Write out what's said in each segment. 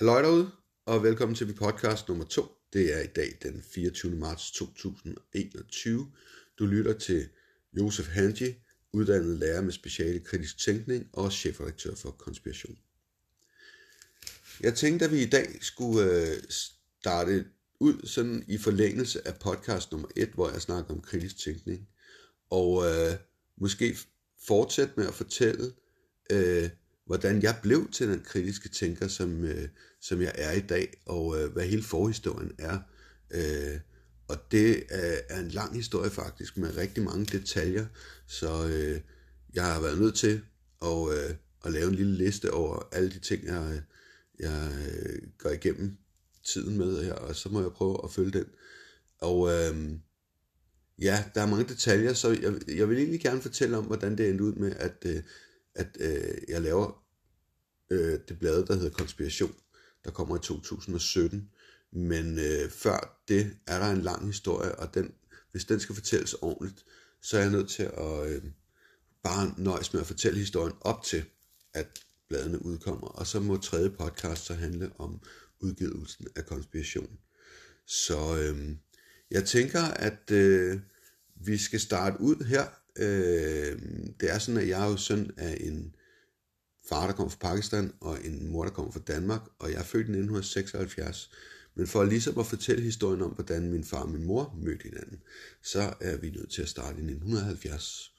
Halløj derude, og velkommen til min podcast nummer 2. Det er i dag den 24. marts 2021. Du lytter til Josef Hanji, uddannet lærer med speciale kritisk tænkning og chefredaktør for Konspiration. Jeg tænkte, at vi i dag skulle øh, starte ud sådan i forlængelse af podcast nummer 1, hvor jeg snakker om kritisk tænkning, og øh, måske fortsætte med at fortælle, øh, hvordan jeg blev til den kritiske tænker, som, øh, som jeg er i dag, og øh, hvad hele forhistorien er. Øh, og det er, er en lang historie faktisk, med rigtig mange detaljer, så øh, jeg har været nødt til at, øh, at lave en lille liste over alle de ting, jeg, øh, jeg øh, går igennem tiden med her, og så må jeg prøve at følge den. Og øh, ja, der er mange detaljer, så jeg, jeg vil egentlig gerne fortælle om, hvordan det endte ud med, at, øh, at øh, jeg laver øh, det blad, der hedder Konspiration, der kommer i 2017. Men øh, før det er der en lang historie, og den, hvis den skal fortælles ordentligt, så er jeg nødt til at øh, bare nøjes med at fortælle historien op til, at bladene udkommer. Og så må tredje podcast så handle om udgivelsen af konspiration. Så øh, jeg tænker, at øh, vi skal starte ud her. Øh, det er sådan, at jeg er jo søn af en far, der kom fra Pakistan, og en mor, der kom fra Danmark, og jeg er født i 1976. Men for ligesom at fortælle historien om, hvordan min far og min mor mødte hinanden, så er vi nødt til at starte i 1970.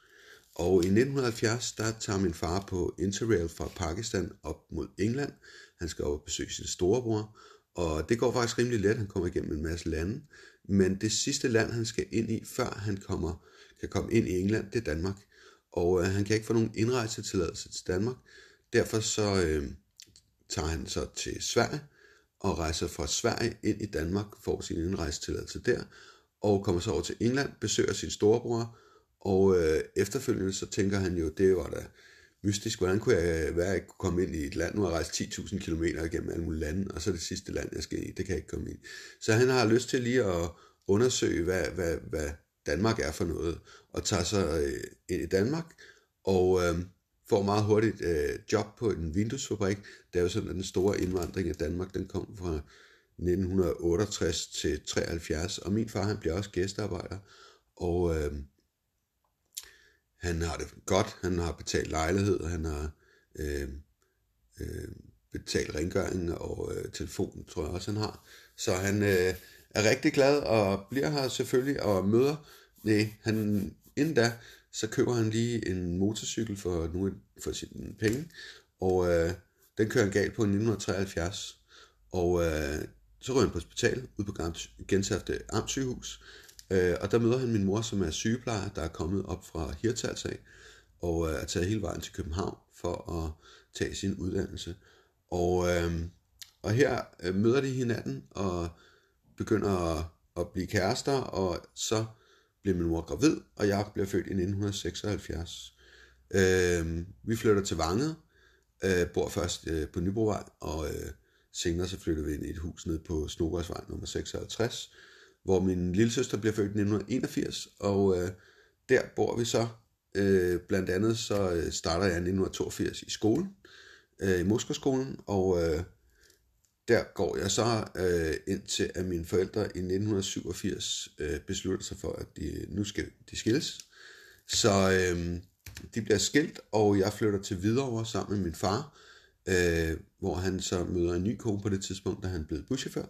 Og i 1970, der tager min far på Interrail fra Pakistan op mod England. Han skal op og besøge sin storebror, og det går faktisk rimelig let. Han kommer igennem en masse lande. Men det sidste land, han skal ind i, før han kommer, kan komme ind i England, det er Danmark. Og øh, han kan ikke få nogen indrejsetilladelse til Danmark. Derfor så øh, tager han så til Sverige og rejser fra Sverige ind i Danmark, får sin indrejsetilladelse der, og kommer så over til England, besøger sin storebror, og øh, efterfølgende så tænker han jo, det var da mystisk, hvordan kunne jeg være, at jeg kunne komme ind i et land, nu har jeg rejst 10.000 km igennem alle mulige lande, og så det sidste land, jeg skal i, det kan jeg ikke komme ind. Så han har lyst til lige at undersøge, hvad, hvad, hvad Danmark er for noget, og tager så øh, ind i Danmark, og øh, får meget hurtigt øh, job på en vinduesfabrik. Det er jo sådan, at den store indvandring af Danmark, den kom fra 1968 til 73, og min far, han bliver også gæstearbejder, og øh, han har det godt, han har betalt lejlighed, han har øh, øh, betalt rengøring og øh, telefon, tror jeg også, han har. Så han øh, er rigtig glad og bliver her selvfølgelig og møder, nej, han, inden da, så køber han lige en motorcykel for, nu, for sine penge, og øh, den kører han galt på i 1973. Og øh, så ryger han på hospital ude på Gentofte Amtssygehus, øh, og der møder han min mor, som er sygeplejer, der er kommet op fra Hirtals af, og øh, er taget hele vejen til København for at tage sin uddannelse. Og, øh, og her øh, møder de hinanden og begynder at, at blive kærester, og så bliver min mor gravid, og jeg bliver født i 1976. Øh, vi flytter til Vange, øh, bor først øh, på Nybrovej, og øh, senere så flytter vi ind i et hus nede på Snobrødsvej nummer 56, hvor min lille søster bliver født i 1981, og øh, der bor vi så. Øh, blandt andet så øh, starter jeg i 1982 i skolen, øh, i Moskvaskolen, og øh, der går jeg så øh, ind til, at mine forældre i 1987 øh, beslutter sig for, at de, nu skal de skilles. Så øh, de bliver skilt, og jeg flytter til Hvidovre sammen med min far, øh, hvor han så møder en ny kone på det tidspunkt, da han blev buschauffør.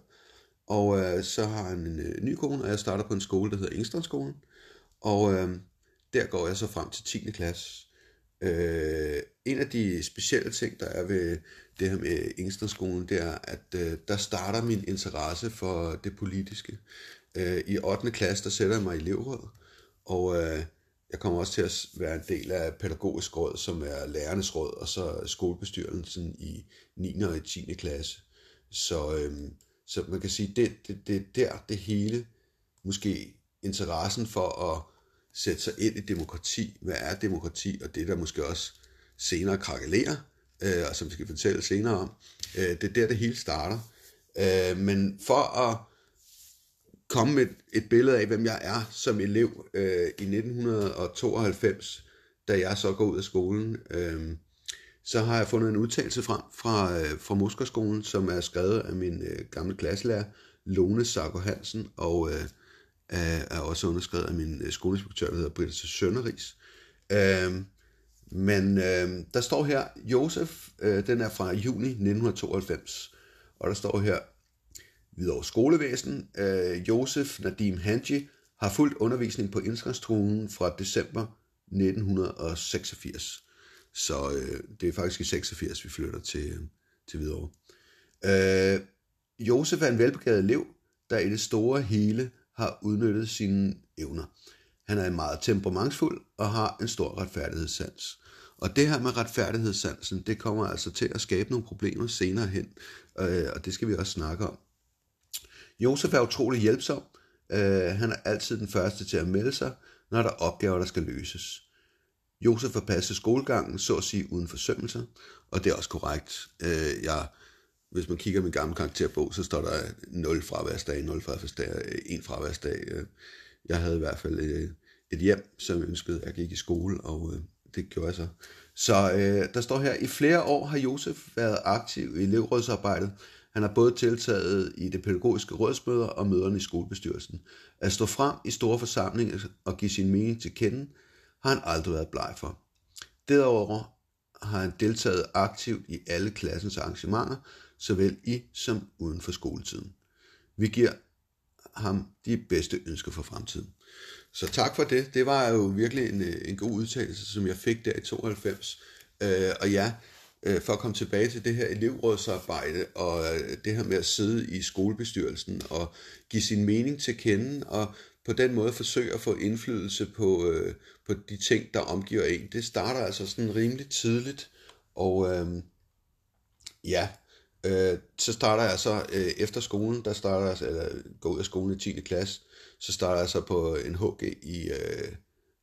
Og øh, så har han en øh, ny kone, og jeg starter på en skole, der hedder Engstrandskolen. Og øh, der går jeg så frem til 10. klasse. Øh, en af de specielle ting, der er ved det her med Ingstedskolen, det er, at øh, der starter min interesse for det politiske. Øh, I 8. klasse, der sætter jeg mig i elevråd, og øh, jeg kommer også til at være en del af pædagogisk råd, som er lærernes råd, og så skolebestyrelsen i 9. og 10. klasse. Så, øh, så man kan sige, det, det, det er der det hele, måske interessen for at sætte sig ind i demokrati. Hvad er demokrati? Og det der måske også senere krakelerer, øh, og som vi skal fortælle senere om. Øh, det er der, det hele starter. Øh, men for at komme med et, et billede af, hvem jeg er som elev øh, i 1992, da jeg så går ud af skolen, øh, så har jeg fundet en udtalelse frem fra, øh, fra Muskerskolen, som er skrevet af min øh, gamle klasselærer, Lone Sarko Hansen, og øh, øh, er også underskrevet af min øh, skoleinspektør, der hedder Britta Sønderis. Øh, men øh, der står her, Josef, øh, den er fra juni 1992, og der står her, Hvidovre Skolevæsen, øh, Josef Nadim Hanji har fulgt undervisning på indskriftskolen fra december 1986. Så øh, det er faktisk i 86, vi flytter til, til Hvidovre. Øh, Josef er en velbegavet elev, der i det store hele har udnyttet sine evner. Han er meget temperamentsfuld og har en stor retfærdighedssans. Og det her med retfærdighedssansen, det kommer altså til at skabe nogle problemer senere hen, øh, og det skal vi også snakke om. Josef er utrolig hjælpsom. Øh, han er altid den første til at melde sig, når der er opgaver, der skal løses. Josef har passet skolegangen, så at sige, uden forsømmelser, og det er også korrekt. Øh, jeg, hvis man kigger min gamle karakterbog, så står der 0 fraværsdag, 0 fraværsdag, 1 fraværsdag. Jeg havde i hvert fald et, et hjem, som ønskede, at jeg gik i skole, og øh, det gjorde jeg så. Så øh, der står her, i flere år har Josef været aktiv i elevrådsarbejdet. Han har både tiltaget i det pædagogiske rådsmøder og møderne i skolebestyrelsen. At stå frem i store forsamlinger og give sin mening til kende, har han aldrig været bleg for. Derover har han deltaget aktivt i alle klassens arrangementer, såvel i som uden for skoletiden. Vi giver ham de bedste ønsker for fremtiden. Så tak for det. Det var jo virkelig en, øh, en god udtalelse, som jeg fik der i 92. Øh, og ja, øh, for at komme tilbage til det her elevrådsarbejde, og øh, det her med at sidde i skolebestyrelsen og give sin mening til kende, og på den måde forsøge at få indflydelse på, øh, på de ting, der omgiver en. Det starter altså sådan rimelig tidligt, og øh, ja, øh, så starter jeg så øh, efter skolen, der starter jeg, eller går ud af skolen i 10. klasse, så starter jeg så på en HG i, øh,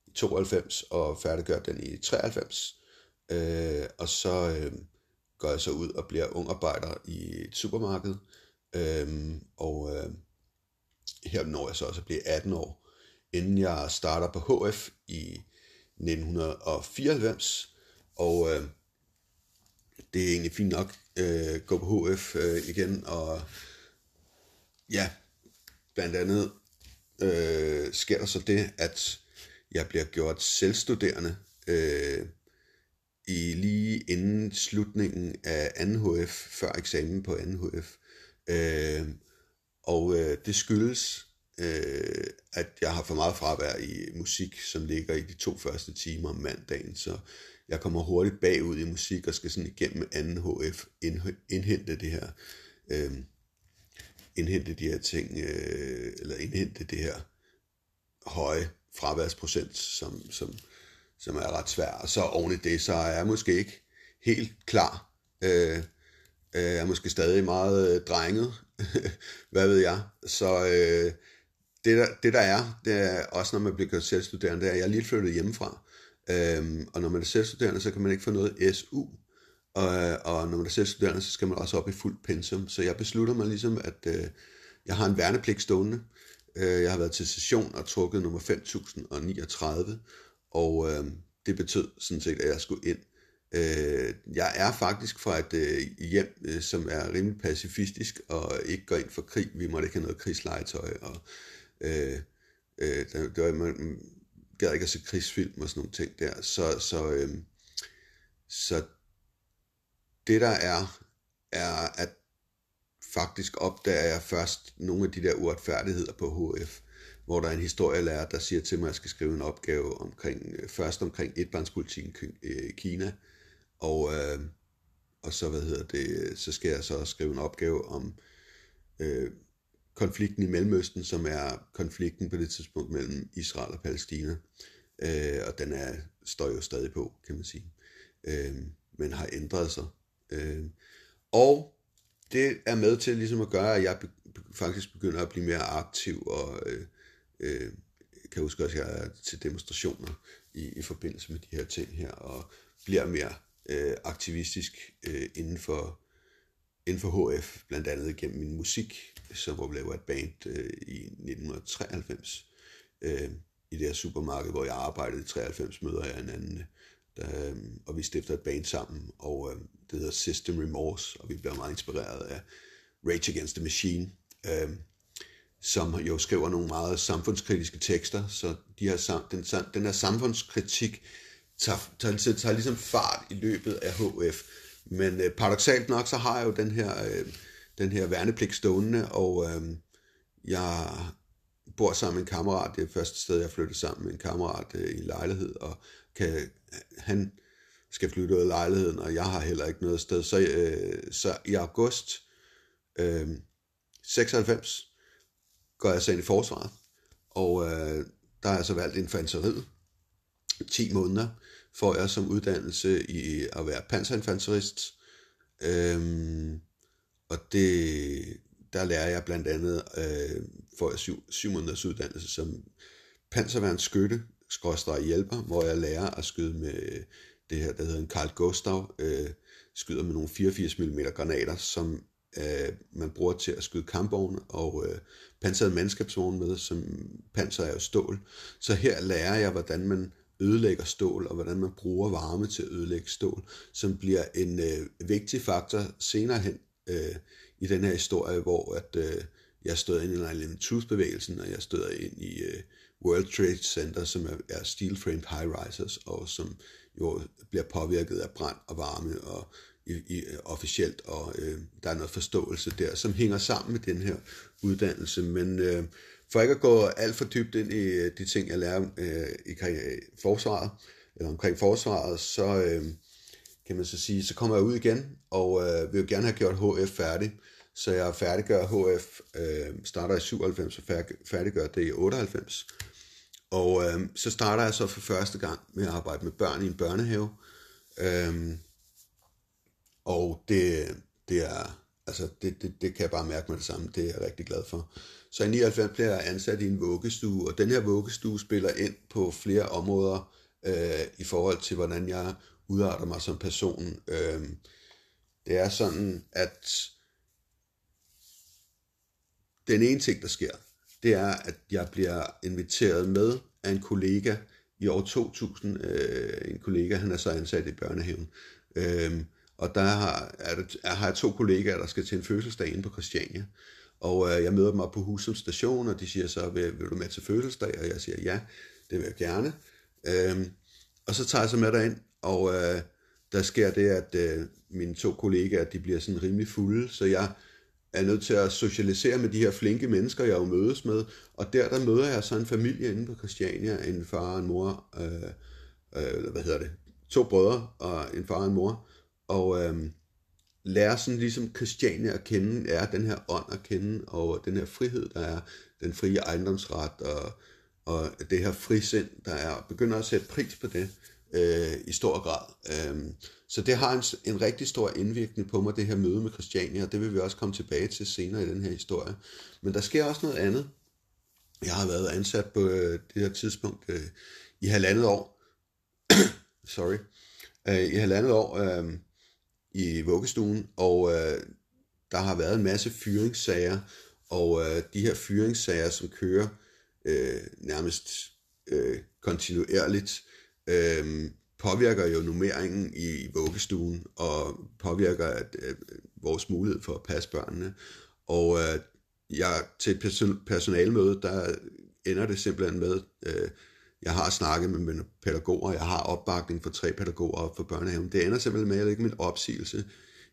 i 92 og færdiggør den i 93. Øh, og så øh, går jeg så ud og bliver ungarbejder i et supermarked. Øh, og øh, her når jeg så også at blive 18 år, inden jeg starter på HF i 1994. Og øh, det er egentlig fint nok øh, gå på HF øh, igen, og ja, blandt andet øh, sker der så det, at jeg bliver gjort selvstuderende øh, i lige inden slutningen af 2. HF, før eksamen på 2. HF. Øh, og øh, det skyldes, øh, at jeg har for meget fravær i musik, som ligger i de to første timer om mandagen, så jeg kommer hurtigt bagud i musik og skal sådan igennem anden HF indhente det her, øh, indhente de her ting, øh, eller indhente det her høje fraværsprocent, som, som, som er ret svær. Og så oven i det, så er jeg måske ikke helt klar. Øh, øh, jeg er måske stadig meget øh, drenget, hvad ved jeg. Så øh, det, der, det der er, det er også når man bliver selvstuderende, det er, at jeg er lige flyttet hjemmefra. Øh, og når man er selvstuderende, så kan man ikke få noget SU. Og, øh, og når man er selvstuderende, så skal man også op i fuld pensum. Så jeg beslutter mig ligesom, at øh, jeg har en værnepligt stående. Øh, jeg har været til session og trukket nummer 5039, og øh, det betød sådan set, at jeg skulle ind. Øh, jeg er faktisk fra et øh, hjem, øh, som er rimelig pacifistisk og ikke går ind for krig. Vi måtte ikke have noget krigslegetøj, og øh, øh, det der, man gad ikke at se krigsfilm og sådan nogle ting der. Så, så, øhm, så det der er, er at faktisk opdager jeg først nogle af de der uretfærdigheder på HF, hvor der er en historielærer, der siger til mig, at jeg skal skrive en opgave omkring, øh, først omkring etbarnspolitikken i øh, Kina, og, øh, og så, hvad hedder det, så skal jeg så skrive en opgave om øh, konflikten i Mellemøsten, som er konflikten på det tidspunkt mellem Israel og Palæstina. Øh, og den er, står jo stadig på, kan man sige. Øh, men har ændret sig. Øh, og det er med til ligesom at gøre, at jeg faktisk begynder at blive mere aktiv, og øh, øh, kan huske også, at jeg er til demonstrationer i, i forbindelse med de her ting her, og bliver mere øh, aktivistisk øh, inden, for, inden for HF, blandt andet gennem min musik, så hvor vi laver et band øh, i 1993, øh, i det her supermarked, hvor jeg arbejdede i 93, møder jeg en anden der, og vi stifter et band sammen, og øh, det hedder System Remorse, og vi bliver meget inspireret af Rage Against the Machine, øh, som jo skriver nogle meget samfundskritiske tekster, så de her, den, den her samfundskritik tager, tager, tager ligesom fart i løbet af HF. Men øh, paradoxalt nok, så har jeg jo den her, øh, den her værnepligt stående, og øh, jeg bor sammen med en kammerat. Det er det første sted, jeg flyttede sammen med en kammerat øh, i en lejlighed, og kan, han skal flytte ud af lejligheden, og jeg har heller ikke noget sted. Så, øh, så i august øh, 96 går jeg så ind i forsvaret, og øh, der er jeg så valgt infanteriet. 10 måneder får jeg som uddannelse i at være panserinfanterist. Øhm, og det, der lærer jeg blandt andet, øh, får jeg syv, syv måneders uddannelse som panserværnsskytte, skråstrej hjælper, hvor jeg lærer at skyde med det her, der hedder en Carl Gustav, øh, skyder med nogle 84 mm granater, som øh, man bruger til at skyde kampvogne og øh, pansrede mandskabsvogne med, som panser er jo stål. Så her lærer jeg, hvordan man ødelægger stål, og hvordan man bruger varme til at ødelægge stål, som bliver en øh, vigtig faktor senere hen øh, i den her historie, hvor at, øh, jeg stod ind i Island Truth-bevægelsen, og jeg stod ind i øh, World Trade Center, som er, er steel-framed high-risers, og som jo bliver påvirket af brand og varme, og i, i, officielt, og øh, der er noget forståelse der, som hænger sammen med den her uddannelse. Men øh, for ikke at gå alt for dybt ind i øh, de ting, jeg lærer øh, i forsvaret, eller omkring forsvaret, så øh, kan man så sige, så kommer jeg ud igen, og øh, vil jo gerne have gjort HF færdig. Så jeg færdiggør HF, øh, starter i 97 og færdiggør det i 98. Og øh, så starter jeg så for første gang med at arbejde med børn i en børnehave. Øh, og det, det er, altså det, det, det kan jeg bare mærke med det samme, det er jeg rigtig glad for. Så i 99 bliver jeg ansat i en vuggestue, og den her vuggestue spiller ind på flere områder øh, i forhold til, hvordan jeg udarter mig som person. Øh, det er sådan, at den ene ting, der sker, det er, at jeg bliver inviteret med af en kollega i år 2000. Øh, en kollega, han er så ansat i børnehaven. Øh, og der har, er det, er, har jeg to kollegaer, der skal til en fødselsdag inde på Christiania. Og øh, jeg møder dem op på Husum station, og de siger så, vil, vil du med til fødselsdag? Og jeg siger, ja, det vil jeg gerne. Øhm, og så tager jeg så med derind, og øh, der sker det, at øh, mine to kollegaer, de bliver sådan rimelig fulde, så jeg er nødt til at socialisere med de her flinke mennesker, jeg jo mødes med. Og der, der møder jeg så en familie inde på Christiania, en far og en mor, øh, øh, hvad hedder det, to brødre og en far og en mor. Og øh, lærer sådan ligesom Christiania at kende, er den her ånd at kende, og den her frihed, der er, den frie ejendomsret, og, og det her frisind, der er, begynder at sætte pris på det øh, i stor grad. Øh, så det har en, en rigtig stor indvirkning på mig, det her møde med Christiania, og det vil vi også komme tilbage til senere i den her historie. Men der sker også noget andet. Jeg har været ansat på øh, det her tidspunkt øh, i halvandet år. Sorry. Øh, I halvandet år. Øh, i vuggestuen, og øh, der har været en masse fyringssager, og øh, de her fyringssager, som kører øh, nærmest øh, kontinuerligt, øh, påvirker jo nummeringen i, i vuggestuen, og påvirker at, øh, vores mulighed for at passe børnene. Og øh, jeg, til et person, personalmøde, der ender det simpelthen med, øh, jeg har snakket med mine pædagoger, jeg har opbakning for tre pædagoger og for børnehaven. Det ender simpelthen med, at jeg ikke min opsigelse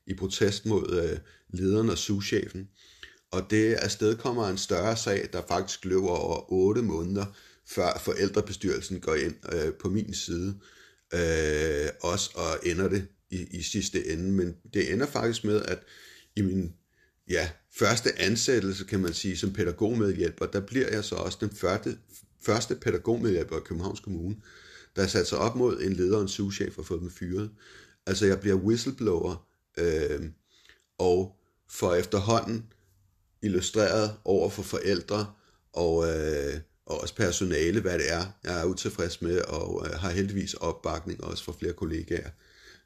i protest mod øh, lederen og souschefen. Og det afsted kommer en større sag, der faktisk løber over 8 måneder, før forældrebestyrelsen går ind øh, på min side. Øh, også og ender det i, i sidste ende. Men det ender faktisk med, at i min ja, første ansættelse, kan man sige, som pædagogmedhjælper, der bliver jeg så også den første, første pædagogmedhjælper i Københavns Kommune, der har sat sig op mod en leder og en souschef og fået dem fyret. Altså jeg bliver whistleblower, øh, og for efterhånden illustreret over for forældre og, øh, og også personale, hvad det er, jeg er utilfreds med, og øh, har heldigvis opbakning også fra flere kollegaer.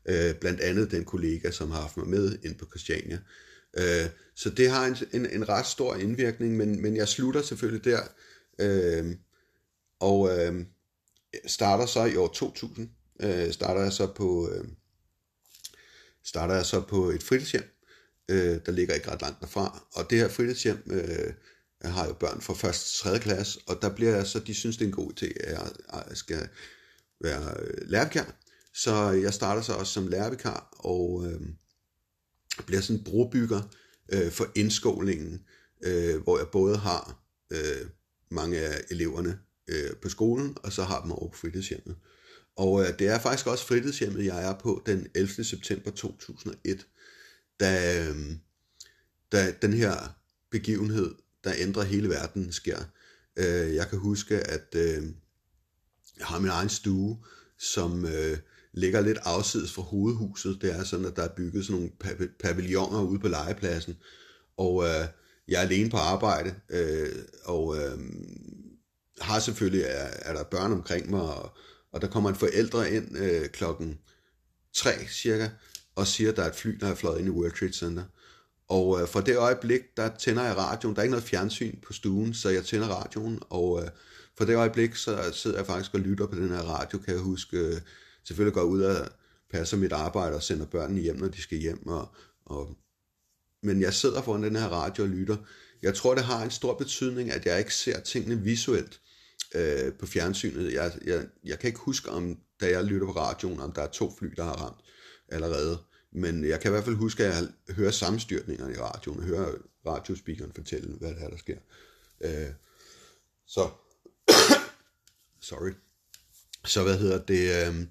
Øh, blandt andet den kollega, som har haft mig med ind på Christiania. Øh, så det har en, en, en ret stor indvirkning, men, men jeg slutter selvfølgelig der. Øh, og øh, starter så i år 2000 øh, starter jeg så på øh, starter jeg så på et fritidshjem, øh, der ligger ikke ret langt derfra. Og det her fritidshjem øh, jeg har jo børn fra 1. til 3. klasse, og der bliver jeg så, de synes det er en god idé, at jeg skal være øh, lærervikar. Så jeg starter så også som lærervikar, og øh, bliver sådan en brobygger øh, for indskolingen, øh, hvor jeg både har øh, mange af eleverne øh, på skolen, og så har dem over på fritidshjemmet. Og øh, det er faktisk også fritidshjemmet, jeg er på den 11. september 2001, da, øh, da den her begivenhed, der ændrer hele verden, sker. Øh, jeg kan huske, at øh, jeg har min egen stue, som øh, ligger lidt afsides fra hovedhuset. Det er sådan, at der er bygget sådan nogle pavilloner ude på legepladsen, og øh, jeg er alene på arbejde, øh, og øh, har selvfølgelig, er, er der børn omkring mig, og, og der kommer en forældre ind øh, klokken 3 cirka, og siger, at der er et fly, der er fløjet ind i World Trade Center. Og øh, fra det øjeblik, der tænder jeg radioen. Der er ikke noget fjernsyn på stuen, så jeg tænder radioen, og øh, fra det øjeblik, så sidder jeg faktisk og lytter på den her radio, kan jeg huske. Øh, selvfølgelig går jeg ud og passer mit arbejde og sender børnene hjem, når de skal hjem. Og, og, men jeg sidder foran den her radio og lytter. Jeg tror, det har en stor betydning, at jeg ikke ser tingene visuelt øh, på fjernsynet. Jeg, jeg, jeg kan ikke huske, om da jeg lytter på radioen, om der er to fly, der har ramt allerede. Men jeg kan i hvert fald huske, at jeg hører sammenstyrtningerne i radioen, og hører radiospeakeren fortælle, hvad det er, der sker. Øh, så, sorry. Så hvad hedder det? Øh,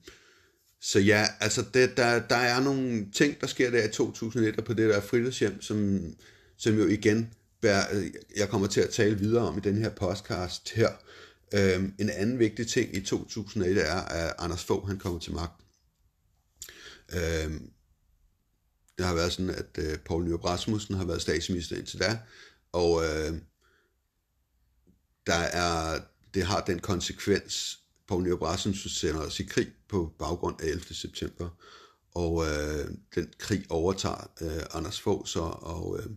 så ja, altså det, der, der er nogle ting, der sker der i 2001, og på det der fritidshjem, som, som jo igen, bærer, øh, jeg kommer til at tale videre om i den her podcast her. Øhm, en anden vigtig ting i 2001 er, at Anders Fogh han kommer til magt. Øhm, det har været sådan, at øh, Poul Nyrup Rasmussen har været statsminister indtil da, og øh, der er, det har den konsekvens, Poul Nyrup Rasmussen sender os i krig på baggrund af 11. september, og øh, den krig overtager øh, Anders Fogh så, og øh,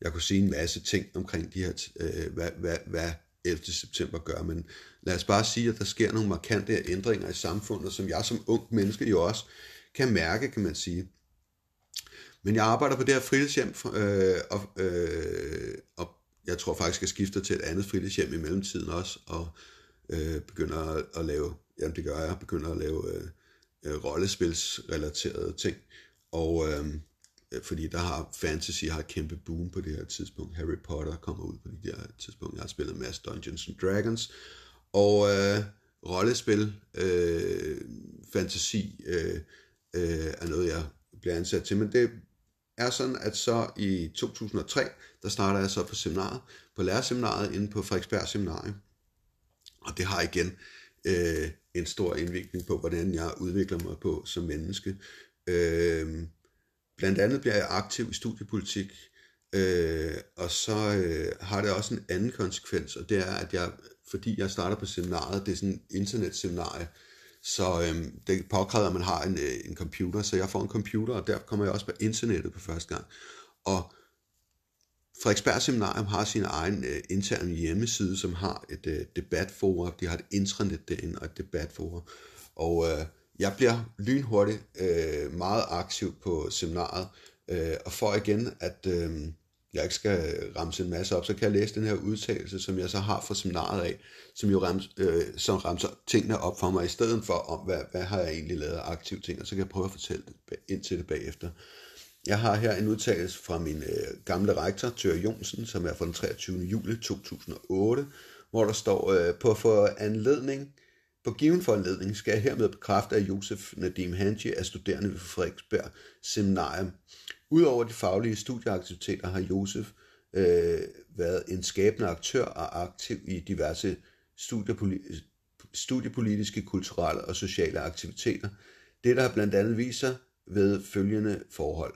jeg kunne sige en masse ting omkring de her, øh, hvad, hvad, hvad 11. september gør, men lad os bare sige, at der sker nogle markante ændringer i samfundet, som jeg som ung menneske jo også kan mærke, kan man sige. Men jeg arbejder på det her fritidshjem, øh, og, øh, og jeg tror faktisk, jeg skifter til et andet fritidshjem i mellemtiden også, og øh, begynder at, at lave, jamen det gør jeg, begynder at lave øh, øh, rollespilsrelaterede ting. Og øh, øh, fordi der har fantasy har et kæmpe boom på det her tidspunkt. Harry Potter kommer ud på det her tidspunkt. Jeg har spillet en masse Dungeons and Dragons. Og øh, rollespil, øh, fantasi øh, øh, er noget, jeg bliver ansat til. Men det er sådan, at så i 2003, der starter jeg så på seminaret, på lærerseminaret inde på Frederiksberg Seminarium. Og det har igen øh, en stor indvirkning på, hvordan jeg udvikler mig på som menneske. Øh, blandt andet bliver jeg aktiv i studiepolitik, øh, og så øh, har det også en anden konsekvens, og det er, at jeg, fordi jeg starter på seminaret, det er sådan et internetseminarie, så øhm, det påkræver, at man har en, øh, en computer, så jeg får en computer, og der kommer jeg også på internettet på første gang. Og Frederiksberg Seminarium har sin egen øh, interne hjemmeside, som har et øh, debatforum. De har et intranet derinde og et debatforum. Og øh, jeg bliver lynhurtigt øh, meget aktiv på seminaret, øh, og for igen at øh, jeg ikke skal ramse en masse op, så kan jeg læse den her udtalelse, som jeg så har fra seminaret af, som jo rams, øh, som ramser tingene op for mig, i stedet for om, hvad, hvad har jeg egentlig lavet af aktive ting, og så kan jeg prøve at fortælle det ind til det bagefter. Jeg har her en udtalelse fra min øh, gamle rektor, Tør Jonsen, som er fra den 23. juli 2008, hvor der står, øh, på for anledning, på given foranledning skal jeg hermed bekræfte, at Josef Nadim Hanji er studerende ved Frederiksberg Seminarium. Udover de faglige studieaktiviteter har Josef øh, været en skabende aktør og aktiv i diverse studiepolitiske, kulturelle og sociale aktiviteter. Det der har blandt andet vist sig ved følgende forhold.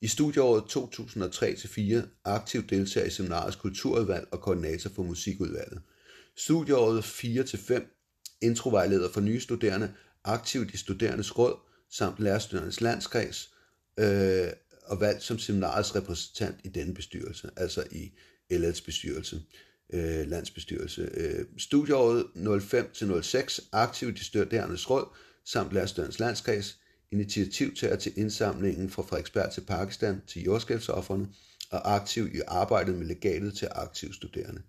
I studieåret 2003-4 aktiv deltager i seminarets kulturudvalg og koordinator for musikudvalget. Studieåret 4-5 introvejleder for nye studerende, aktiv i studerendes råd samt lærerstuderendes landskreds, øh, og valgt som seminarets repræsentant i denne bestyrelse, altså i LL's bestyrelse, øh, landsbestyrelse. Øh, studieåret 05-06, aktiv i studerendes råd, samt Lærerstørens Landskreds, initiativtager til indsamlingen fra Frederiksberg til Pakistan til jordskabsofferne og aktiv i arbejdet med legatet til aktiv studerende.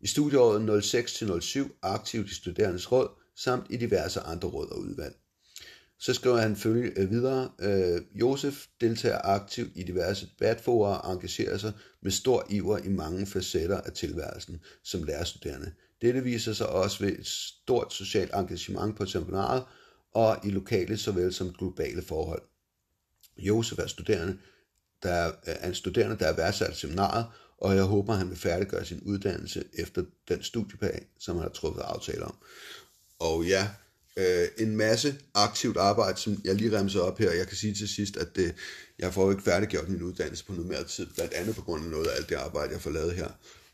I studieåret 06-07 aktiv i studerendes råd samt i diverse andre råd og udvalg. Så skriver han følge øh, videre, øh, Josef deltager aktivt i diverse debatforer og engagerer sig med stor iver i mange facetter af tilværelsen som lærerstuderende. Dette viser sig også ved et stort socialt engagement på seminaret og i lokale såvel som globale forhold. Josef er studerende, der er øh, en studerende, der er værdsat i seminaret, og jeg håber, han vil færdiggøre sin uddannelse efter den studieplan, som han har truffet aftale om. Og ja, øh, en masse aktivt arbejde, som jeg lige remser op her. Jeg kan sige til sidst, at det, jeg får ikke færdiggjort min uddannelse på normeret tid, blandt andet på grund af noget af alt det arbejde, jeg får lavet her.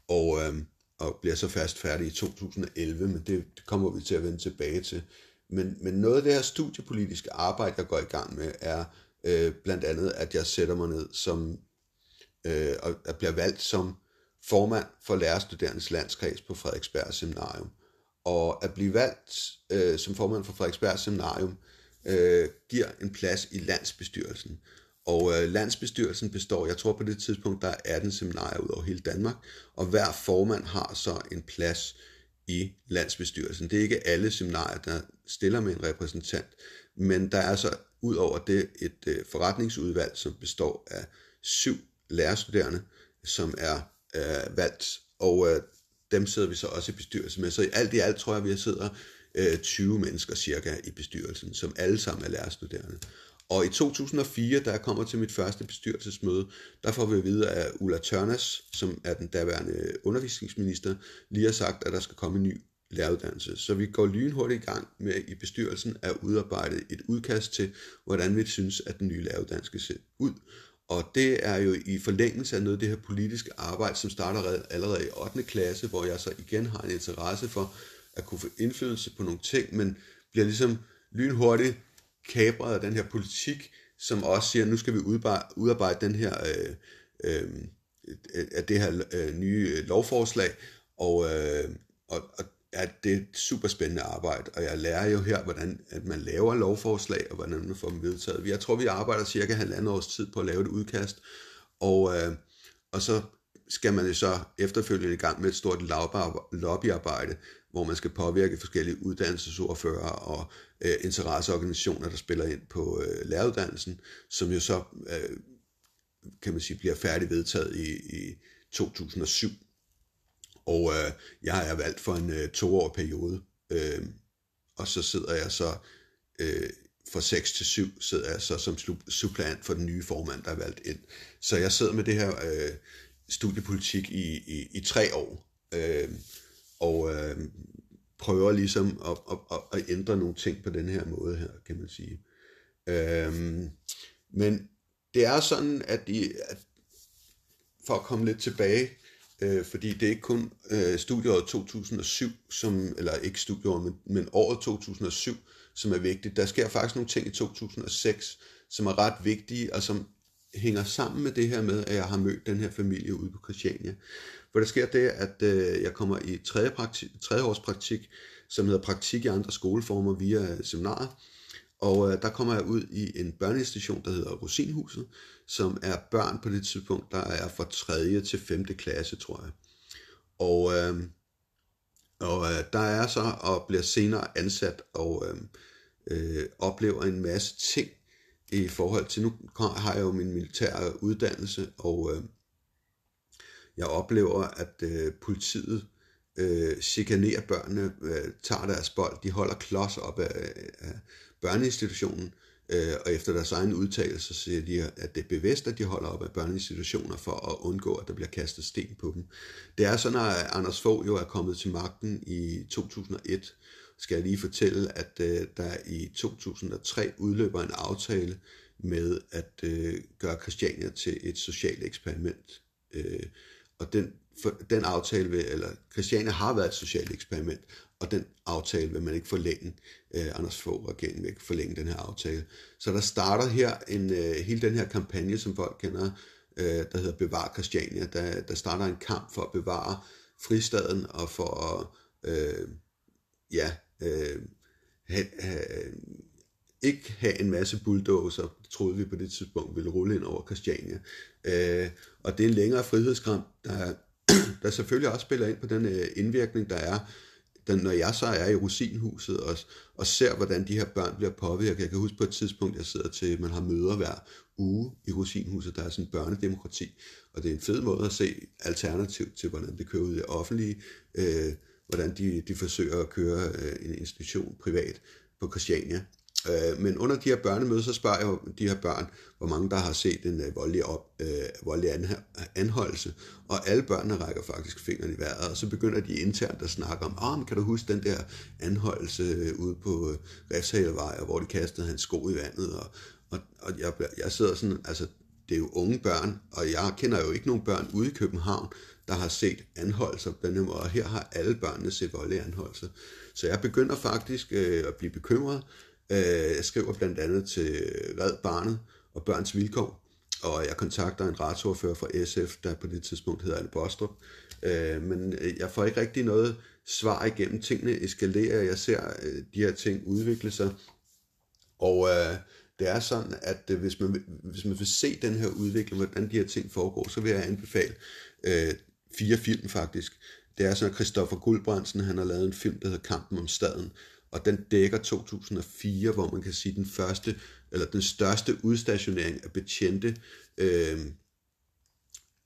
Og, øh, og bliver så fast færdig i 2011, men det, det kommer vi til at vende tilbage til. Men, men noget af det her studiepolitiske arbejde, jeg går i gang med, er øh, blandt andet, at jeg sætter mig ned som, øh, og at bliver valgt som formand for Lærerstuderendes Landskreds på Frederiksberg Seminarium. Og at blive valgt øh, som formand for Frederiksberg Seminarium øh, giver en plads i landsbestyrelsen. Og øh, landsbestyrelsen består, jeg tror på det tidspunkt, der er 18 seminarier ud over hele Danmark, og hver formand har så en plads i landsbestyrelsen. Det er ikke alle seminarier, der stiller med en repræsentant, men der er så ud over det et øh, forretningsudvalg, som består af syv lærerstuderende, som er øh, valgt, og øh, dem sidder vi så også i bestyrelsen med. Så i alt i alt tror jeg, vi sidder øh, 20 mennesker cirka i bestyrelsen, som alle sammen er lærerstuderende. Og i 2004, da jeg kommer til mit første bestyrelsesmøde, der får vi at vide, at Ulla Tørnes, som er den daværende undervisningsminister, lige har sagt, at der skal komme en ny læreruddannelse. Så vi går lynhurtigt i gang med i bestyrelsen at udarbejde et udkast til, hvordan vi synes, at den nye læreruddannelse skal se ud. Og det er jo i forlængelse af noget af det her politiske arbejde, som starter allerede i 8. klasse, hvor jeg så igen har en interesse for at kunne få indflydelse på nogle ting, men bliver ligesom lynhurtigt kabret af den her politik, som også siger, at nu skal vi udarbejde den her, øh, øh, af det her øh, nye øh, lovforslag, og, øh, og, og at det er et super spændende arbejde, og jeg lærer jo her, hvordan at man laver lovforslag, og hvordan man får dem vedtaget. Jeg tror, vi arbejder cirka halvandet års tid på at lave et udkast, og, øh, og så skal man jo så efterfølgende i gang med et stort lobbyarbejde, hvor man skal påvirke forskellige uddannelsesordfører og øh, interesseorganisationer, der spiller ind på øh, læreruddannelsen, som jo så, øh, kan man sige, bliver færdig vedtaget i, i 2007. Og øh, jeg er valgt for en øh, toårig periode, øh, og så sidder jeg så øh, fra 6 til 7 sidder jeg så som suppleant for den nye formand, der er valgt ind. Så jeg sidder med det her øh, studiepolitik i, i, i tre år, øh, og øh, prøver ligesom at, at, at, at ændre nogle ting på den her måde her, kan man sige. Øh, men det er sådan, at, I, at for at komme lidt tilbage øh, fordi det er ikke kun øh, studieåret 2007, som, eller ikke studieåret, men, men året 2007, som er vigtigt. Der sker faktisk nogle ting i 2006, som er ret vigtige, og som hænger sammen med det her med, at jeg har mødt den her familie ude på Christiania. For der sker det, at øh, jeg kommer i tredje, praktik, tredje års praktik, som hedder praktik i andre skoleformer via øh, seminarer, og øh, der kommer jeg ud i en børneinstitution, der hedder Rosinhuset, som er børn på det tidspunkt, der er fra 3. til 5. klasse, tror jeg. Og, øh, og øh, der er så og bliver senere ansat og øh, øh, oplever en masse ting i forhold til, nu har jeg jo min militære uddannelse, og øh, jeg oplever, at øh, politiet øh, chikanerer børnene, øh, tager deres bold, de holder klods op af, af børneinstitutionen, øh, og efter deres egen udtalelse siger de, at det er bevidst, at de holder op af børneinstitutioner for at undgå, at der bliver kastet sten på dem. Det er sådan, at Anders Fogh jo er kommet til magten i 2001, skal jeg lige fortælle, at øh, der i 2003 udløber en aftale med at øh, gøre Christiania til et socialt eksperiment. Øh, og den, for, den aftale, vil, eller Christiania har været et socialt eksperiment, og den aftale vil man ikke forlænge. Øh, Anders Fogh regeringen vil ikke forlænge den her aftale. Så der starter her en, øh, hele den her kampagne, som folk kender, øh, der hedder Bevar Christiania. Der, der starter en kamp for at bevare fristaden og for at øh, ja, øh, have, have, ikke have en masse bulldozer, troede vi på det tidspunkt, ville rulle ind over Christiania. Øh, og det er en længere frihedskamp, der, der selvfølgelig også spiller ind på den øh, indvirkning, der er, den, når jeg så er i Rosinhuset og, og ser, hvordan de her børn bliver påvirket. Jeg kan huske på et tidspunkt, jeg sidder til, man har møder hver uge i Rosinhuset, der er sådan en børnedemokrati, og det er en fed måde at se alternativ til, hvordan det kører ud i det offentlige, øh, hvordan de, de forsøger at køre øh, en institution privat på Christiania. Øh, men under de her børnemøder, så spørger jeg de her børn, hvor mange der har set en øh, voldelig, op, øh, voldelig an, anholdelse, og alle børnene rækker faktisk fingrene i vejret, og så begynder de internt at snakke om, oh, kan du huske den der anholdelse øh, ude på øh, Refshalevej, hvor de kastede hans sko i vandet, og, og, og jeg, jeg sidder sådan, altså det er jo unge børn, og jeg kender jo ikke nogen børn ude i København, der har set anholdelser på her måde, og her har alle børnene set voldelige anholdelser. Så jeg begynder faktisk øh, at blive bekymret. Øh, jeg skriver blandt andet til øh, Red Barnet og Børns Vilkår, og jeg kontakter en retsordfører fra SF, der på det tidspunkt hedder Anne Bostrup. Øh, men øh, jeg får ikke rigtig noget svar igennem. Tingene eskalerer, jeg ser øh, de her ting udvikle sig, og øh, det er sådan, at øh, hvis, man, hvis man vil se den her udvikling, hvordan de her ting foregår, så vil jeg anbefale øh, fire film faktisk. Det er sådan, at Christoffer Guldbrandsen, han har lavet en film, der hedder Kampen om staden, og den dækker 2004, hvor man kan sige den første, eller den største udstationering af betjente øh,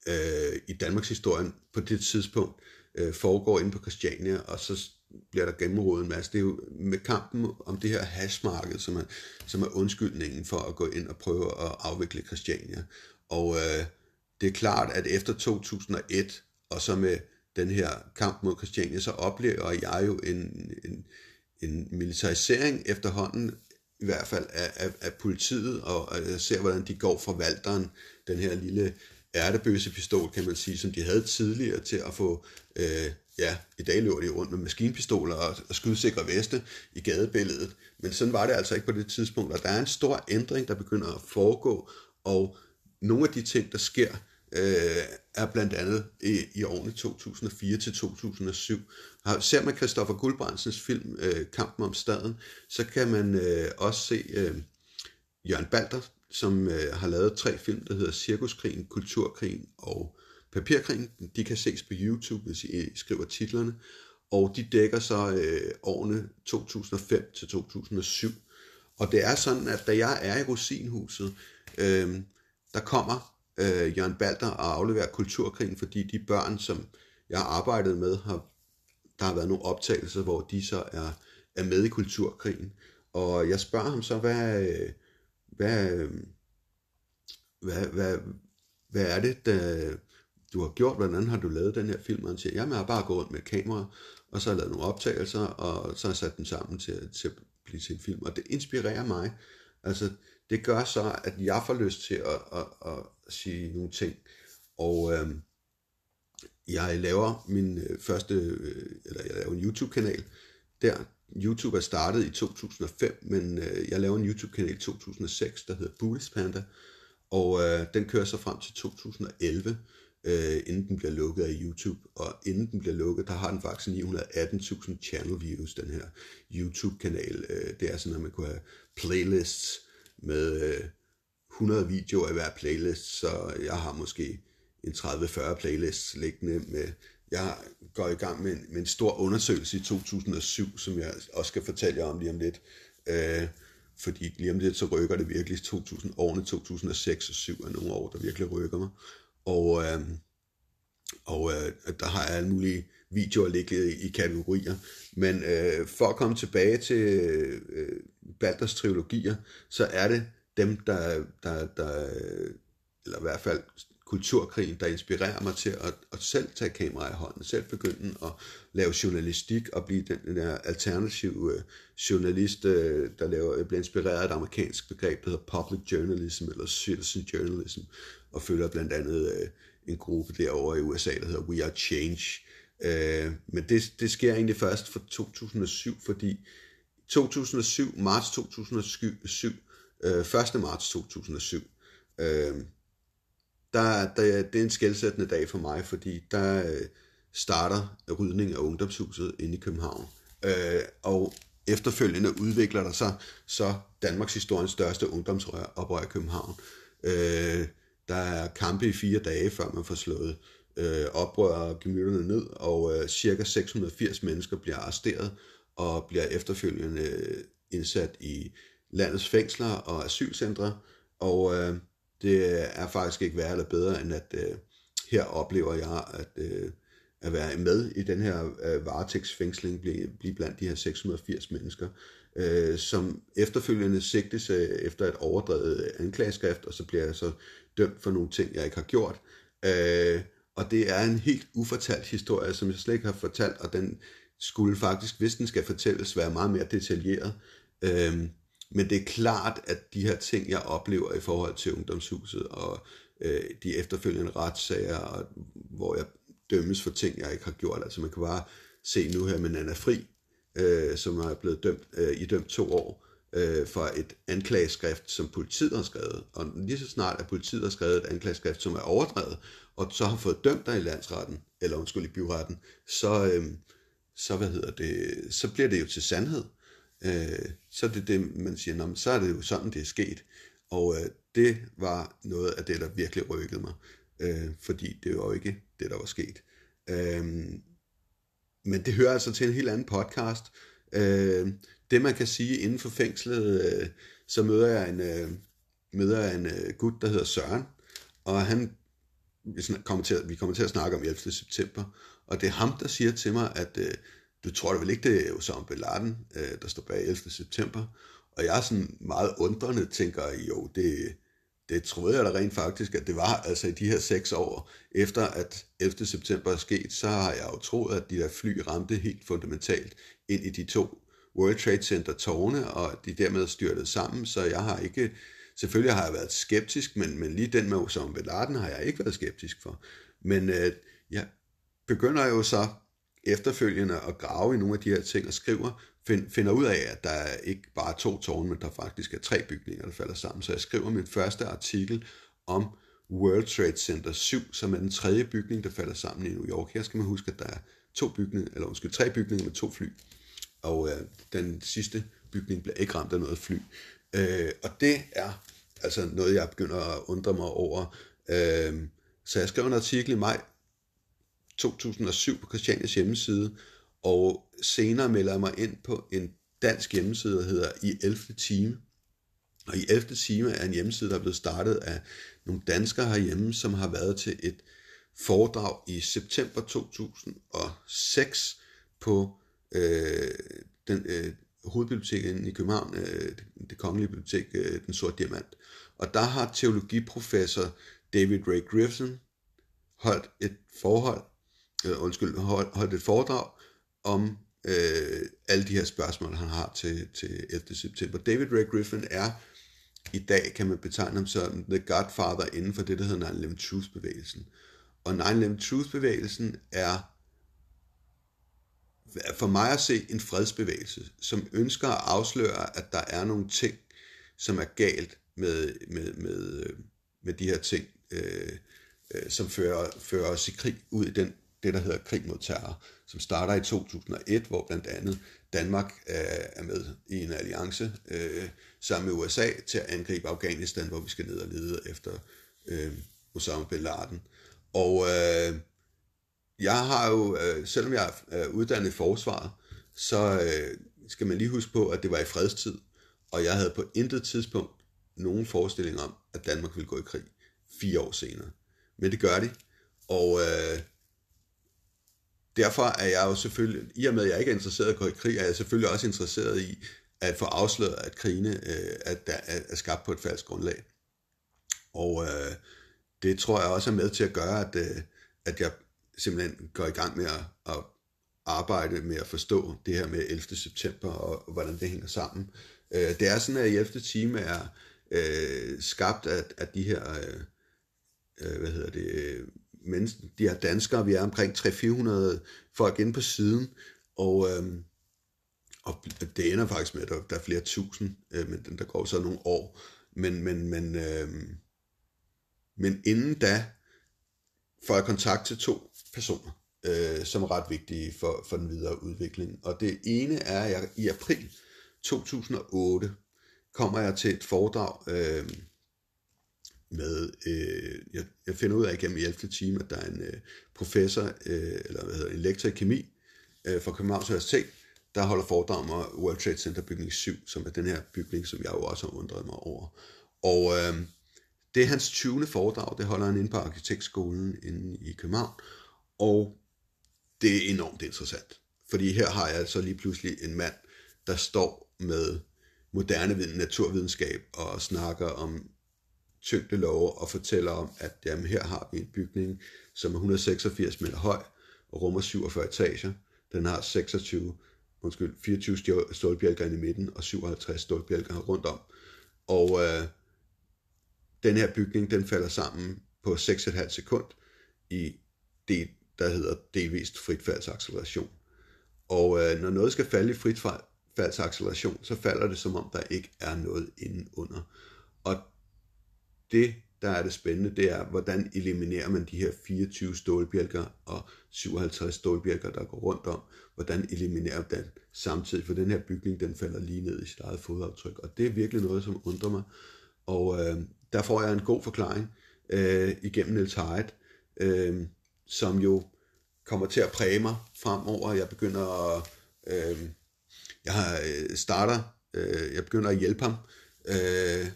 øh, i Danmarks historien på det tidspunkt øh, foregår inde på Christiania, og så bliver der gennemrådet en masse. Det er jo med kampen om det her hashmarked, som er, som er undskyldningen for at gå ind og prøve at afvikle Christiania. Og øh, det er klart, at efter 2001, og så med den her kamp mod Christiania, så oplever jeg jo en, en, en militarisering efterhånden, i hvert fald af, af, af politiet, og, jeg ser, hvordan de går fra valteren, den her lille ærtebøsepistol, kan man sige, som de havde tidligere til at få, øh, ja, i dag løber de rundt med maskinpistoler og, og skudsikre veste i gadebilledet, men sådan var det altså ikke på det tidspunkt, og der er en stor ændring, der begynder at foregå, og nogle af de ting, der sker, øh, er blandt andet i, i årene 2004 til 2007. Har, ser man Christoffer Guldbrandsens film øh, Kampen om staden, så kan man øh, også se øh, Jørgen Balder, som øh, har lavet tre film, der hedder Cirkuskrigen, Kulturkrigen og Papirkrigen. De kan ses på YouTube, hvis I skriver titlerne. Og de dækker så øh, årene 2005 til 2007. Og det er sådan, at da jeg er i Rosinhuset, øh, der kommer øh, Jørgen Balder og aflevere Kulturkrigen, fordi de børn, som jeg har arbejdet med, har, der har været nogle optagelser, hvor de så er, er med i Kulturkrigen. Og jeg spørger ham så, hvad, hvad, hvad, hvad, hvad er det, der, du har gjort? Hvordan har du lavet den her film? Og han siger, jamen jeg har bare gået rundt med kamera, og så har jeg lavet nogle optagelser, og så har jeg sat den sammen til, til at blive til en film. Og det inspirerer mig. Altså, det gør så, at jeg får lyst til at, at, at sige nogle ting. Og øh, jeg laver min øh, første, øh, eller jeg laver en YouTube-kanal. Der, YouTube er startet i 2005, men øh, jeg laver en YouTube-kanal i 2006, der hedder Buddhist Panda. Og øh, den kører så frem til 2011, øh, inden den bliver lukket af YouTube. Og inden den bliver lukket, der har den faktisk 918.000 channel views, den her YouTube-kanal. Øh, det er sådan, at man kunne have playlists med øh, 100 videoer i hver playlist, så jeg har måske en 30-40 playlists liggende med jeg går i gang med en, med en stor undersøgelse i 2007, som jeg også skal fortælle jer om lige om lidt. Øh, fordi lige om lidt, så rykker det virkelig 2000, årene 2006 og 7 er nogle år, der virkelig rykker mig. Og, øh, og øh, der har jeg alle mulige videoer liggende i, i kategorier. Men øh, for at komme tilbage til øh, Balders trilogier, så er det dem, der, der, der eller i hvert fald kulturkrigen, der inspirerer mig til at, at selv tage kamera i hånden, selv begynde at lave journalistik og blive den, den der alternative øh, journalist, øh, der laver, bliver inspireret af et amerikansk begreb, der hedder public journalism eller citizen journalism, og følger blandt andet øh, en gruppe derovre i USA, der hedder We Are Change. Men det, det sker egentlig først fra 2007, fordi 2007, marts 2007, Øh, uh, 1. marts 2007, uh, øh, der, der, det er en skældsættende dag for mig, fordi der øh, starter rydning af ungdomshuset inde i København. Øh, og efterfølgende udvikler der sig så Danmarks historiens største ungdomsoprør i København. Øh, der er kampe i fire dage, før man får slået øh, oprør og gemytterne ned, og øh, cirka 680 mennesker bliver arresteret og bliver efterfølgende øh, indsat i landets fængsler og asylcentre, og øh, det er faktisk ikke værre eller bedre, end at øh, her oplever jeg, at, øh, at være med i den her øh, varetægtsfængsling, blive, blive blandt de her 680 mennesker, øh, som efterfølgende sigtes øh, efter et overdrevet anklageskrift, og så bliver jeg så dømt for nogle ting, jeg ikke har gjort. Øh, og det er en helt ufortalt historie, som jeg slet ikke har fortalt, og den skulle faktisk, hvis den skal fortælles, være meget mere detaljeret. Øh, men det er klart, at de her ting, jeg oplever i forhold til ungdomshuset og øh, de efterfølgende retssager, og, hvor jeg dømmes for ting, jeg ikke har gjort. Altså man kan bare se nu her med Nana Fri, øh, som er blevet dømt, øh, idømt to år øh, for et anklageskrift, som politiet har skrevet. Og lige så snart, at politiet har skrevet et anklageskrift, som er overdrevet, og så har fået dømt dig i landsretten, eller undskyld i byretten, så, øh, så, hvad hedder det, så bliver det jo til sandhed øh, så er det det, man siger, Nå, så er det jo sådan, det er sket. Og øh, det var noget af det, der virkelig rykkede mig, øh, fordi det var jo ikke det, der var sket. Øh, men det hører altså til en helt anden podcast. Øh, det man kan sige inden for fængslet, øh, så møder jeg en, øh, møder jeg en øh, gut, der hedder Søren, og han vi kommer, til, vi kommer til at snakke om 11. september, og det er ham, der siger til mig, at øh, du tror da vel ikke, det er Osama Bin Laden, øh, der står bag 11. september? Og jeg er sådan meget undrende, tænker, jo, det, det troede jeg da rent faktisk, at det var, altså i de her seks år, efter at 11. september er sket, så har jeg jo troet, at de der fly ramte helt fundamentalt ind i de to World Trade Center tårne, og de dermed styrtede sammen, så jeg har ikke, selvfølgelig har jeg været skeptisk, men, men lige den med Osama Bin Laden har jeg ikke været skeptisk for. Men øh, jeg begynder jo så efterfølgende at grave i nogle af de her ting og skriver, find, finder ud af, at der er ikke bare to tårne, men der faktisk er tre bygninger, der falder sammen. Så jeg skriver min første artikel om World Trade Center 7, som er den tredje bygning, der falder sammen i New York. Her skal man huske, at der er to bygninger, eller undskyld, tre bygninger med to fly. Og øh, den sidste bygning bliver ikke ramt af noget fly. Øh, og det er altså noget, jeg begynder at undre mig over. Øh, så jeg skrev en artikel i maj 2007 på Christianias hjemmeside, og senere melder jeg mig ind på en dansk hjemmeside, der hedder I 11. time. Og i 11. time er en hjemmeside, der er blevet startet af nogle danskere herhjemme, som har været til et foredrag i september 2006 på øh, den, øh, hovedbiblioteket i København, øh, det, det kongelige bibliotek, øh, Den Sorte Diamant. Og der har teologiprofessor David Ray Griffin holdt et forhold, øh, undskyld, holdt et foredrag om øh, alle de her spørgsmål, han har til, til 11. september. David Ray Griffin er i dag, kan man betegne ham som the godfather inden for det, der hedder 9-11 Truth-bevægelsen. Og 9-11 Truth-bevægelsen er for mig at se en fredsbevægelse, som ønsker at afsløre, at der er nogle ting, som er galt med, med, med, øh, med de her ting, øh, øh, som fører, fører os i krig ud i den det, der hedder krig mod terror, som starter i 2001, hvor blandt andet Danmark øh, er med i en alliance øh, sammen med USA til at angribe Afghanistan, hvor vi skal ned og lede efter øh, Osama Bin Laden. Og øh, jeg har jo, øh, selvom jeg er uddannet i forsvaret, så øh, skal man lige huske på, at det var i fredstid, og jeg havde på intet tidspunkt nogen forestilling om, at Danmark ville gå i krig fire år senere. Men det gør de, og øh, derfor er jeg jo selvfølgelig, i og med at jeg ikke er interesseret i at gå i krig, er jeg selvfølgelig også interesseret i at få afsløret, at krigene øh, at er, er skabt på et falsk grundlag. Og øh, det tror jeg også er med til at gøre, at, øh, at jeg simpelthen går i gang med at, at arbejde med at forstå det her med 11. september og, og hvordan det hænger sammen. Øh, det er sådan, at i 11. time er øh, skabt af, af de her, øh, øh hvad hedder det, øh, mennesker, de her danskere, vi er omkring 300-400 folk inde på siden, og, øh, og det ender faktisk med, at der, der er flere tusind, øh, men der går så nogle år. Men, men, men, øh, men inden da får jeg kontakt til to personer. øh, som er ret vigtige for, for den videre udvikling. Og det ene er, at jeg i april 2008 kommer jeg til et foredrag øh, med, øh, jeg, jeg finder ud af igennem i 11. time, at der er en øh, professor, øh, eller hvad hedder en lektor i kemi øh, fra Københavns Universitet, der holder foredrag om World Trade Center bygning 7, som er den her bygning, som jeg jo også har undret mig over. Og øh, det er hans 20. foredrag, det holder han inde på Arkitektskolen inde i København, og det er enormt interessant. Fordi her har jeg altså lige pludselig en mand, der står med moderne naturvidenskab og snakker om tyngdelove og fortæller om, at jamen, her har vi en bygning, som er 186 meter høj og rummer 47 etager. Den har 26, undskyld, 24 stålbjælker i midten og 57 stålbjælker rundt om. Og øh, den her bygning, den falder sammen på 6,5 sekund i det, der hedder delvist fritfaldsacceleration. Og øh, når noget skal falde i fritfaldsacceleration, så falder det som om, der ikke er noget inde under. Og det, der er det spændende, det er, hvordan eliminerer man de her 24 stålbjælker og 57 stålbjælker, der går rundt om. Hvordan eliminerer man den samtidig, for den her bygning, den falder lige ned i sit eget fodaftryk. Og det er virkelig noget, som undrer mig. Og øh, der får jeg en god forklaring øh, igennem Niels Hyde, øh, som jo kommer til at præge mig fremover. Jeg begynder at, øh, jeg øh, starter, øh, jeg begynder at hjælpe ham øh,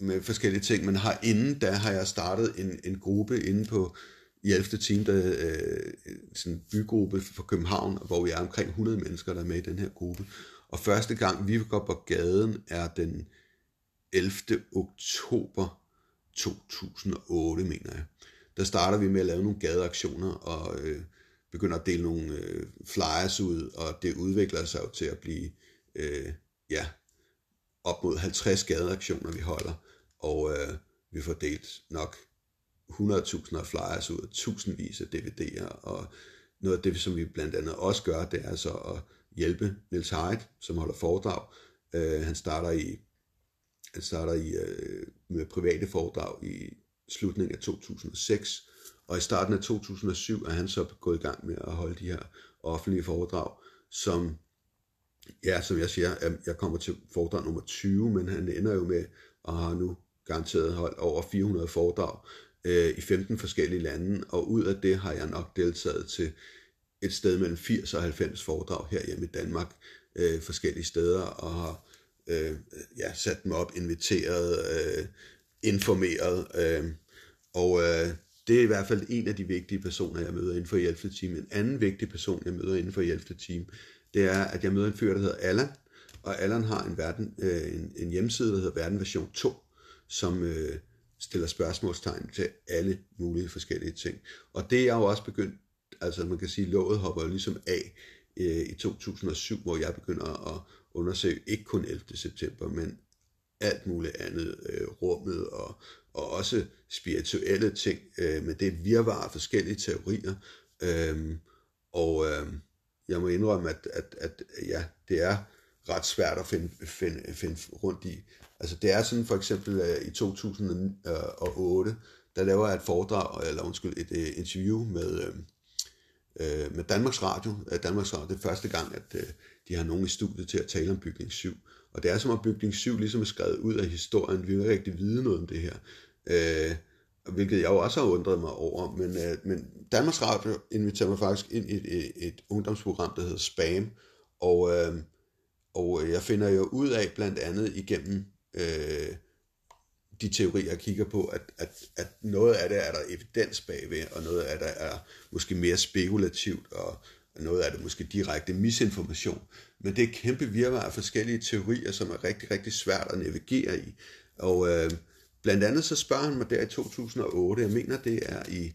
med forskellige ting, men har, inden da har jeg startet en, en gruppe inde på i 11. team, der, øh, sådan en bygruppe for København, hvor vi er omkring 100 mennesker, der er med i den her gruppe. Og første gang, vi går på gaden, er den 11. oktober 2008, mener jeg. Der starter vi med at lave nogle gadeaktioner og øh, begynder at dele nogle øh, flyers ud, og det udvikler sig jo til at blive øh, ja, op mod 50 gadeaktioner, vi holder, og øh, vi får delt nok 100.000 af flyers ud, tusindvis af DVD'er, og noget af det, som vi blandt andet også gør, det er altså at hjælpe Niels Heidt, som holder foredrag. Øh, han starter i han starter i, øh, med private foredrag i slutningen af 2006, og i starten af 2007 er han så gået i gang med at holde de her offentlige foredrag, som, ja, som jeg siger, jeg kommer til foredrag nummer 20, men han ender jo med at have nu garanteret holdt over 400 foredrag øh, i 15 forskellige lande, og ud af det har jeg nok deltaget til et sted mellem 80 og 90 foredrag her hjemme i Danmark, øh, forskellige steder, og har øh, ja, sat dem op, inviteret, øh, informeret, øh, og øh, det er i hvert fald en af de vigtige personer, jeg møder inden for Hjælpte En anden vigtig person, jeg møder inden for Hjælpte det er, at jeg møder en fyr, der hedder Allan, og Allan har en, verden, øh, en, en hjemmeside, der hedder Verden Version 2, som øh, stiller spørgsmålstegn til alle mulige forskellige ting. Og det er jo også begyndt, altså man kan sige, låget hopper jo ligesom af øh, i 2007, hvor jeg begynder at undersøge ikke kun 11. september, men alt muligt andet, øh, rummet og, og også spirituelle ting, øh, men det er virvar af forskellige teorier, øh, og øh, jeg må indrømme, at, at, at ja, det er ret svært at finde, finde, finde rundt i. Altså det er sådan for eksempel øh, i 2008, der laver jeg et foredrag, eller undskyld, et, øh, interview med, øh, øh, med Danmarks Radio. Øh, Danmarks Radio, det er første gang, at øh, de har nogen i studiet til at tale om bygning 7. Og det er som om bygning 7 ligesom er skrevet ud af historien. Vi vil ikke rigtig vide noget om det her. Øh, hvilket jeg jo også har undret mig over. Men, øh, men Danmarks Radio inviterer mig faktisk ind i et, et, et ungdomsprogram, der hedder Spam. Og, øh, og jeg finder jo ud af blandt andet igennem øh, de teorier, jeg kigger på, at, at, at noget af det er der evidens bagved, og noget af det er måske mere spekulativt, og noget af det måske direkte misinformation. Men det er kæmpe virvar af forskellige teorier, som er rigtig, rigtig svært at navigere i. Og øh, blandt andet så spørger han mig der i 2008, jeg mener det er i,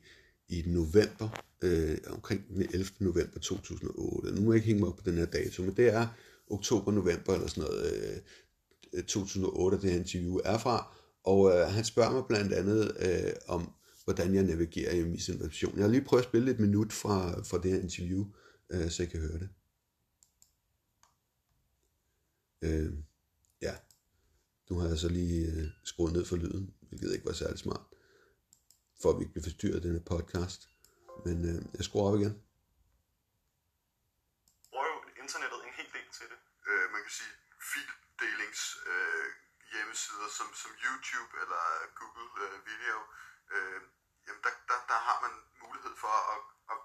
i november, øh, omkring den 11. november 2008. Nu må jeg ikke hænge mig op på den her dato, men det er oktober-november eller sådan noget, øh, Øh, 2008, det her interview er fra, og øh, han spørger mig blandt andet øh, om, hvordan jeg navigerer i misinformation. Jeg har lige prøvet at spille et minut fra, fra det her interview, øh, så I kan høre det. Øh, ja, nu har jeg så lige øh, skruet ned for lyden, hvilket ikke var særlig smart, for at vi ikke bliver forstyrret denne podcast. Men øh, jeg skruer op igen. Bruger jo internettet en hel del til det. Øh, man kan sige, hjemmesider som, som YouTube eller Google øh, Video, øh, jamen der, der, der har man mulighed for at, at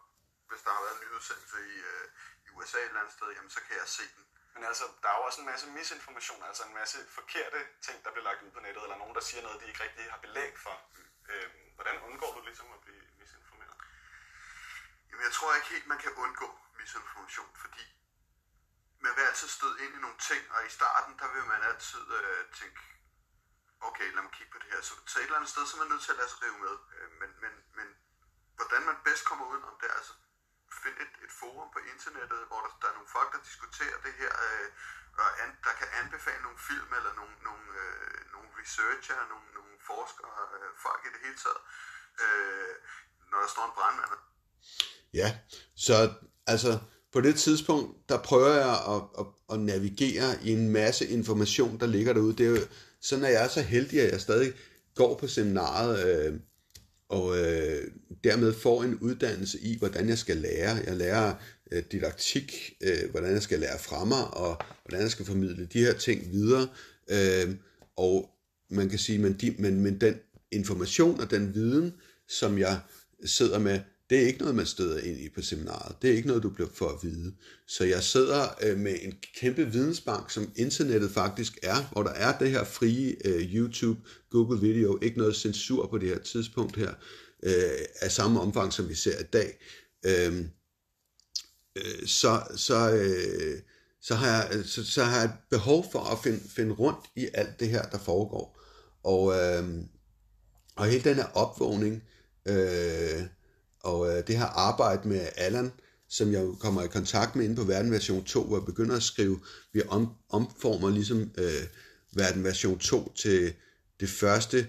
hvis der har været en nyhedsudsendelse i, øh, i USA et eller andet sted, jamen så kan jeg se den. Men altså, der er jo også en masse misinformation, altså en masse forkerte ting, der bliver lagt ud på nettet, eller nogen, der siger noget, de ikke rigtig har belæg for. Mm. Øhm, hvordan undgår du ligesom at blive misinformeret? Jamen, jeg tror ikke helt, man kan undgå misinformation, fordi man vil altid støde ind i nogle ting, og i starten, der vil man altid øh, tænke, okay, lad mig kigge på det her. Så, så et eller andet sted, så er man nødt til at lade sig rive med. Øh, men, men, men hvordan man bedst kommer ud om det, altså find et, et forum på internettet, hvor der, der er nogle folk, der diskuterer det her, øh, og an, der kan anbefale nogle film, eller nogle, nogle, øh, nogle researcher, nogle, nogle forskere, øh, folk i det hele taget, øh, når der står en brandmand. Ja, så altså på det tidspunkt, der prøver jeg at, at, at navigere i en masse information, der ligger derude. Det er jo sådan, er jeg er så heldig, at jeg stadig går på seminaret, øh, og øh, dermed får en uddannelse i, hvordan jeg skal lære. Jeg lærer øh, didaktik, øh, hvordan jeg skal lære fra mig, og hvordan jeg skal formidle de her ting videre. Øh, og man kan sige, men, de, men, men den information og den viden, som jeg sidder med, det er ikke noget, man støder ind i på seminaret. Det er ikke noget, du bliver for at vide. Så jeg sidder øh, med en kæmpe vidensbank, som internettet faktisk er, hvor der er det her frie øh, YouTube, Google Video, ikke noget censur på det her tidspunkt her, øh, af samme omfang, som vi ser i dag. Øh, øh, så, så, øh, så, har jeg, så, så har jeg behov for at finde, finde rundt i alt det her, der foregår. Og, øh, og hele den her opvågning, øh, og øh, det her arbejde med Allan, som jeg kommer i kontakt med inde på Verden version 2, hvor jeg begynder at skrive, vi om, omformer ligesom øh, Verden version 2 til det første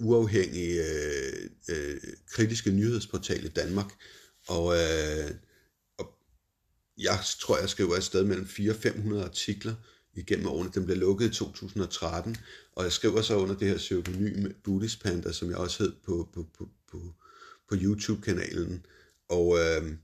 uafhængige øh, øh, kritiske nyhedsportal i Danmark. Og, øh, og jeg tror, jeg skriver et sted mellem 400-500 artikler igennem årene. Den blev lukket i 2013, og jeg skriver så under det her pseudonym Buddhist Panda, som jeg også hed på, på, på, på på YouTube-kanalen. Og øh,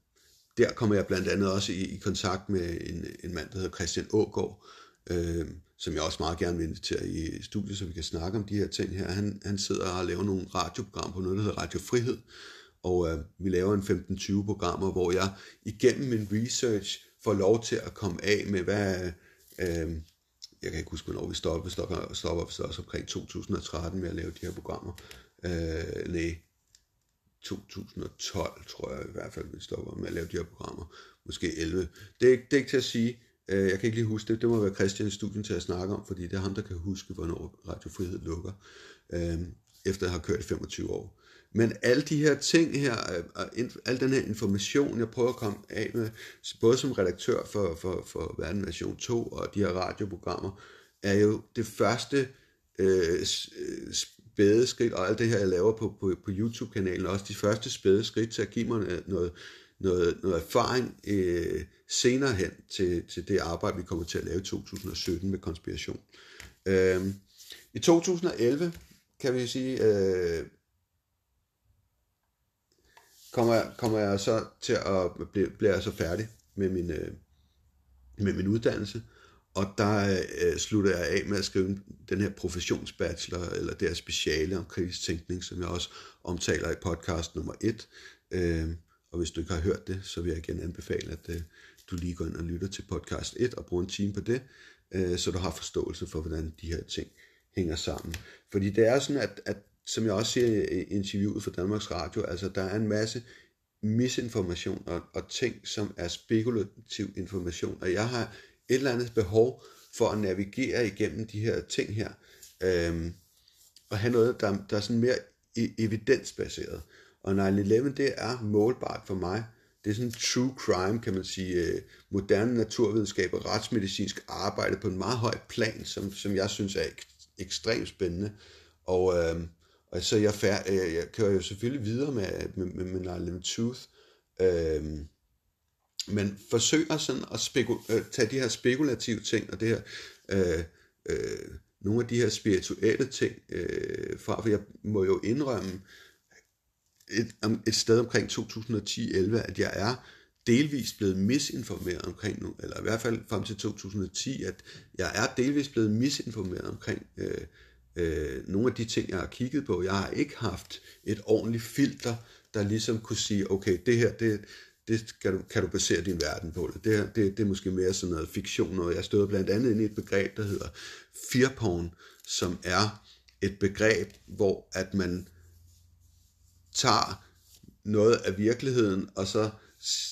der kommer jeg blandt andet også i, i kontakt med en, en mand, der hedder Christian Ågaard, øh, som jeg også meget gerne vil invitere i studiet, så vi kan snakke om de her ting her. Han, han sidder og laver nogle radioprogrammer på noget, der hedder Radio Frihed, og øh, vi laver en 15-20 programmer, hvor jeg igennem min research får lov til at komme af med, hvad... Øh, jeg kan ikke huske, hvornår vi stopper. Vi stopper, stopper også omkring 2013 med at lave de her programmer. Øh, nej, 2012, tror jeg i hvert fald, vi stopper med at lave de her programmer. Måske 11. Det er, det er ikke til at sige. Øh, jeg kan ikke lige huske det. Det må være Christian i studien til at snakke om, fordi det er ham, der kan huske, hvornår Radiofrihed lukker. Øh, efter at have kørt i 25 år. Men alle de her ting her, øh, øh, al den her information, jeg prøver at komme af med, både som redaktør for, for, for Verden Version 2 og de her radioprogrammer, er jo det første øh, spæde skridt, og alt det her, jeg laver på, på, på YouTube-kanalen, også de første spæde skridt til at give mig noget, noget, noget erfaring øh, senere hen til, til det arbejde, vi kommer til at lave i 2017 med konspiration. Øh, I 2011, kan vi sige, øh, kommer, jeg, kommer jeg så til at blive, bliver jeg så færdig med min, øh, med min uddannelse, og der øh, slutter jeg af med at skrive den her professionsbachelor, eller det her speciale om kritisk tænkning, som jeg også omtaler i podcast nummer 1. Øh, og hvis du ikke har hørt det, så vil jeg igen anbefale, at øh, du lige går ind og lytter til podcast 1 og bruger en time på det, øh, så du har forståelse for, hvordan de her ting hænger sammen. Fordi det er sådan, at, at som jeg også siger i interviewet for Danmarks Radio, altså der er en masse misinformation og, og ting, som er spekulativ information, og jeg har et eller andet behov for at navigere igennem de her ting her, øhm, og have noget, der, der er sådan mere e-, evidensbaseret. Og 9-11, det er målbart for mig. Det er sådan true crime, kan man sige, øh, moderne naturvidenskab og retsmedicinsk arbejde på en meget høj plan, som, som jeg synes er ek, ekstremt spændende. Og, øh, og så jeg, fær, jeg, jeg kører jo selvfølgelig videre med, med, med, med 9-11 Tooth. øh, men forsøger sådan at spekul- øh, tage de her spekulative ting og det her, øh, øh, nogle af de her spirituelle ting øh, fra, for jeg må jo indrømme et, et sted omkring 2010-11, at jeg er delvist blevet misinformeret omkring nu, eller i hvert fald frem til 2010, at jeg er delvist blevet misinformeret omkring øh, øh, nogle af de ting, jeg har kigget på. Jeg har ikke haft et ordentligt filter, der ligesom kunne sige, okay, det her, det, det kan du, kan du basere din verden på. Det, det, det er måske mere sådan noget fiktion, og jeg stod blandt andet ind i et begreb, der hedder fearporn, som er et begreb, hvor at man tager noget af virkeligheden, og så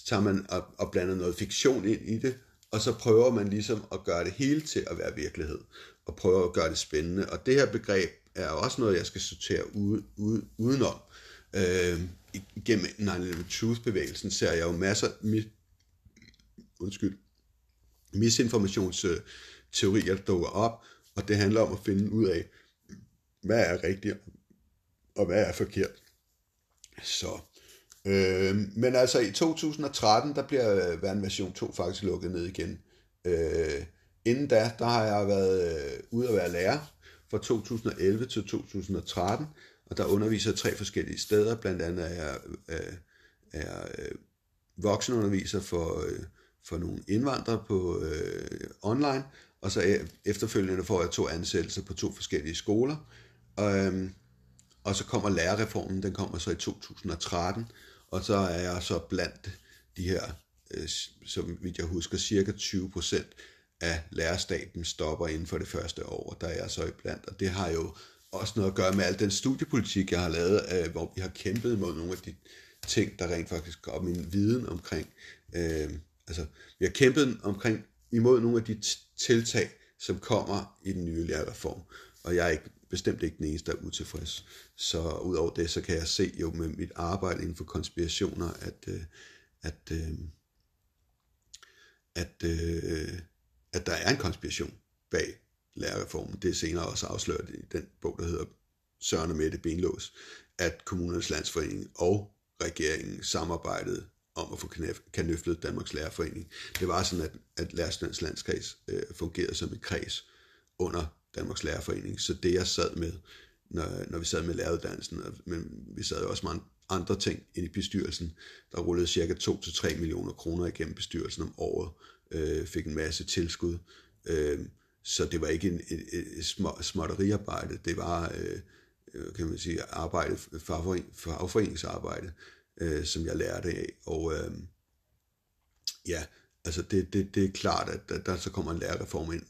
tager man og, og blander noget fiktion ind i det, og så prøver man ligesom at gøre det hele til at være virkelighed, og prøver at gøre det spændende. Og det her begreb er også noget, jeg skal sortere ude, ude, udenom. Øh, gennem 9-11 Truth-bevægelsen ser jeg jo masser mi, undskyld, misinformationsteorier, der dukker op, og det handler om at finde ud af, hvad er rigtigt, og hvad er forkert. Så, øh, men altså i 2013, der bliver version 2 faktisk lukket ned igen. Øh, inden da, der har jeg været øh, ude at være lærer fra 2011 til 2013, og der underviser tre forskellige steder, blandt andet er jeg, øh, er, øh, voksenunderviser for, øh, for nogle indvandrere på øh, online, og så øh, efterfølgende får jeg to ansættelser på to forskellige skoler. Og, øhm, og så kommer lærerreformen, den kommer så i 2013, og så er jeg så blandt de her, øh, som vidt jeg husker, cirka 20 procent af lærerstaten stopper inden for det første år, og der er jeg så blandt, og det har jo også noget at gøre med al den studiepolitik, jeg har lavet, øh, hvor vi har kæmpet mod nogle af de ting, der rent faktisk går min viden omkring. Øh, altså, vi har kæmpet omkring imod nogle af de tiltag, som kommer i den nye lærerreform, og jeg er ikke, bestemt ikke den eneste, der er utilfreds. Så udover det, så kan jeg se jo med mit arbejde inden for konspirationer, at, øh, at, øh, at, øh, at der er en konspiration bag lærerreformen. Det er senere også afsløret i den bog, der hedder Søren og Mette Benlås, at kommunernes landsforening og regeringen samarbejdede om at få kanøflet Danmarks Lærerforening. Det var sådan, at, at Lærerstands Landskreds øh, fungerede som en kreds under Danmarks Lærerforening. Så det jeg sad med, når, når vi sad med læreruddannelsen, men vi sad jo også med andre ting ind i bestyrelsen, der rullede cirka 2-3 millioner kroner igennem bestyrelsen om året, øh, fik en masse tilskud. Øh, så det var ikke en, et, et små, småtteriarbejde, det var, øh, øh, kan man sige, arbejde, fagforeningsarbejde, øh, som jeg lærte af. Og øh, ja, altså det, det, det er klart, at der, der så kommer en lærerreform ind,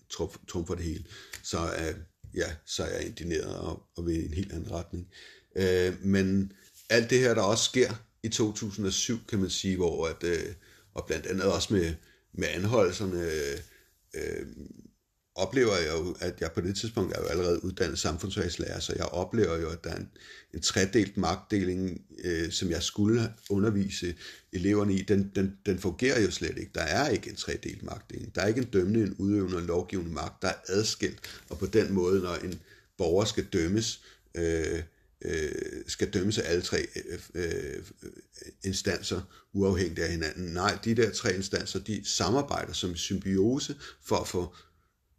trum for det hele. Så øh, ja, så er jeg indineret og, og ved en helt anden retning. Øh, men alt det her, der også sker i 2007, kan man sige, hvor at, øh, og blandt andet også med, med anholdelserne, øh, øh, oplever jeg jo, at jeg på det tidspunkt er jo allerede uddannet samfundsfagslærer, så jeg oplever jo, at der er en, en tredelt magtdeling, øh, som jeg skulle undervise eleverne i, den, den, den fungerer jo slet ikke. Der er ikke en tredelt magtdeling. Der er ikke en dømmende, en udøvende og en lovgivende magt, der er adskilt, og på den måde, når en borger skal dømmes, øh, øh, skal dømmes af alle tre øh, øh, instanser uafhængigt af hinanden. Nej, de der tre instanser, de samarbejder som symbiose for at få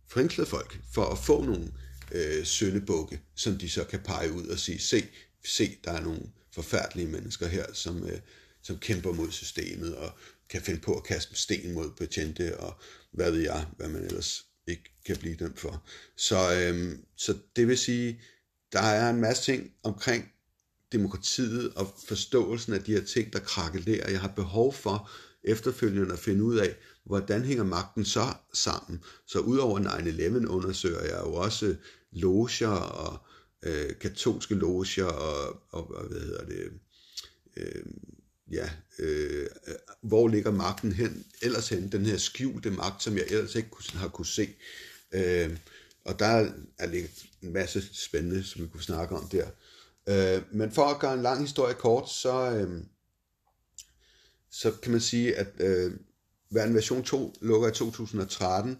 fængslet folk for at få nogle øh, søndebukke, som de så kan pege ud og sige, se, se, der er nogle forfærdelige mennesker her, som, øh, som kæmper mod systemet og kan finde på at kaste sten mod betjente og hvad ved jeg, hvad man ellers ikke kan blive dømt for. Så, øh, så det vil sige, der er en masse ting omkring demokratiet og forståelsen af de her ting, der krakelerer. Jeg har behov for efterfølgende at finde ud af, hvordan hænger magten så sammen? Så udover 9-11 undersøger jeg jo også loger og øh, katolske loger og, og, og hvad hedder det, øh, ja, øh, hvor ligger magten hen, ellers hen, den her skjulte magt, som jeg ellers ikke kunne, har kunne se. Øh, og der er en masse spændende, som vi kunne snakke om der. Øh, men for at gøre en lang historie kort, så, øh, så kan man sige, at øh, Verden version 2 lukker i 2013,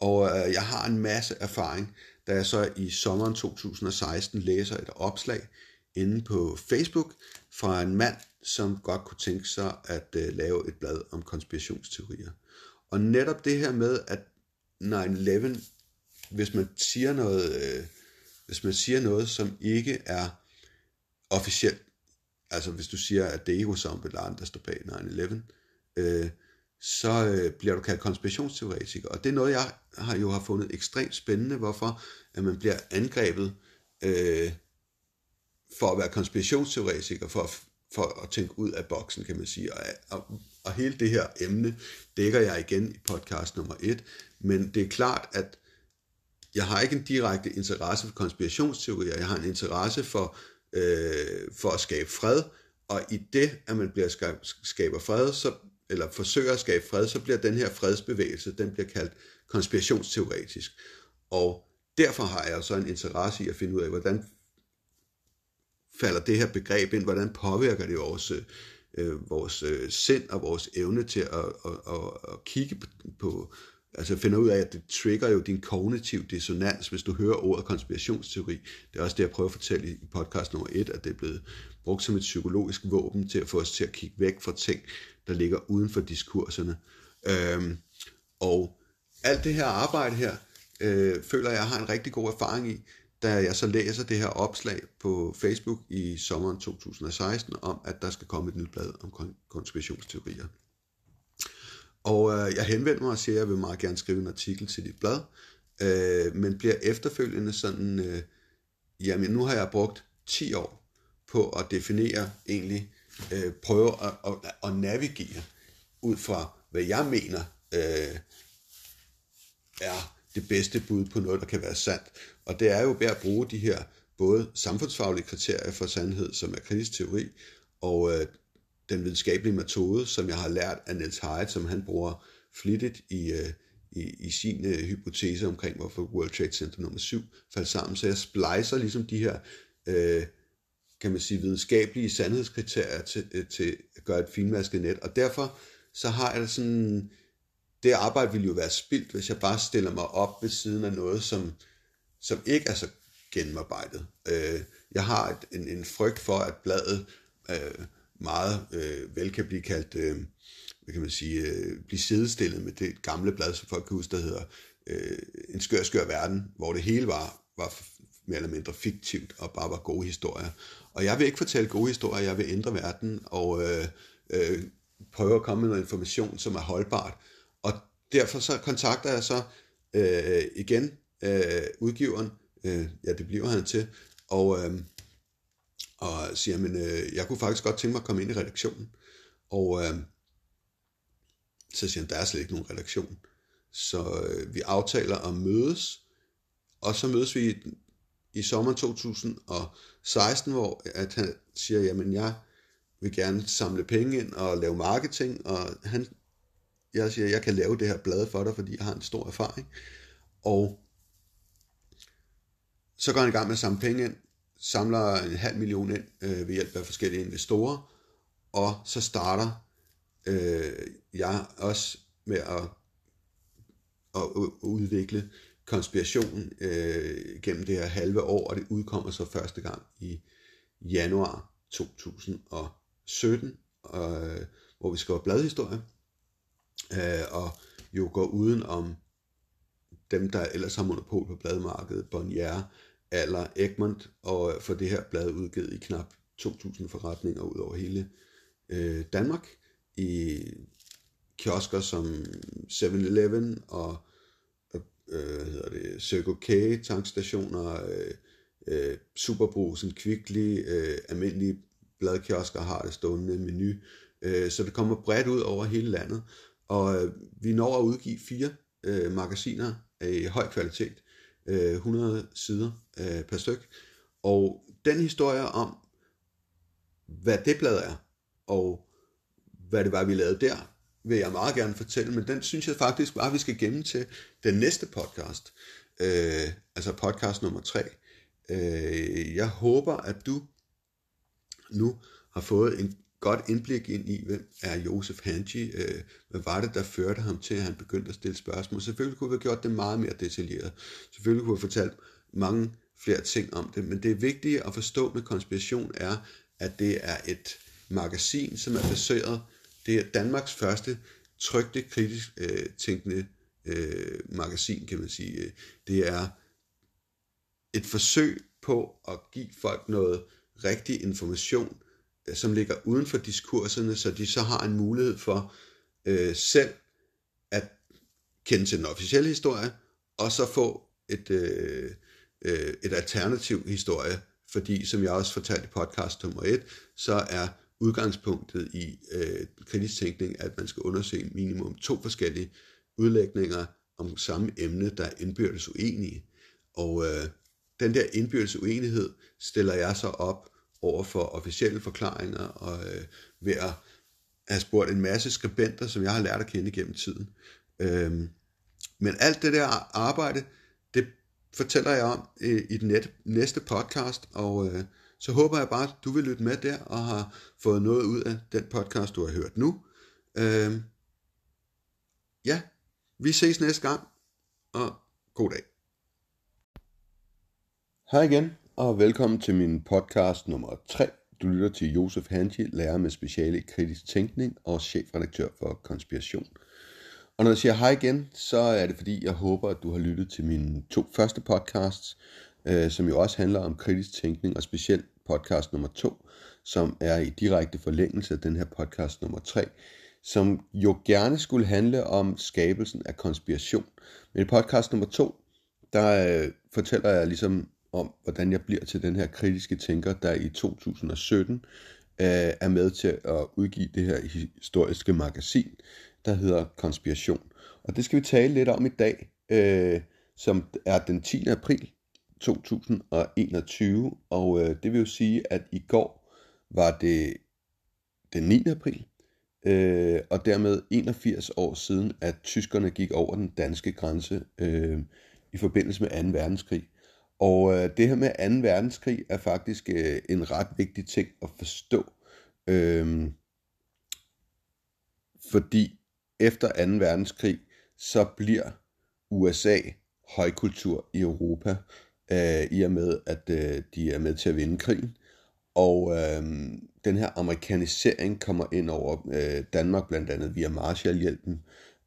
og øh, jeg har en masse erfaring, da jeg så i sommeren 2016 læser et opslag inde på Facebook fra en mand, som godt kunne tænke sig at øh, lave et blad om konspirationsteorier. Og netop det her med, at 9-11, hvis man siger noget, øh, hvis man siger noget, som ikke er officielt, altså hvis du siger, at det er Osama Bin Laden, der står bag 9-11, øh, så øh, bliver du kaldt konspirationsteoretiker. Og det er noget, jeg har jo har fundet ekstremt spændende, hvorfor at man bliver angrebet øh, for at være konspirationsteoretiker, for at, for at tænke ud af boksen, kan man sige. Og, og, og hele det her emne dækker jeg igen i podcast nummer et, men det er klart, at jeg har ikke en direkte interesse for konspirationsteorier, jeg har en interesse for, øh, for at skabe fred, og i det, at man bliver skaber fred, så, eller forsøger at skabe fred, så bliver den her fredsbevægelse, den bliver kaldt konspirationsteoretisk. Og derfor har jeg så en interesse i at finde ud af, hvordan falder det her begreb ind, hvordan påvirker det vores, øh, vores øh, sind og vores evne til at, at, at, at kigge på, på, altså finder ud af, at det trigger jo din kognitiv dissonans, hvis du hører ordet konspirationsteori. Det er også det, jeg prøver at fortælle i podcast nummer et, at det er blevet brugt som et psykologisk våben til at få os til at kigge væk fra ting, der ligger uden for diskurserne. Øhm, og alt det her arbejde her, øh, føler jeg har en rigtig god erfaring i, da jeg så læser det her opslag på Facebook i sommeren 2016 om, at der skal komme et nyt blad om konspirationsteorier. Og øh, jeg henvendte mig og siger, at jeg vil meget gerne skrive en artikel til dit blad, øh, men bliver efterfølgende sådan, øh, jamen nu har jeg brugt 10 år på at definere egentlig, øh, prøve at, at, at navigere ud fra, hvad jeg mener øh, er det bedste bud på noget, der kan være sandt. Og det er jo ved at bruge de her både samfundsfaglige kriterier for sandhed, som er kritisk teori, og øh, den videnskabelige metode, som jeg har lært af Niels Hyde, som han bruger flittigt i, øh, i, i sin øh, hypotese omkring, hvorfor World Trade Center nummer 7 faldt sammen. Så jeg splicer ligesom de her, øh, kan man sige, videnskabelige sandhedskriterier til, øh, til at gøre et finmasket net. Og derfor så har jeg sådan, det arbejde ville jo være spildt, hvis jeg bare stiller mig op ved siden af noget, som, som ikke er så gennemarbejdet. Øh, jeg har et, en, en frygt for, at bladet øh, meget øh, vel kan blive kaldt, øh, hvad kan man sige, øh, blive sidestillet med det gamle blad, som folk kan huske, der hedder øh, En skør, skør verden, hvor det hele var, var mere eller mindre fiktivt og bare var gode historier. Og jeg vil ikke fortælle gode historier, jeg vil ændre verden og øh, øh, prøve at komme med noget information, som er holdbart. Og derfor så kontakter jeg så øh, igen øh, udgiveren, øh, ja det bliver han til, og øh, og siger, men øh, jeg kunne faktisk godt tænke mig at komme ind i redaktionen. Og øh, så siger han, der er slet ikke nogen redaktion. Så øh, vi aftaler at mødes, og så mødes vi i, sommer sommeren 2016, hvor at han siger, jamen jeg vil gerne samle penge ind og lave marketing, og han, jeg siger, jeg kan lave det her blad for dig, fordi jeg har en stor erfaring. Og så går han i gang med at samle penge ind, samler en halv million ind øh, ved hjælp af forskellige investorer, og så starter øh, jeg også med at, at udvikle konspiration øh, gennem det her halve år, og det udkommer så første gang i januar 2017, øh, hvor vi skriver bladhistorie, øh, og jo går uden om dem, der ellers har monopol på bladmarkedet, Bonnier, Aller Egmont, og øh, for det her blad udgivet i knap 2.000 forretninger ud over hele øh, Danmark, i kiosker som 7-Eleven og øh, hedder det, Circle K, tankstationer, øh, øh, Superbrusen, Kvickly, øh, almindelige bladkiosker har det stående menu, øh, så det kommer bredt ud over hele landet, og øh, vi når at udgive fire øh, magasiner af høj kvalitet, øh, 100 sider øh, per styk. Og den historie om, hvad det blad er, og hvad det var, vi lavede der, vil jeg meget gerne fortælle, men den synes jeg faktisk bare, vi skal gemme til den næste podcast, øh, altså podcast nummer 3. Øh, jeg håber, at du nu har fået en godt indblik ind i, hvem er Josef Hanji, øh, hvad var det, der førte ham til, at han begyndte at stille spørgsmål. Selvfølgelig kunne vi have gjort det meget mere detaljeret. Selvfølgelig kunne vi have fortalt mange flere ting om det, men det vigtige at forstå med konspiration er, at det er et magasin, som er baseret, det er Danmarks første trygte, kritisk øh, tænkende øh, magasin, kan man sige. Det er et forsøg på at give folk noget rigtig information, øh, som ligger uden for diskurserne, så de så har en mulighed for øh, selv at kende til den officielle historie, og så få et, øh, øh, et alternativ historie, fordi som jeg også fortalte i podcast nummer 1, så er udgangspunktet i øh, kritisk tænkning, at man skal undersøge minimum to forskellige udlægninger om samme emne, der er indbyrdes uenige. Og øh, den der indbyrdes uenighed stiller jeg så op over for officielle forklaringer og øh, ved at have spurgt en masse skribenter, som jeg har lært at kende gennem tiden. Øh, men alt det der arbejde, det fortæller jeg om øh, i den næste podcast, og øh, så håber jeg bare, at du vil lytte med der og har fået noget ud af den podcast, du har hørt nu. Øh, ja, vi ses næste gang, og god dag. Hej igen, og velkommen til min podcast nummer 3. Du lytter til Josef Hanji, lærer med speciale i kritisk tænkning og chefredaktør for Konspiration. Og når jeg siger hej igen, så er det fordi, jeg håber, at du har lyttet til mine to første podcasts, øh, som jo også handler om kritisk tænkning, og specielt podcast nummer 2, som er i direkte forlængelse af den her podcast nummer 3, som jo gerne skulle handle om skabelsen af konspiration. Men i podcast nummer 2, der øh, fortæller jeg ligesom om, hvordan jeg bliver til den her kritiske tænker, der i 2017 øh, er med til at udgive det her historiske magasin, der hedder Konspiration. Og det skal vi tale lidt om i dag, øh, som er den 10. april 2021, og øh, det vil jo sige, at i går var det den 9. april, øh, og dermed 81 år siden, at tyskerne gik over den danske grænse øh, i forbindelse med 2. verdenskrig. Og øh, det her med 2. verdenskrig er faktisk øh, en ret vigtig ting at forstå. Øh, fordi efter 2. verdenskrig, så bliver USA højkultur i Europa, øh, i og med, at øh, de er med til at vinde krigen. Og øh, den her amerikanisering kommer ind over øh, Danmark, blandt andet via Marshallhjælpen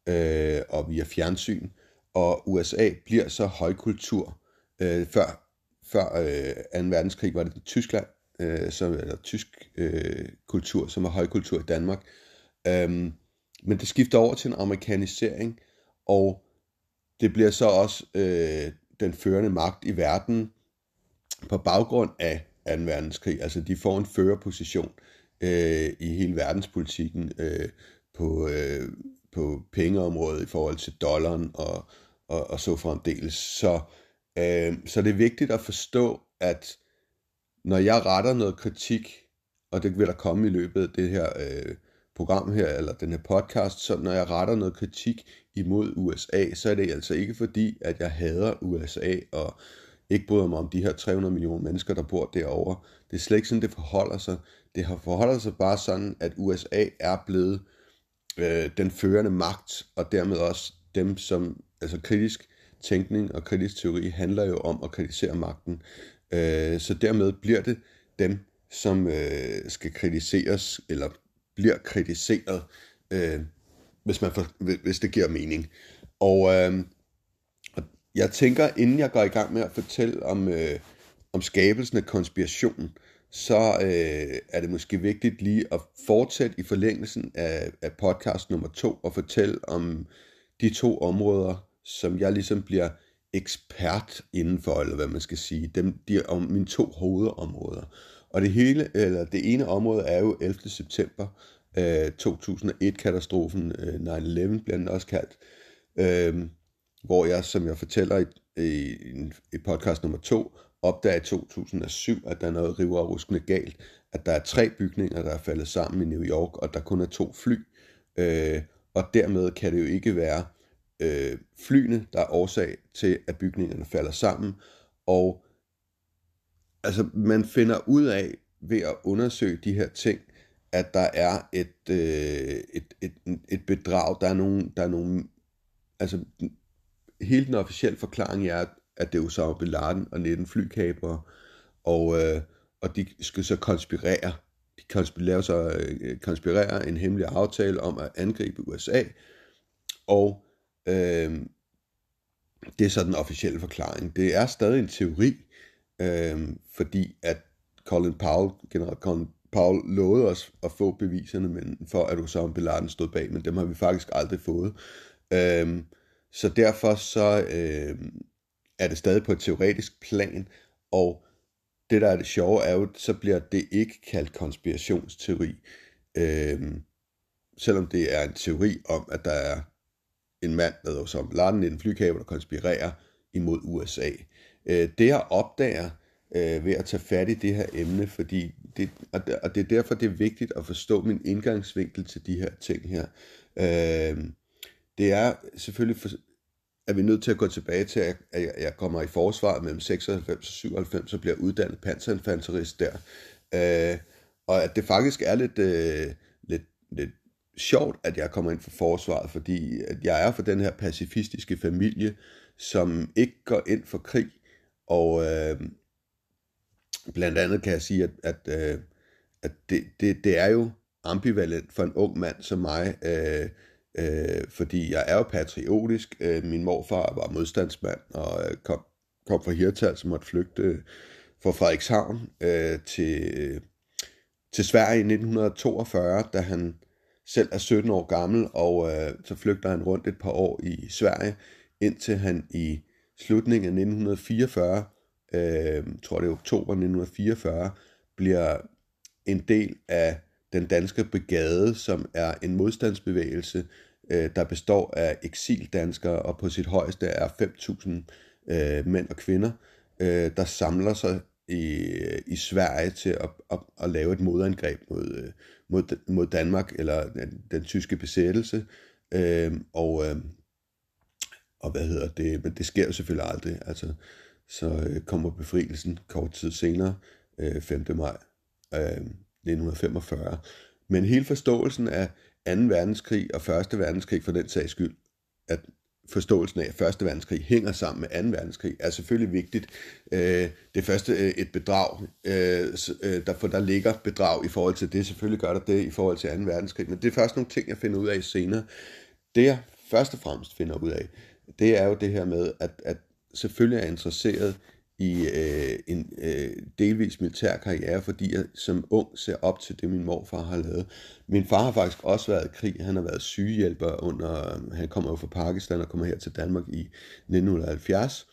øh, og via fjernsyn. Og USA bliver så højkultur. Øh, før før øh, 2. verdenskrig var det Tyskland, øh, som, eller tysk øh, kultur, som var højkultur i Danmark. Øh, men det skifter over til en amerikanisering, og det bliver så også øh, den førende magt i verden på baggrund af 2. verdenskrig. Altså de får en førerposition øh, i hele verdenspolitikken øh, på, øh, på pengeområdet i forhold til dollaren og, og, og så fremdeles. Så, øh, så det er vigtigt at forstå, at når jeg retter noget kritik, og det vil der komme i løbet af det her øh, program her, eller den her podcast, så når jeg retter noget kritik imod USA, så er det altså ikke fordi, at jeg hader USA og ikke bryder mig om de her 300 millioner mennesker, der bor derovre. Det er slet ikke sådan, det forholder sig. Det har forholder sig bare sådan, at USA er blevet øh, den førende magt, og dermed også dem, som, altså kritisk tænkning og kritisk teori handler jo om at kritisere magten. Øh, så dermed bliver det dem, som øh, skal kritiseres, eller bliver kritiseret, øh, hvis, man for, hvis det giver mening. Og, øh, jeg tænker, inden jeg går i gang med at fortælle om, øh, om skabelsen af konspirationen, så øh, er det måske vigtigt lige at fortsætte i forlængelsen af, af podcast nummer to og fortælle om de to områder, som jeg ligesom bliver ekspert indenfor, eller hvad man skal sige. Dem, de er om mine to hovedområder. Og det hele, eller det ene område er jo 11. september øh, 2001-katastrofen, øh, 9-11 bliver den også kaldt, øh, hvor jeg, som jeg fortæller i, i, i podcast nummer to, opdager i 2007, at der er noget river og ruskende galt, at der er tre bygninger, der er faldet sammen i New York, og der kun er to fly, øh, og dermed kan det jo ikke være øh, flyene, der er årsag til, at bygningerne falder sammen, og altså man finder ud af ved at undersøge de her ting, at der er et, øh, et, et, et bedrag, der er nogle, der er nogle, altså hele den officielle forklaring er, at det er Osama Bin Laden og 19 flykabere, og, øh, og de skal så konspirere, de konspirerer, så, øh, konspirere en hemmelig aftale om at angribe USA, og øh, det er så den officielle forklaring. Det er stadig en teori, øh, fordi at Colin Powell, general Colin Powell lovede os at få beviserne men for, at Osama Bin Laden stod bag, men dem har vi faktisk aldrig fået. Øhm, så derfor så øhm, er det stadig på et teoretisk plan, og det der er det sjove er jo, så bliver det ikke kaldt konspirationsteori. Øhm, selvom det er en teori om, at der er en mand, der hedder som Laden, en flykabel, der konspirerer imod USA. Øh, det jeg opdager øh, ved at tage fat i det her emne, fordi det, og det er derfor, det er vigtigt at forstå min indgangsvinkel til de her ting her. Øh, det er selvfølgelig, for, er vi nødt til at gå tilbage til, at jeg kommer i forsvaret mellem 96 og 97, så bliver uddannet panserinfanterist der. Øh, og at det faktisk er lidt, øh, lidt, lidt sjovt, at jeg kommer ind for forsvaret, fordi at jeg er fra den her pacifistiske familie, som ikke går ind for krig. Og øh, blandt andet kan jeg sige, at, at, øh, at det, det, det er jo ambivalent for en ung mand som mig, øh, øh, fordi jeg er jo patriotisk. Øh, min morfar var modstandsmand og øh, kom, kom fra Hirtal, som måtte flygte fra Frederikshavn øh, til, til Sverige i 1942, da han selv er 17 år gammel, og øh, så flygter han rundt et par år i Sverige, indtil han i slutningen af 1944, øh, tror det er oktober 1944, bliver en del af den danske brigade, som er en modstandsbevægelse, øh, der består af eksildanskere, og på sit højeste er 5.000 øh, mænd og kvinder, øh, der samler sig i, i Sverige til at, at, at lave et modangreb mod, øh, mod, mod Danmark, eller den, den tyske besættelse. Øh, og, øh, og hvad hedder det, men det sker jo selvfølgelig aldrig. Altså, så øh, kommer befrielsen kort tid senere, øh, 5. maj øh, 1945. Men hele forståelsen af 2. verdenskrig og 1. verdenskrig for den sags skyld, at forståelsen af, 1. verdenskrig hænger sammen med 2. verdenskrig, er selvfølgelig vigtigt. Øh, det første øh, et bedrag, øh, der, for der ligger bedrag i forhold til det. Selvfølgelig gør der det i forhold til 2. verdenskrig, men det er først nogle ting, jeg finder ud af senere. Det jeg først og fremmest finder ud af, det er jo det her med, at, at selvfølgelig er interesseret i øh, en øh, delvis militær karriere, fordi jeg som ung ser op til det, min morfar har lavet. Min far har faktisk også været i krig. Han har været sygehjælper under, han kommer jo fra Pakistan og kommer her til Danmark i 1970.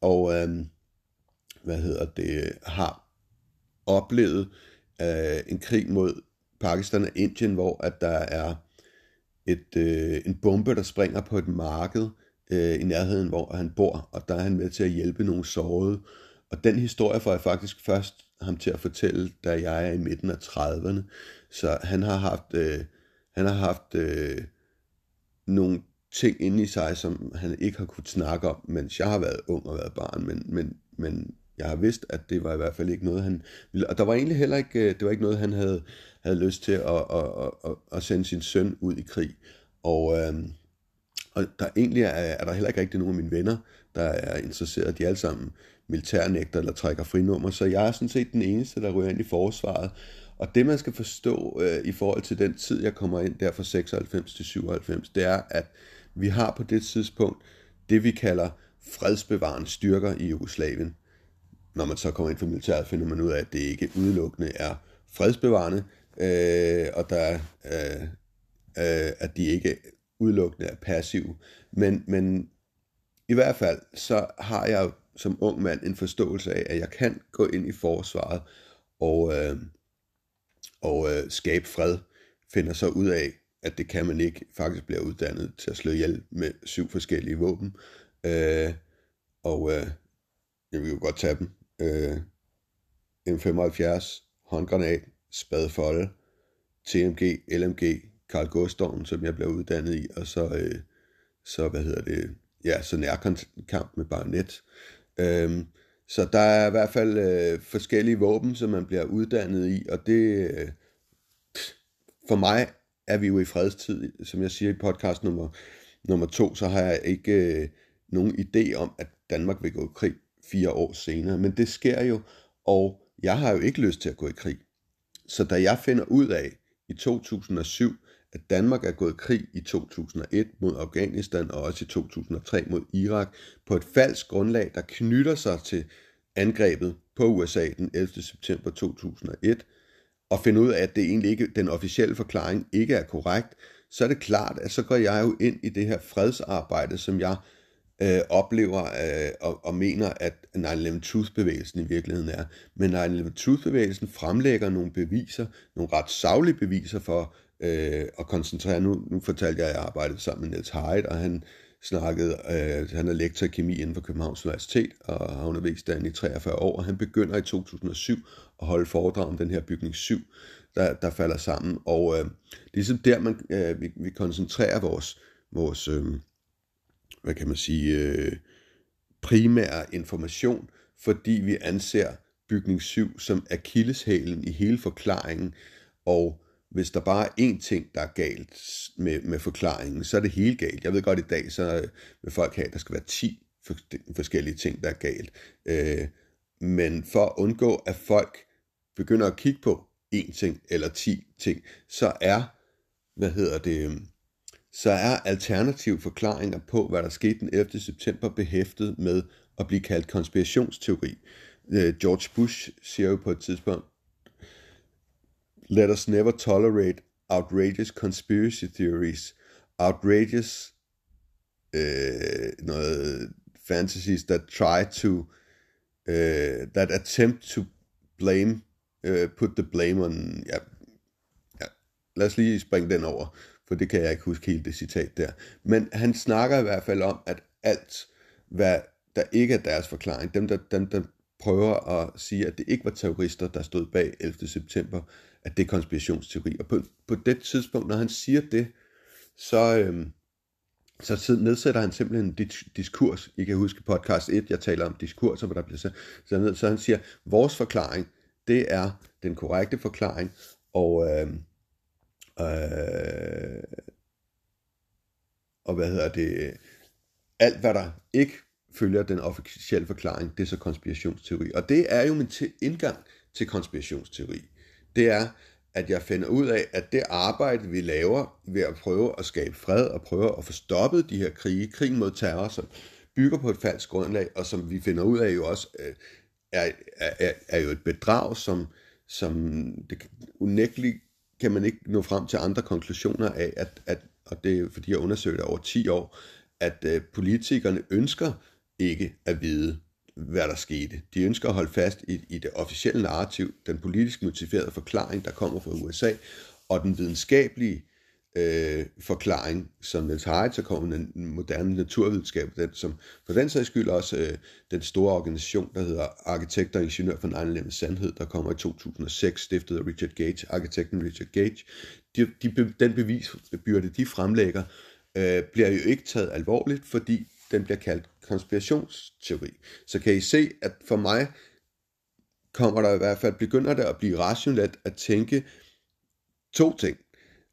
Og øh, hvad hedder det, har oplevet øh, en krig mod Pakistan og Indien, hvor at der er et, øh, en bombe, der springer på et marked, øh, i nærheden, hvor han bor, og der er han med til at hjælpe nogle sårede. Og den historie får jeg faktisk først ham til at fortælle, da jeg er i midten af 30'erne. Så han har haft, øh, han har haft øh, nogle ting inde i sig, som han ikke har kunnet snakke om, mens jeg har været ung og været barn, men, men, men jeg har vidst, at det var i hvert fald ikke noget, han ville. Og der var egentlig heller ikke, øh, det var ikke noget, han havde, havde lyst til at, at, at, at, at sende sin søn ud i krig. Og, øh, og der egentlig er, er der heller ikke rigtig nogen af mine venner, der er interesseret. De er alle sammen militærnægter eller trækker frinummer, så jeg er sådan set den eneste, der ryger ind i forsvaret. Og det man skal forstå øh, i forhold til den tid, jeg kommer ind der fra 96 til 97, det er, at vi har på det tidspunkt det, vi kalder fredsbevarende styrker i Jugoslavien. Når man så kommer ind for militæret, finder man ud af, at det ikke udelukkende er fredsbevarende, øh, og der, øh, øh, at de ikke udelukkende er passiv. Men, men i hvert fald, så har jeg som ung mand en forståelse af, at jeg kan gå ind i forsvaret og, øh, og øh, skabe fred. Finder så ud af, at det kan man ikke. Faktisk bliver uddannet til at slå ihjel med syv forskellige våben. Øh, og øh, jeg vil jo godt tage dem. Øh, M75, håndgranat, spadefolde, TMG, LMG, Carl Gustavsen, som jeg blev uddannet i, og så, øh, så hvad hedder det, ja, så nærkamp med barnet. Øhm, så der er i hvert fald øh, forskellige våben, som man bliver uddannet i, og det, øh, for mig er vi jo i fredstid, som jeg siger i podcast nummer, nummer to, så har jeg ikke øh, nogen idé om, at Danmark vil gå i krig fire år senere, men det sker jo, og jeg har jo ikke lyst til at gå i krig. Så da jeg finder ud af i 2007, at Danmark er gået krig i 2001 mod Afghanistan og også i 2003 mod Irak på et falsk grundlag, der knytter sig til angrebet på USA den 11. september 2001, og finde ud af, at det egentlig ikke, den officielle forklaring ikke er korrekt, så er det klart, at så går jeg jo ind i det her fredsarbejde, som jeg øh, oplever øh, og, og mener, at 9-11 Truth-bevægelsen i virkeligheden er. Men 9-11 Truth-bevægelsen fremlægger nogle beviser, nogle ret savlige beviser for øh, og koncentrere. Nu, nu fortalte jeg, at jeg arbejdede sammen med Niels Heidt, og han snakkede, øh, han er lektor i kemi inden for Københavns Universitet, og har undervist der i 43 år, og han begynder i 2007 at holde foredrag om den her bygning 7, der, der falder sammen. Og øh, det er ligesom der, man, øh, vi, vi koncentrerer vores, vores øh, hvad kan man sige, øh, primære information, fordi vi anser bygning 7 som akilleshælen i hele forklaringen, og hvis der bare er én ting, der er galt med, med forklaringen, så er det helt galt. Jeg ved godt, i dag så vil folk have, at der skal være 10 forskellige ting, der er galt. Øh, men for at undgå, at folk begynder at kigge på én ting eller 10 ting, så er, hvad hedder det, øhm, så er alternative forklaringer på, hvad der skete den 11. september, behæftet med at blive kaldt konspirationsteori. Øh, George Bush siger jo på et tidspunkt, Let us never tolerate outrageous conspiracy theories, outrageous uh, noget fantasies that try to, uh, that attempt to blame, uh, put the blame on, ja, ja, lad os lige springe den over, for det kan jeg ikke huske helt det citat der. Men han snakker i hvert fald om, at alt, hvad der ikke er deres forklaring, dem der, dem, der prøver at sige, at det ikke var terrorister, der stod bag 11. september, at det er konspirationsteori. Og på, på det tidspunkt, når han siger det, så, øhm, så nedsætter han simpelthen en diskurs. I kan huske podcast 1, jeg taler om diskurser, hvor der bliver så, så, så han siger, vores forklaring, det er den korrekte forklaring, og, øh, øh, og hvad hedder det, alt hvad der ikke følger den officielle forklaring, det er så konspirationsteori. Og det er jo min indgang til konspirationsteori. Det er, at jeg finder ud af, at det arbejde, vi laver ved at prøve at skabe fred og prøve at få stoppet de her krige, krigen mod terror, som bygger på et falsk grundlag, og som vi finder ud af jo også, øh, er, er, er, er jo et bedrag, som, som det unægteligt kan man ikke nå frem til andre konklusioner af, at, at og det er fordi jeg undersøgte det over 10 år, at øh, politikerne ønsker ikke at vide, hvad der skete. De ønsker at holde fast i, i det officielle narrativ, den politisk motiverede forklaring, der kommer fra USA, og den videnskabelige øh, forklaring, som Niels Heidt, så kommer den moderne naturvidenskab, den, som for den sags skyld også øh, den store organisation, der hedder Arkitekter og Ingeniør for 9 Sandhed, der kommer i 2006, stiftet af Richard Gage, arkitekten Richard Gage. De, de, den bevisbyrde, de fremlægger, øh, bliver jo ikke taget alvorligt, fordi den bliver kaldt konspirationsteori. Så kan I se, at for mig kommer der i hvert fald, begynder det at blive rationelt at tænke to ting.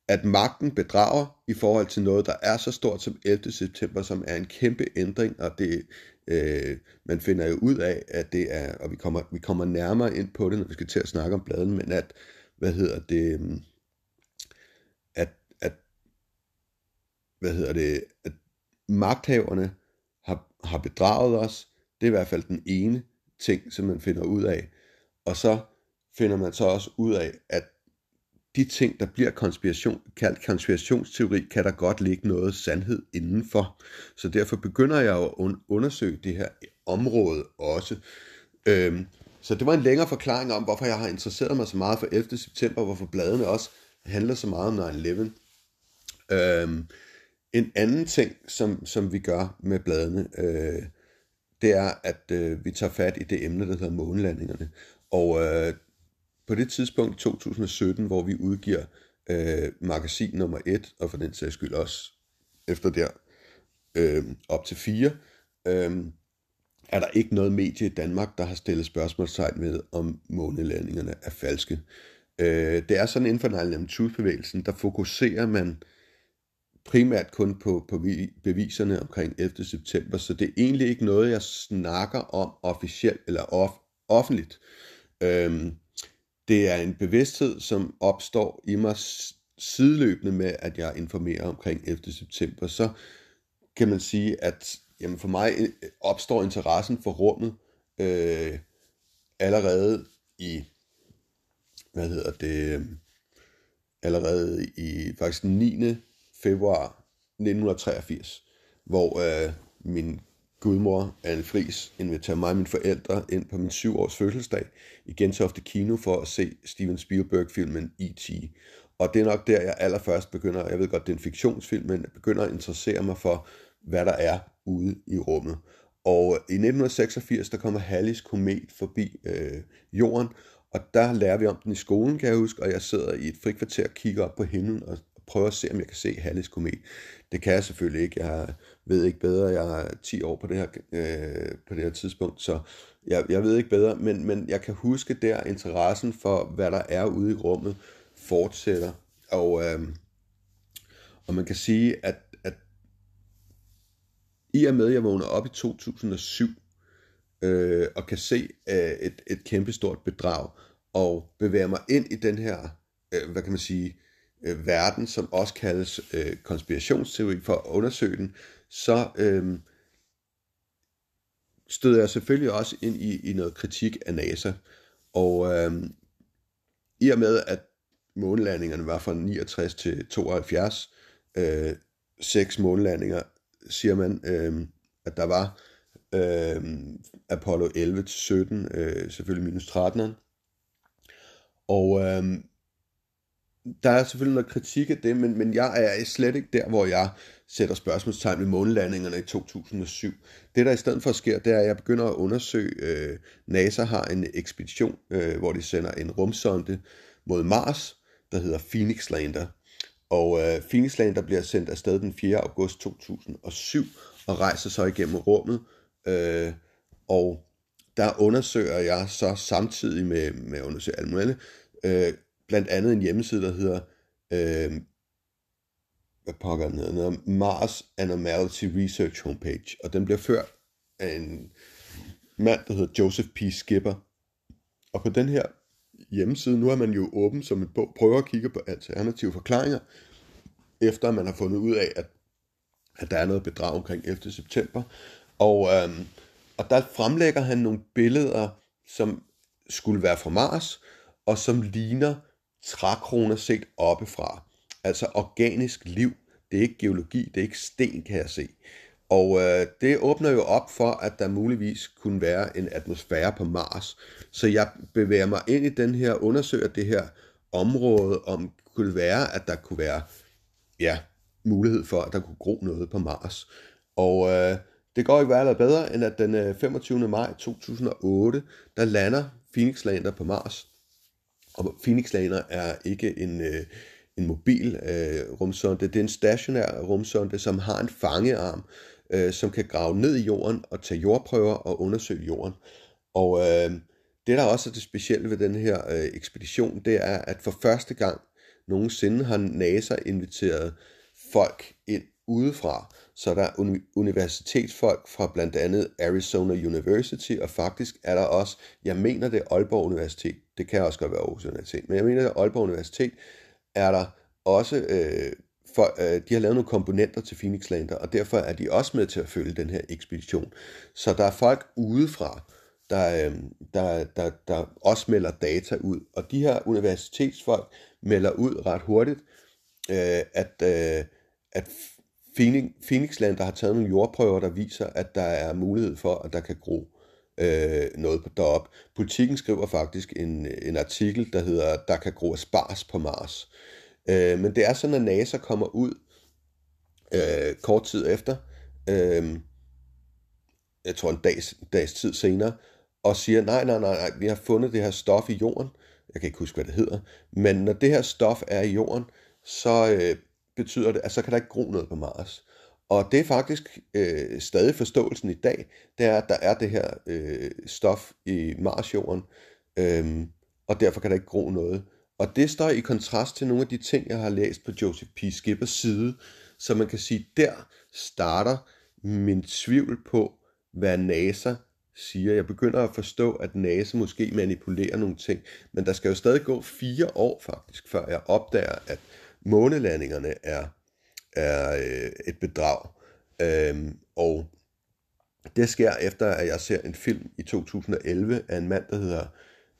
At magten bedrager i forhold til noget, der er så stort som 11. september, som er en kæmpe ændring, og det, øh, man finder jo ud af, at det er, og vi kommer, vi kommer nærmere ind på det, når vi skal til at snakke om bladen, men at, hvad hedder det, at, at hvad hedder det, at magthaverne har bedraget os. Det er i hvert fald den ene ting, som man finder ud af. Og så finder man så også ud af, at de ting, der bliver konspiration, kaldt konspirationsteori, kan der godt ligge noget sandhed indenfor. Så derfor begynder jeg at undersøge det her område også. Øhm, så det var en længere forklaring om, hvorfor jeg har interesseret mig så meget for 11. september, hvorfor bladene også handler så meget om 9-11. Øhm, en anden ting, som, som vi gør med bladene, øh, det er, at øh, vi tager fat i det emne, der hedder månelandingerne. Og øh, på det tidspunkt, 2017, hvor vi udgiver øh, magasin nummer 1, og for den sags skyld også efter der øh, op til 4, øh, er der ikke noget medie i Danmark, der har stillet spørgsmålstegn ved, om månelandingerne er falske. Øh, det er sådan inden for 9 bevægelsen der fokuserer man øh, primært kun på, på beviserne omkring 11. september, så det er egentlig ikke noget, jeg snakker om officielt eller off, offentligt. Øhm, det er en bevidsthed, som opstår i mig sideløbende med, at jeg informerer omkring 11. september. Så kan man sige, at jamen for mig øh, opstår interessen for rummet øh, allerede i hvad hedder det, øh, allerede i faktisk 9 februar 1983, hvor øh, min gudmor, Anne Fris, inviterer mig og mine forældre ind på min syvårs fødselsdag i Gentofte Kino for at se Steven Spielberg-filmen E.T. Og det er nok der, jeg allerførst begynder, jeg ved godt, det er en fiktionsfilm, men jeg begynder at interessere mig for, hvad der er ude i rummet. Og øh, i 1986, der kommer Hallis komet forbi øh, jorden, og der lærer vi om den i skolen, kan jeg huske, og jeg sidder i et frikvarter og kigger op på himlen og prøver at se, om jeg kan se Hallis komet. Det kan jeg selvfølgelig ikke. Jeg ved ikke bedre. Jeg er 10 år på det her, øh, på det her tidspunkt, så jeg, jeg ved ikke bedre. Men, men jeg kan huske der, interessen for, hvad der er ude i rummet, fortsætter. Og, øh, og man kan sige, at, at i og med, at jeg vågner op i 2007, øh, og kan se øh, et, et kæmpestort bedrag, og bevæger mig ind i den her, øh, hvad kan man sige, øh, verden, som også kaldes øh, konspirationsteori, for at undersøge den, så øh, støder jeg selvfølgelig også ind i, i noget kritik af NASA. Og øh, i og med, at månelandingerne var fra 69 til 72, øh, seks månelandinger, siger man, øh, at der var øh, Apollo 11 til 17, øh, selvfølgelig minus 13'eren. Og øh, der er selvfølgelig noget kritik af det, men, men jeg er slet ikke der, hvor jeg sætter spørgsmålstegn ved månelandingerne i 2007. Det, der i stedet for sker, det er, at jeg begynder at undersøge, øh, NASA har en ekspedition, øh, hvor de sender en rumsonde mod Mars, der hedder Phoenix Lander. Og øh, Phoenix Lander bliver sendt afsted den 4. august 2007 og rejser så igennem rummet. Øh, og der undersøger jeg så samtidig med, med at undersøge alt muligt, øh, blandt andet en hjemmeside, der hedder, øh, hvad pokker den hedder, Mars Anomality Research Homepage, og den bliver ført af en mand, der hedder Joseph P. Skipper. Og på den her hjemmeside, nu er man jo åben som et bog, prøver at kigge på alternative forklaringer, efter man har fundet ud af, at, at der er noget bedrag omkring 11. september. Og, øhm, og der fremlægger han nogle billeder, som skulle være fra Mars, og som ligner trækroner set oppefra. Altså organisk liv. Det er ikke geologi, det er ikke sten, kan jeg se. Og øh, det åbner jo op for, at der muligvis kunne være en atmosfære på Mars. Så jeg bevæger mig ind i den her, undersøger det her område, om kunne være, at der kunne være ja, mulighed for, at der kunne gro noget på Mars. Og øh, det går ikke værre bedre, end at den øh, 25. Maj 2008, der lander Phoenix Lander på Mars. Og Phoenix Lander er ikke en, øh, en mobil øh, rumsonde, det er en stationær rumsonde, som har en fangearm, øh, som kan grave ned i jorden og tage jordprøver og undersøge jorden. Og øh, det, der også er det specielle ved den her øh, ekspedition, det er, at for første gang nogensinde har NASA inviteret folk ind udefra. Så der er universitetsfolk fra blandt andet Arizona University, og faktisk er der også, jeg mener det Aalborg Universitet, det kan også godt være Aarhus Universitet, men jeg mener at Aalborg Universitet, er der også, øh, for, øh, de har lavet nogle komponenter til Phoenix Lander, og derfor er de også med til at følge den her ekspedition. Så der er folk udefra, der, øh, der, der, der også melder data ud, og de her universitetsfolk melder ud ret hurtigt, øh, at, øh, at Phoenix, Phoenixland, der har taget nogle jordprøver, der viser, at der er mulighed for, at der kan gro øh, noget derop. Politikken skriver faktisk en, en artikel, der hedder, der kan gro spars på Mars. Øh, men det er sådan, at NASA kommer ud øh, kort tid efter, øh, jeg tror en dags, dags tid senere, og siger, nej, nej, nej, nej, vi har fundet det her stof i jorden, jeg kan ikke huske, hvad det hedder, men når det her stof er i jorden, så øh, betyder det, at så kan der ikke gro noget på Mars. Og det er faktisk øh, stadig forståelsen i dag, det er, at der er det her øh, stof i Marsjorden, øh, og derfor kan der ikke gro noget. Og det står i kontrast til nogle af de ting, jeg har læst på Joseph P. Skippers side, så man kan sige, der starter min tvivl på, hvad NASA siger. Jeg begynder at forstå, at NASA måske manipulerer nogle ting, men der skal jo stadig gå fire år faktisk, før jeg opdager, at månelandingerne er, er øh, et bedrag. Øhm, og det sker efter, at jeg ser en film i 2011 af en mand, der hedder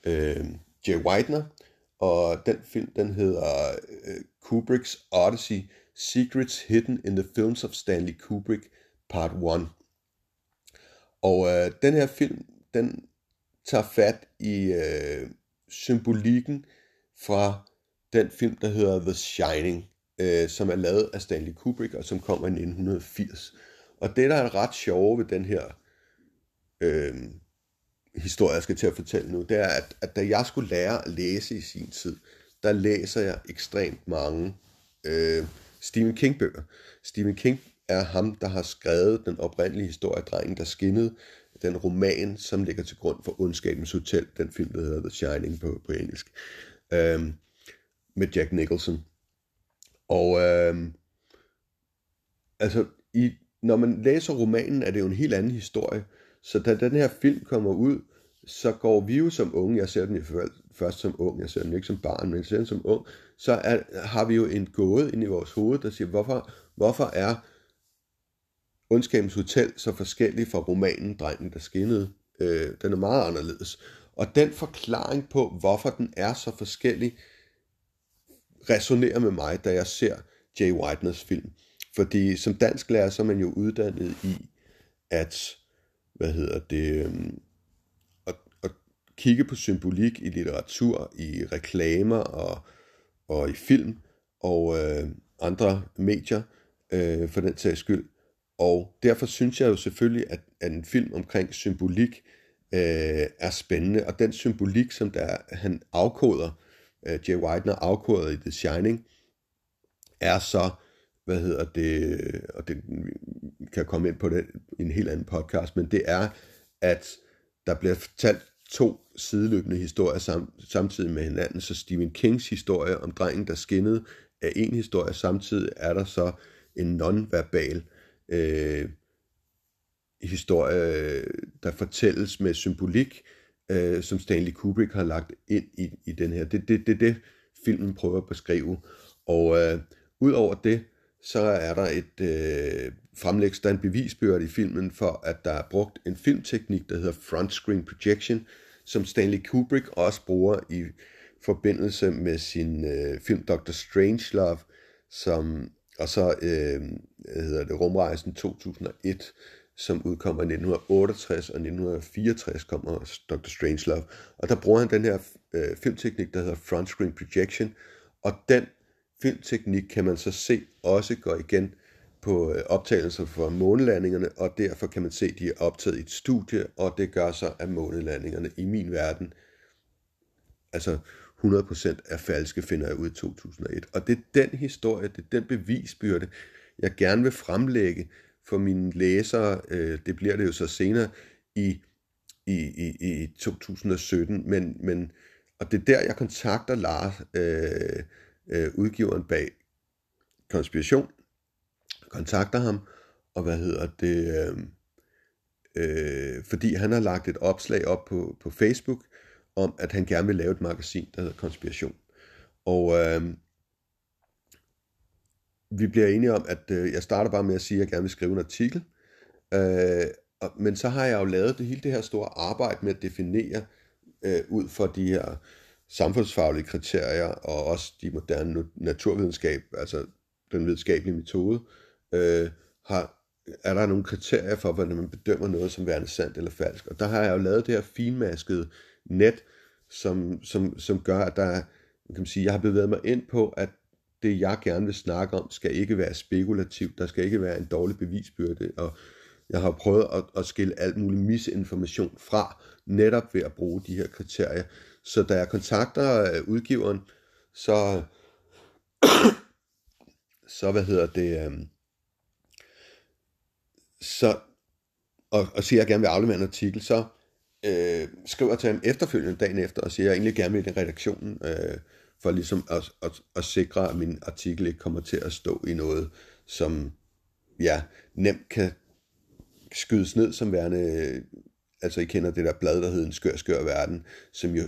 øh, Jay Whitener, og den film, den hedder øh, Kubricks Odyssey, Secrets Hidden in the Films of Stanley Kubrick, Part 1. Og øh, den her film, den tager fat i øh, symbolikken fra den film, der hedder The Shining, øh, som er lavet af Stanley Kubrick, og som kommer i 1980. Og det, der er ret sjove ved den her øh, historie, jeg skal til at fortælle nu, det er, at, at da jeg skulle lære at læse i sin tid, der læser jeg ekstremt mange øh, Stephen King-bøger. Stephen King er ham, der har skrevet den oprindelige historie, Drengen, der skinnede, den roman, som ligger til grund for Ondskabens Hotel, den film, der hedder The Shining på, på engelsk, øhm, med Jack Nicholson. Og øh, altså, i, når man læser romanen, er det jo en helt anden historie, så da den her film kommer ud, så går vi jo som unge, jeg ser den jo først som ung, jeg ser den ikke som barn, men jeg ser den som ung, så er, har vi jo en gåde ind i vores hoved, der siger, hvorfor, hvorfor er Ondskabens Hotel så forskellig fra romanen Drengen, der skinnede? Øh, den er meget anderledes. Og den forklaring på, hvorfor den er så forskellig, resonerer med mig, da jeg ser Jay Whiteners film. Fordi som dansk lærer, så er man jo uddannet i, at hvad hedder det, øhm, at, at kigge på symbolik i litteratur, i reklamer og, og i film og øh, andre medier øh, for den sags skyld. Og derfor synes jeg jo selvfølgelig, at, at en film omkring symbolik øh, er spændende, og den symbolik, som der han afkoder, øh, Jay Whitener afkoder i The Shining, er så hvad hedder det, og det kan komme ind på det i en helt anden podcast, men det er, at der bliver fortalt to sideløbende historier sam, samtidig med hinanden, så Stephen Kings historie om drengen, der skinnede, er en historie, samtidig er der så en nonverbal øh, historie, der fortælles med symbolik, øh, som Stanley Kubrick har lagt ind i, i den her. Det er det, det, det, filmen prøver at beskrive. Og øh, udover det, så er der et øh, fremlægges der en bevisbyrde i filmen for, at der er brugt en filmteknik, der hedder front screen projection, som Stanley Kubrick også bruger i forbindelse med sin øh, film Dr. Strangelove, som, og så øh, hedder det Rumrejsen 2001, som udkommer i 1968, og 1964 kommer Dr. Strangelove. Og der bruger han den her øh, filmteknik, der hedder front screen projection, og den filmteknik kan man så se også går igen på øh, optagelser fra månelandingerne, og derfor kan man se, at de er optaget i et studie, og det gør så, at månelandingerne i min verden, altså 100% er falske, finder jeg ud i 2001. Og det er den historie, det er den bevisbyrde, jeg gerne vil fremlægge for mine læsere. Øh, det bliver det jo så senere i, i, i, i 2017, men, men, og det er der, jeg kontakter Lars, øh, øh, udgiveren bag Konspiration, kontakter ham, og hvad hedder det, øh, øh, fordi han har lagt et opslag op på, på Facebook, om at han gerne vil lave et magasin, der hedder Konspiration. Og øh, vi bliver enige om, at øh, jeg starter bare med at sige, at jeg gerne vil skrive en artikel, øh, og, men så har jeg jo lavet det hele det her store arbejde med at definere øh, ud fra de her samfundsfaglige kriterier, og også de moderne naturvidenskab, altså den videnskabelige metode, øh, har, er der nogle kriterier for, hvordan man bedømmer noget som værende sandt eller falsk. Og der har jeg jo lavet det her finmaskede net, som, som, som gør, at der, kan man sige, jeg har bevæget mig ind på, at det jeg gerne vil snakke om, skal ikke være spekulativt, der skal ikke være en dårlig bevisbyrde, og jeg har prøvet at, at skille alt mulig misinformation fra, netop ved at bruge de her kriterier. Så da jeg kontakter øh, udgiveren, så, så hvad hedder det, øh, så, og, og siger, at jeg gerne vil aflevere en artikel, så øh, skriver jeg til ham efterfølgende dagen efter, og siger, at jeg egentlig gerne vil i redaktionen, øh, for ligesom at, at, at sikre, at min artikel ikke kommer til at stå i noget, som ja, nemt kan skydes ned som værende, altså I kender det der blad, der hedder En skør, skør verden, som jo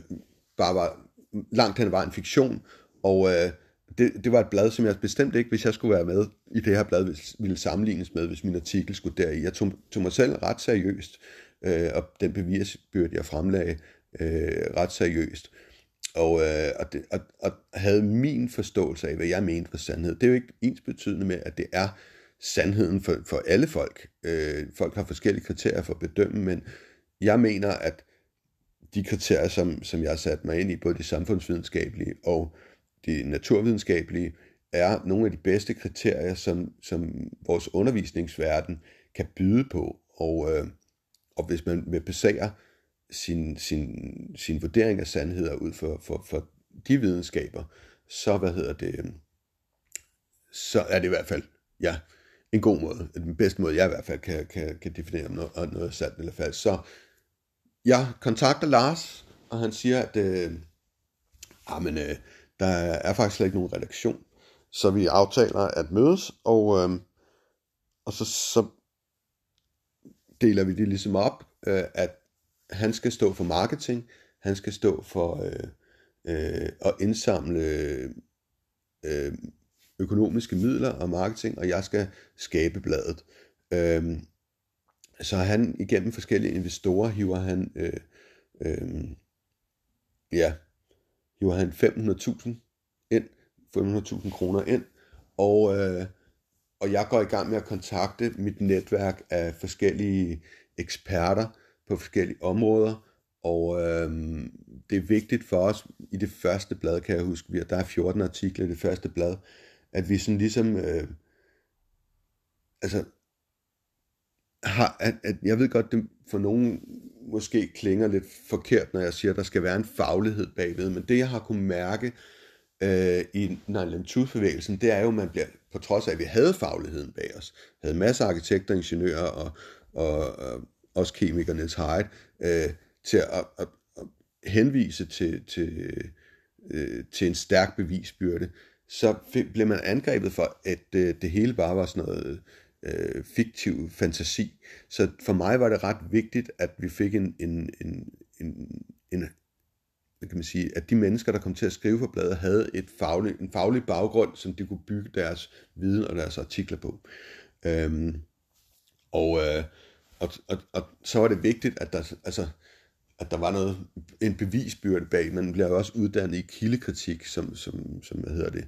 bare var langt hen var en fiktion, og øh, det, det var et blad, som jeg bestemt ikke, hvis jeg skulle være med i det her blad, ville sammenlignes med, hvis min artikel skulle deri. Jeg tog, tog mig selv ret seriøst, øh, og den bevisbyrde, jeg fremlagde, øh, ret seriøst og, øh, og, det, og, og havde min forståelse af, hvad jeg mente for sandhed. Det er jo ikke ens betydende med, at det er sandheden for, for alle folk. Øh, folk har forskellige kriterier for at bedømme, men jeg mener, at de kriterier, som, som jeg har sat mig ind i, både de samfundsvidenskabelige og de naturvidenskabelige, er nogle af de bedste kriterier, som, som vores undervisningsverden kan byde på. Og, øh, og hvis man vil basere sin, sin, sin vurdering af sandheder ud for, for, for de videnskaber, så hvad hedder det, øhm, så er det i hvert fald, ja, en god måde, den bedste måde, jeg i hvert fald kan, kan, kan definere, om noget, noget er sandt eller falsk. Så jeg kontakter Lars, og han siger, at øh, ah, men, øh, der er faktisk slet ikke nogen redaktion. Så vi aftaler at mødes, og, øh, og så, så deler vi det ligesom op, øh, at han skal stå for marketing, han skal stå for øh, øh, at indsamle øh, økonomiske midler og marketing, og jeg skal skabe bladet. Øh, så han igennem forskellige investorer hiver han øh, øh, ja, hiver han 500.000 ind, 500.000 kroner ind, og, øh, og jeg går i gang med at kontakte mit netværk af forskellige eksperter på forskellige områder, og øh, det er vigtigt for os i det første blad, kan jeg huske, vi, der er 14 artikler i det første blad, at vi sådan ligesom, øh, altså har, at, at jeg ved godt, det for nogen måske klinger lidt forkert, når jeg siger, at der skal være en faglighed bagved, men det jeg har kunne mærke øh, i Nine Truth-bevægelsen, det er jo, at man bliver, på trods af, at vi havde fagligheden bag os, havde masser af arkitekter, ingeniører og, og, og også kemiker Niels Hyde, øh, til at, at, at henvise til, til, øh, til en stærk bevisbyrde, så blev man angrebet for, at øh, det hele bare var sådan noget øh, fiktiv fantasi. Så for mig var det ret vigtigt, at vi fik en, en, en, en, en hvad kan man sige, at de mennesker, der kom til at skrive for bladet, havde et faglig, en faglig baggrund, som de kunne bygge deres viden og deres artikler på. Øhm, og, øh, og, og, og så var det vigtigt, at der, altså, at der var noget, en bevisbyrde bag. Man bliver jo også uddannet i kildekritik, som, som, som hvad hedder det,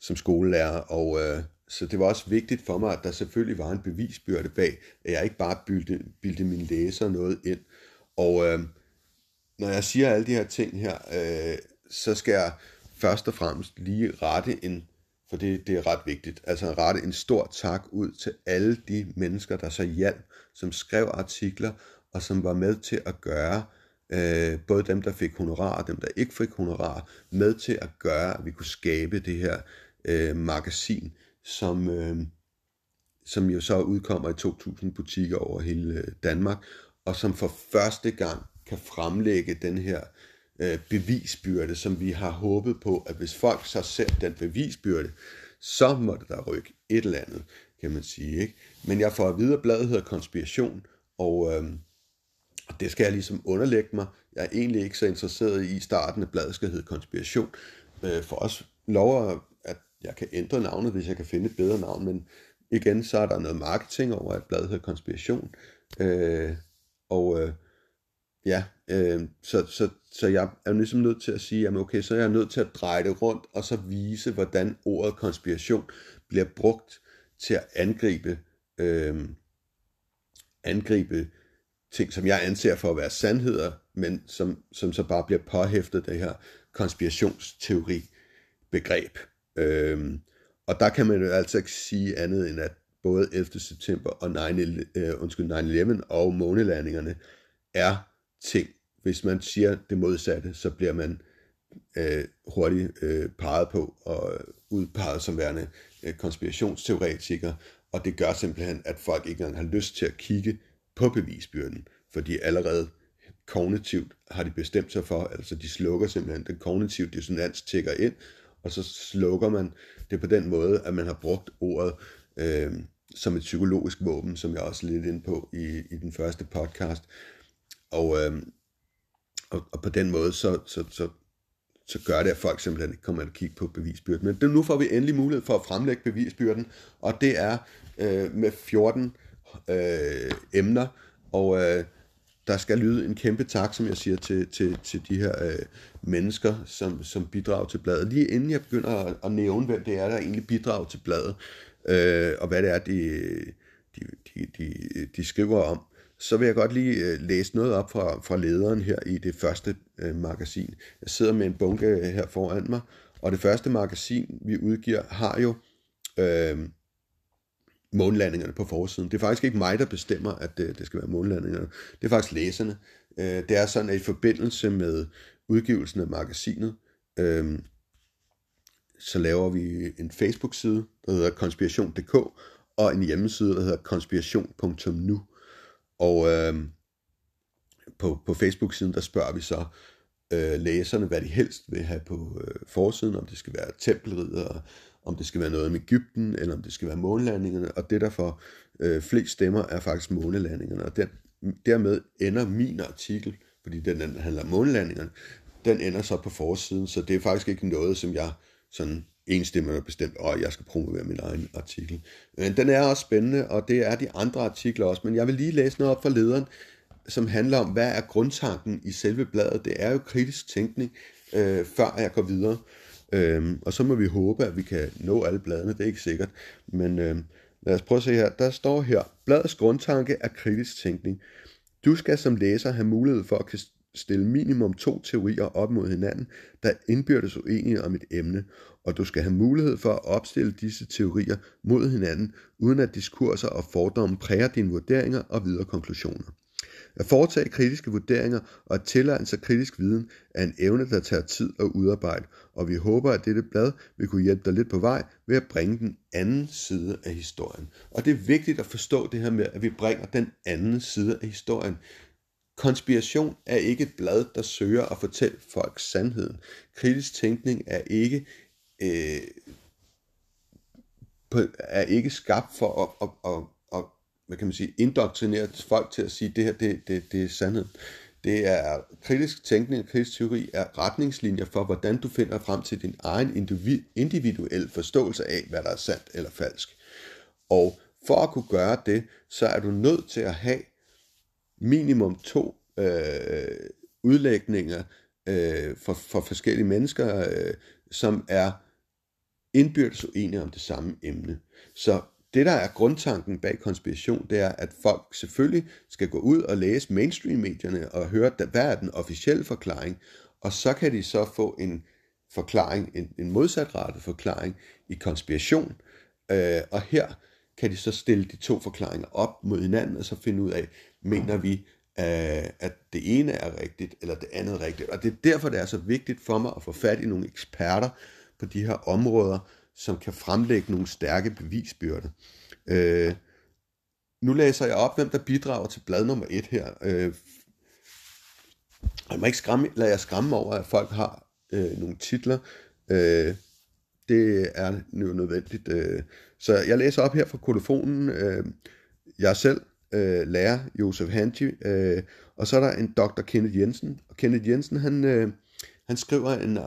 som skolelærer, og, øh, så det var også vigtigt for mig, at der selvfølgelig var en bevisbyrde bag, at jeg ikke bare bildte, bildte mine læsere noget ind. Og øh, når jeg siger alle de her ting her, øh, så skal jeg først og fremmest lige rette en, for det, det er ret vigtigt, altså rette en stor tak ud til alle de mennesker, der så hjalp, som skrev artikler, og som var med til at gøre, øh, både dem, der fik honorar, og dem, der ikke fik honorar, med til at gøre, at vi kunne skabe det her øh, magasin, som, øh, som jo så udkommer i 2.000 butikker over hele øh, Danmark, og som for første gang kan fremlægge den her øh, Øh, bevisbyrde, som vi har håbet på, at hvis folk så ser den bevisbyrde, så må det der rykke et eller andet, kan man sige. Ikke? Men jeg får at vide, at bladet hedder Konspiration, og øh, det skal jeg ligesom underlægge mig. Jeg er egentlig ikke så interesseret i, i starten, at bladet skal hedde Konspiration. Øh, for os lover at jeg kan ændre navnet, hvis jeg kan finde et bedre navn, men igen, så er der noget marketing over, at bladet hedder Konspiration. Øh, og øh, ja, øh, så, så, så jeg er ligesom nødt til at sige, jamen okay, så er jeg nødt til at dreje det rundt, og så vise, hvordan ordet konspiration bliver brugt til at angribe, øh, angribe ting, som jeg anser for at være sandheder, men som, som så bare bliver påhæftet det her konspirationsteori begreb. Øhm, og der kan man jo altså ikke sige andet end, at både 11. september og 9, øh, undskyld, 9-11 og månelandingerne er ting. Hvis man siger det modsatte, så bliver man øh, hurtigt øh, peget på og øh, udpeget som værende øh, konspirationsteoretiker, og det gør simpelthen, at folk ikke engang har lyst til at kigge på bevisbyrden, fordi allerede kognitivt har de bestemt sig for, altså de slukker simpelthen den kognitive dissonans tigger ind, og så slukker man det på den måde, at man har brugt ordet øh, som et psykologisk våben, som jeg også lidt ind på i, i den første podcast. Og, øh, og, og på den måde, så, så, så, så gør det, at folk simpelthen ikke kommer til at kigge på bevisbyrden. Men det, nu får vi endelig mulighed for at fremlægge bevisbyrden, og det er øh, med 14 øh, emner, og øh, der skal lyde en kæmpe tak, som jeg siger, til, til, til de her øh, mennesker, som, som bidrager til bladet. Lige inden jeg begynder at, at nævne, hvem det er, der egentlig bidrager til bladet, øh, og hvad det er, de, de, de, de, de skriver om, så vil jeg godt lige øh, læse noget op fra, fra lederen her i det første øh, magasin. Jeg sidder med en bunke øh, her foran mig, og det første magasin, vi udgiver, har jo øh, månlandingerne på forsiden. Det er faktisk ikke mig, der bestemmer, at det, det skal være månlandingerne. Det er faktisk læserne. Øh, det er sådan, at i forbindelse med udgivelsen af magasinet, øh, så laver vi en Facebook-side, der hedder konspiration.dk, og en hjemmeside, der hedder konspiration.nu. Og øh, på, på Facebook-siden, der spørger vi så øh, læserne, hvad de helst vil have på øh, forsiden, om det skal være tempelridder, om det skal være noget om Ægypten, eller om det skal være månelandingerne, og det der får øh, flest stemmer er faktisk månelandingerne, og den, dermed ender min artikel, fordi den, den handler om månelandingerne, den ender så på forsiden, så det er faktisk ikke noget, som jeg sådan enstemmende bestemt, og jeg skal promovere min egen artikel. Men den er også spændende, og det er de andre artikler også, men jeg vil lige læse noget op fra lederen, som handler om, hvad er grundtanken i selve bladet. Det er jo kritisk tænkning, øh, før jeg går videre. Øhm, og så må vi håbe, at vi kan nå alle bladene, det er ikke sikkert. Men øh, lad os prøve at se her. Der står her, bladets grundtanke er kritisk tænkning. Du skal som læser have mulighed for at stille minimum to teorier op mod hinanden, der indbyrdes uenige om et emne, og du skal have mulighed for at opstille disse teorier mod hinanden, uden at diskurser og fordomme præger dine vurderinger og videre konklusioner. At foretage kritiske vurderinger og at tilegne sig kritisk viden er en evne, der tager tid at udarbejde, og vi håber, at dette blad vil kunne hjælpe dig lidt på vej ved at bringe den anden side af historien. Og det er vigtigt at forstå det her med, at vi bringer den anden side af historien. Konspiration er ikke et blad, der søger at fortælle folk sandheden. Kritisk tænkning er ikke øh, er ikke skabt for at, at, at, at, hvad kan man sige, indoktrinere folk til at sige, at det her det, det, det er sandheden. Det er kritisk tænkning og kritisk teori er retningslinjer for, hvordan du finder frem til din egen individuelle forståelse af, hvad der er sandt eller falsk. Og for at kunne gøre det, så er du nødt til at have minimum to øh, udlægninger øh, for, for forskellige mennesker, øh, som er indbyrdes uenige om det samme emne. Så det, der er grundtanken bag konspiration, det er, at folk selvfølgelig skal gå ud og læse mainstream-medierne og høre, hvad er den officielle forklaring, og så kan de så få en forklaring, en, en modsatrettet forklaring i konspiration, øh, og her kan de så stille de to forklaringer op mod hinanden, og så finde ud af, mener vi, øh, at det ene er rigtigt, eller det andet er rigtigt. Og det er derfor, det er så vigtigt for mig at få fat i nogle eksperter på de her områder, som kan fremlægge nogle stærke bevisbyrder. Øh, nu læser jeg op, hvem der bidrager til blad nummer et her. Øh, jeg må ikke skræmme, lade jeg skræmme over, at folk har øh, nogle titler. Øh, det er nødvendigt. Øh. Så jeg læser op her fra kolofonen. Øh. Jeg selv, øh, lærer Josef Hanji, og så er der en dr. Kenneth Jensen. Og Kenneth Jensen, han, han skriver en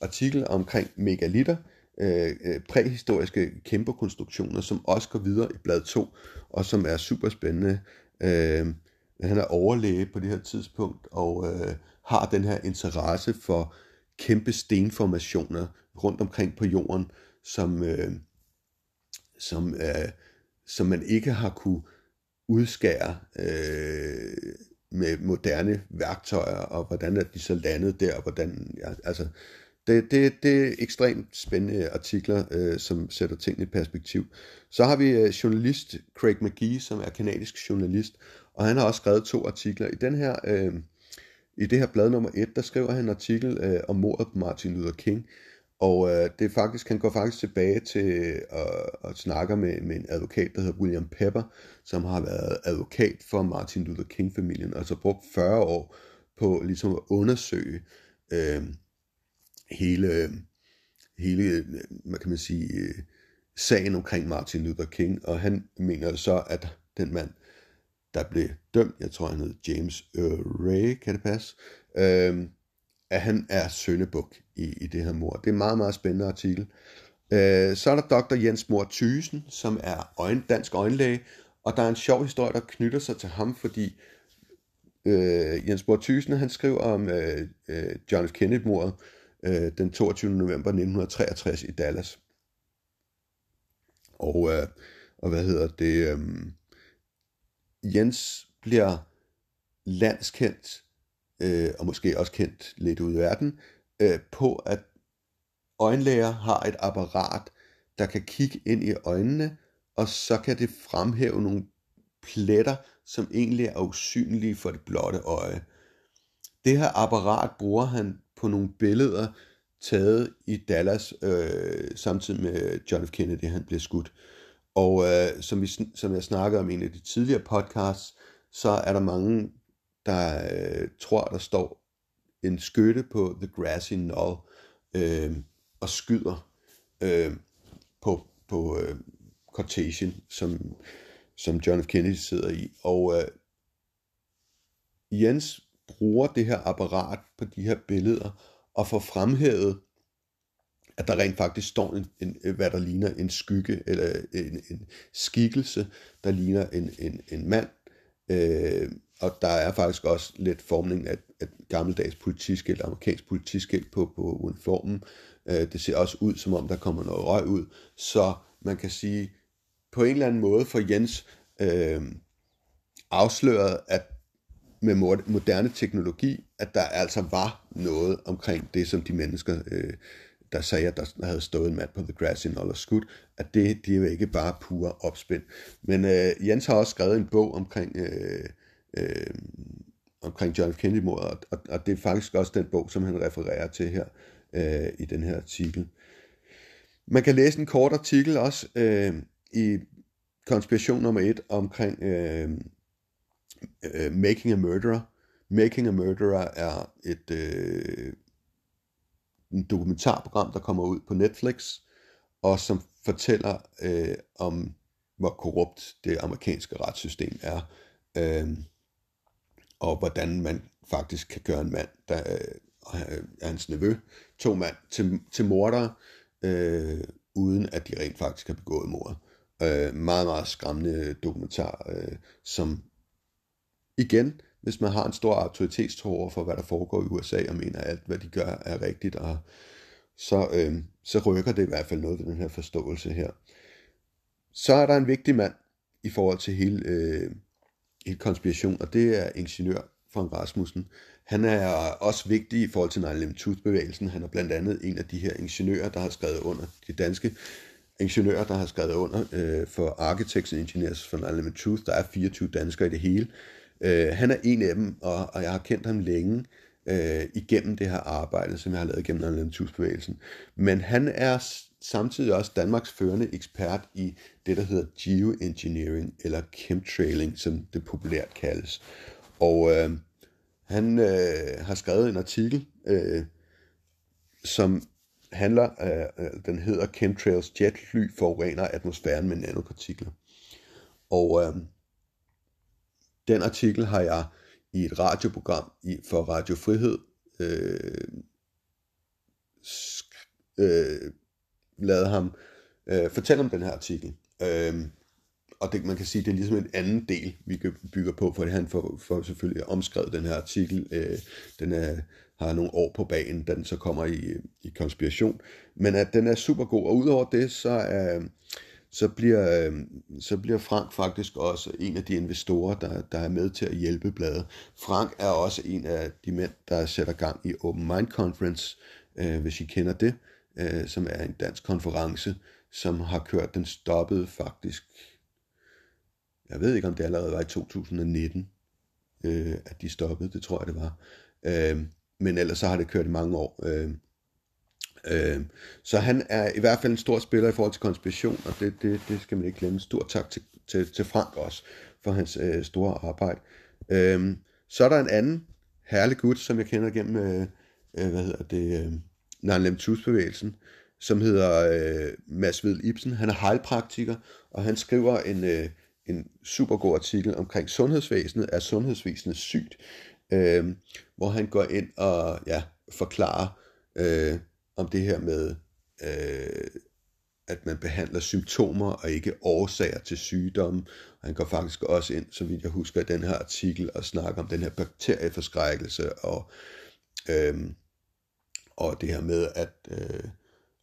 artikel omkring megalitter, øh, præhistoriske kæmpekonstruktioner, som også går videre i blad 2, og som er super spændende. Øh, han er overlæge på det her tidspunkt, og øh, har den her interesse for kæmpe stenformationer rundt omkring på jorden, som, øh, som, øh, som man ikke har kunne udskære øh, med moderne værktøjer, og hvordan er de så landet der, og hvordan, ja, altså, det, det, det er ekstremt spændende artikler, øh, som sætter tingene i perspektiv. Så har vi øh, journalist Craig McGee, som er kanadisk journalist, og han har også skrevet to artikler. I den her, øh, i det her blad nummer 1, der skriver han en artikel øh, om mordet på Martin Luther King, og øh, det er faktisk, han går faktisk tilbage til at, at snakke med, med en advokat, der hedder William Pepper, som har været advokat for Martin Luther King-familien, altså brugt 40 år på ligesom at undersøge øh, hele, hele, hvad kan man sige, øh, sagen omkring Martin Luther King, og han mener så, at den mand, der blev dømt, jeg tror han hed James øh, Ray, kan det passe, øh, at han er søndebuk i, i det her mor. Det er en meget, meget spændende artikel. Øh, så er der dr. Jens Mor Thysen, som er øjen, dansk øjenlæge, og der er en sjov historie, der knytter sig til ham, fordi øh, Jens Mor Thysen, han skriver om øh, øh, John F. Kennedy-mordet øh, den 22. november 1963 i Dallas. Og, øh, og hvad hedder det? Øh, Jens bliver landskendt, øh, og måske også kendt lidt ud i verden, øh, på at øjenlæger har et apparat, der kan kigge ind i øjnene, og så kan det fremhæve nogle pletter, som egentlig er usynlige for det blotte øje. Det her apparat bruger han på nogle billeder, taget i Dallas, øh, samtidig med John F. Kennedy, han bliver skudt. Og øh, som, vi, som jeg snakkede om i en af de tidligere podcasts, så er der mange, der øh, tror, der står en skytte på The Grassy Knoll øh, og skyder øh, på, på øh, Cortation, som, som John F. Kennedy sidder i. Og øh, Jens bruger det her apparat på de her billeder og får fremhævet, at der rent faktisk står en, en, øh, hvad der ligner en skygge, eller øh, en, en skikkelse, der ligner en, en, en mand. Øh, og der er faktisk også lidt formning af, af gammeldags politiskilt, amerikansk politiskilt på, på uniformen. Øh, det ser også ud, som om der kommer noget røg ud. Så man kan sige, på en eller anden måde for Jens øh, afsløret, at med moderne teknologi, at der altså var noget omkring det, som de mennesker, øh, der sagde, at der havde stået en mand på The Grass i og Skud, at det, det er jo ikke bare pure opspind. Men øh, Jens har også skrevet en bog omkring, øh, øh, omkring John F. Kennedy-mordet, og, og det er faktisk også den bog, som han refererer til her øh, i den her artikel. Man kan læse en kort artikel også øh, i konspiration nummer et omkring øh, øh, Making a Murderer. Making a Murderer er et øh, en dokumentarprogram, der kommer ud på Netflix, og som fortæller øh, om, hvor korrupt det amerikanske retssystem er, øh, og hvordan man faktisk kan gøre en mand, der øh, er hans nevø, to mand til, til mordere, øh, uden at de rent faktisk har begået mordet. Øh, meget, meget skræmmende dokumentar, øh, som igen, hvis man har en stor autoritetstro over for, hvad der foregår i USA, og mener, at alt, hvad de gør, er rigtigt, og så, øh, så rykker det i hvert fald noget ved den her forståelse her. Så er der en vigtig mand i forhold til hele, øh, hele konspiration, og det er ingeniør Frank Rasmussen. Han er også vigtig i forhold til 9 Truth-bevægelsen. Han er blandt andet en af de her ingeniører, der har skrevet under, de danske ingeniører, der har skrevet under øh, for Architects and Engineers for 9 Truth. Der er 24 danskere i det hele. Øh, han er en af dem, og, og jeg har kendt ham længe øh, igennem det her arbejde, som jeg har lavet gennem Analytics-bevægelsen. Men han er samtidig også Danmarks førende ekspert i det, der hedder geoengineering, eller chemtrailing, som det populært kaldes. Og øh, han øh, har skrevet en artikel, øh, som handler, øh den hedder Chemtrails jetfly forurener atmosfæren med nanopartikler. Og øh, den artikel har jeg i et radioprogram i, for Radio Frihed øh, øh, lavet ham øh, fortælle om den her artikel. Øh, og det, man kan sige, det er ligesom en anden del, vi bygger på, for han får, får selvfølgelig omskrevet den her artikel. Øh, den er, har nogle år på banen, da den så kommer i, i konspiration. Men at den er super god, og udover det, så er, så bliver, øh, så bliver Frank faktisk også en af de investorer, der, der er med til at hjælpe bladet. Frank er også en af de mænd, der sætter gang i Open Mind Conference, øh, hvis I kender det, øh, som er en dansk konference, som har kørt den stoppede faktisk, jeg ved ikke om det allerede var i 2019, øh, at de stoppede, det tror jeg det var. Øh, men ellers så har det kørt i mange år. Øh, Øh, så han er i hvert fald en stor spiller i forhold til konspiration, og det, det, det skal man ikke glemme. Stor tak til, til, til Frank også for hans øh, store arbejde. Øh, så er der en anden herlig gut, som jeg kender gennem, øh, øh, hvad hedder det, øh, Nanlem bevægelsen som hedder øh, Mads Vedel Ibsen. Han er hejlpraktiker, og han skriver en, øh, en super god artikel omkring sundhedsvæsenet. Er sundhedsvæsenet sygt? Øh, hvor han går ind og ja, forklarer, øh, om det her med, øh, at man behandler symptomer og ikke årsager til sygdomme. Og han går faktisk også ind, så vidt jeg husker, i den her artikel og snakker om den her bakterieforskrækkelse og, øhm, og det her med, at, øh,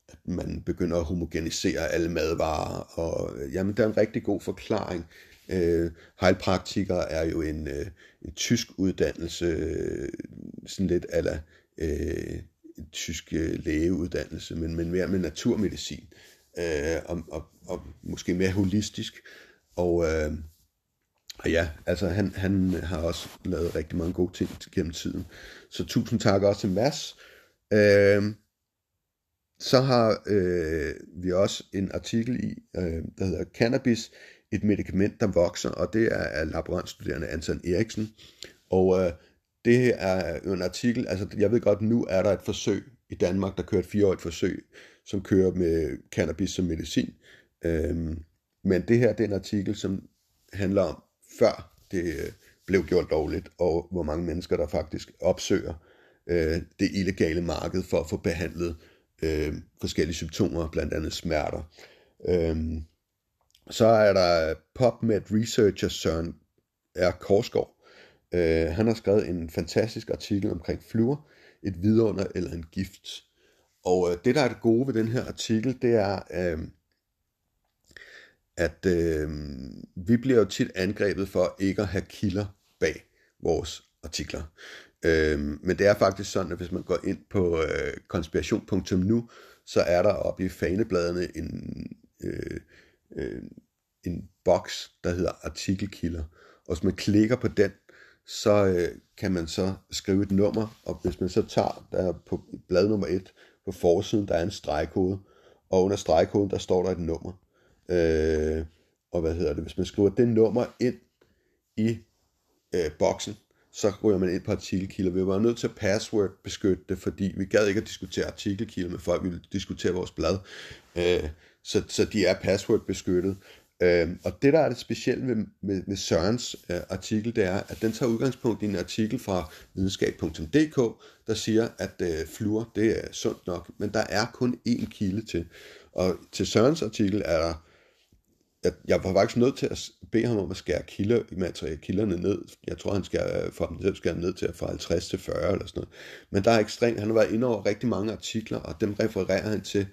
at man begynder at homogenisere alle madvarer. Og øh, jamen, der er en rigtig god forklaring. Øh, heilpraktiker er jo en, øh, en tysk uddannelse, øh, sådan lidt ala øh, en tysk øh, lægeuddannelse, men, men mere med naturmedicin, øh, og, og, og måske mere holistisk. Og, øh, og ja, altså han, han har også lavet rigtig mange gode ting gennem tiden. Så tusind tak også til Mads. Øh, så har øh, vi også en artikel i, øh, der hedder Cannabis, et medicament, der vokser, og det er af laborantstuderende Anton Eriksen. Og øh, det er jo en artikel, altså jeg ved godt, nu er der et forsøg i Danmark, der kører et fireårigt forsøg, som kører med cannabis som medicin. Øhm, men det her det er en artikel, som handler om før det øh, blev gjort lovligt, og hvor mange mennesker, der faktisk opsøger øh, det illegale marked for at få behandlet øh, forskellige symptomer, blandt andet smerter. Øhm, så er der PubMed researcher Søren R. Korsgaard, Øh, han har skrevet en fantastisk artikel omkring fluer, et vidunder eller en gift. Og øh, det, der er det gode ved den her artikel, det er, øh, at øh, vi bliver jo tit angrebet for ikke at have kilder bag vores artikler. Øh, men det er faktisk sådan, at hvis man går ind på øh, konspiration.nu, så er der oppe i fanebladene en, øh, øh, en boks, der hedder artikelkilder. Og hvis man klikker på den, så øh, kan man så skrive et nummer, og hvis man så tager der på blad nummer 1 på forsiden, der er en stregkode, og under stregkoden, der står der et nummer. Øh, og hvad hedder det? Hvis man skriver det nummer ind i øh, boksen, så ryger man ind på artikelkilder. Vi var nødt til at password beskytte det, fordi vi gad ikke at diskutere artikelkilder med folk, vi ville diskutere vores blad. Øh, så, så de er password beskyttet. Øh, og det, der er det specielle med, med, med Sørens øh, artikel, det er, at den tager udgangspunkt i en artikel fra videnskab.dk, der siger, at øh, fluor, det er sundt nok, men der er kun én kilde til. Og til Sørens artikel er der, at jeg var faktisk nødt til at bede ham om at skære kilder, materiale, kilderne ned. Jeg tror, han skal øh, for dem selv skære ned til fra 50 til 40 eller sådan noget. Men der er ekstremt, han har været inde over rigtig mange artikler, og dem refererer han til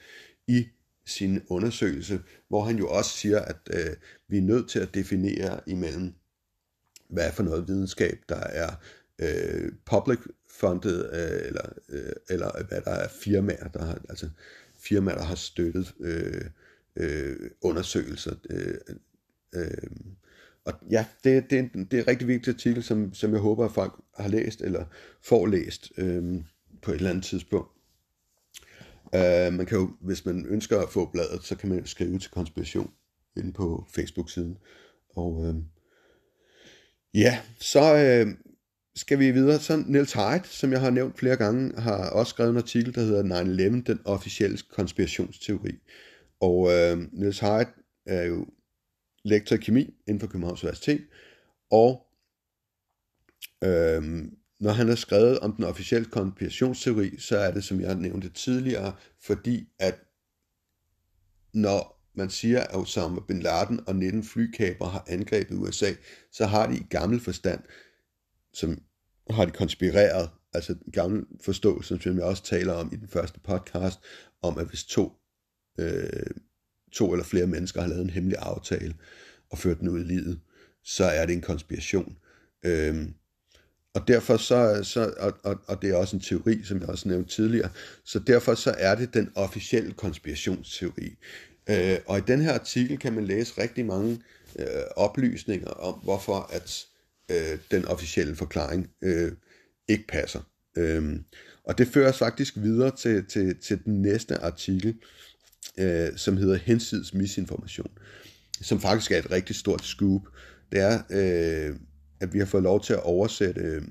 i sin undersøgelse, hvor han jo også siger, at øh, vi er nødt til at definere imellem, hvad for noget videnskab, der er øh, public funded, øh, eller, øh, eller hvad der er firmaer, der har, altså firmaer, der har støttet øh, øh, undersøgelser. Øh, øh, og ja, det, det, det er en rigtig vigtig artikel, som, som jeg håber, at folk har læst, eller får læst øh, på et eller andet tidspunkt. Uh, man kan jo, hvis man ønsker at få bladet, så kan man skrive til konspiration inde på Facebook-siden. Og uh, ja, så uh, skal vi videre. Så Niels Hyde, som jeg har nævnt flere gange, har også skrevet en artikel, der hedder 9-11, den officielle konspirationsteori. Og uh, Niels Hyde er jo lektor i kemi inden for Københavns Universitet, og uh, når han har skrevet om den officielle konspirationsteori, så er det, som jeg nævnte tidligere, fordi at når man siger, at Osama bin Laden og 19 flykaber har angrebet USA, så har de i gammel forstand, som har de konspireret, altså gammel forståelse, som jeg også taler om i den første podcast, om at hvis to, øh, to eller flere mennesker har lavet en hemmelig aftale og ført den ud i livet, så er det en konspiration. Øh, og derfor så, så og, og, og det er også en teori, som jeg også nævnte tidligere, så derfor så er det den officielle konspirationsteori. Øh, og i den her artikel kan man læse rigtig mange øh, oplysninger om, hvorfor at øh, den officielle forklaring øh, ikke passer. Øh, og det fører os faktisk videre til, til, til den næste artikel, øh, som hedder Hensids misinformation, som faktisk er et rigtig stort scoop. Det er... Øh, at vi har fået lov til at oversætte øh,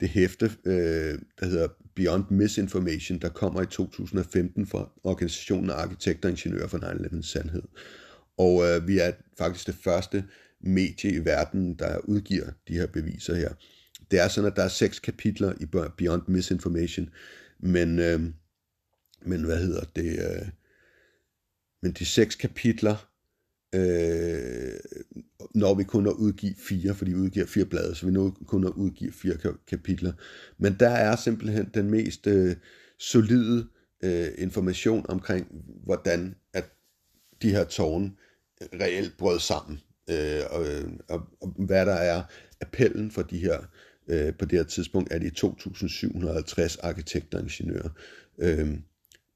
det hæfte, øh, der hedder Beyond Misinformation, der kommer i 2015 fra organisationen af arkitekter og ingeniører for 9-11 Sandhed. Og øh, vi er faktisk det første medie i verden, der udgiver de her beviser her. Det er sådan, at der er seks kapitler i Beyond Misinformation, men, øh, men hvad hedder det? Øh, men de seks kapitler, øh, når vi kun har udgive fire, fordi vi udgiver fire blade, så vi nu kun har udgive fire kapitler. Men der er simpelthen den mest øh, solide øh, information omkring, hvordan at de her tårne reelt brød sammen, øh, og, øh, og, og hvad der er appellen for de her, øh, på det her tidspunkt er de 2.750 arkitekter og ingeniører, øh,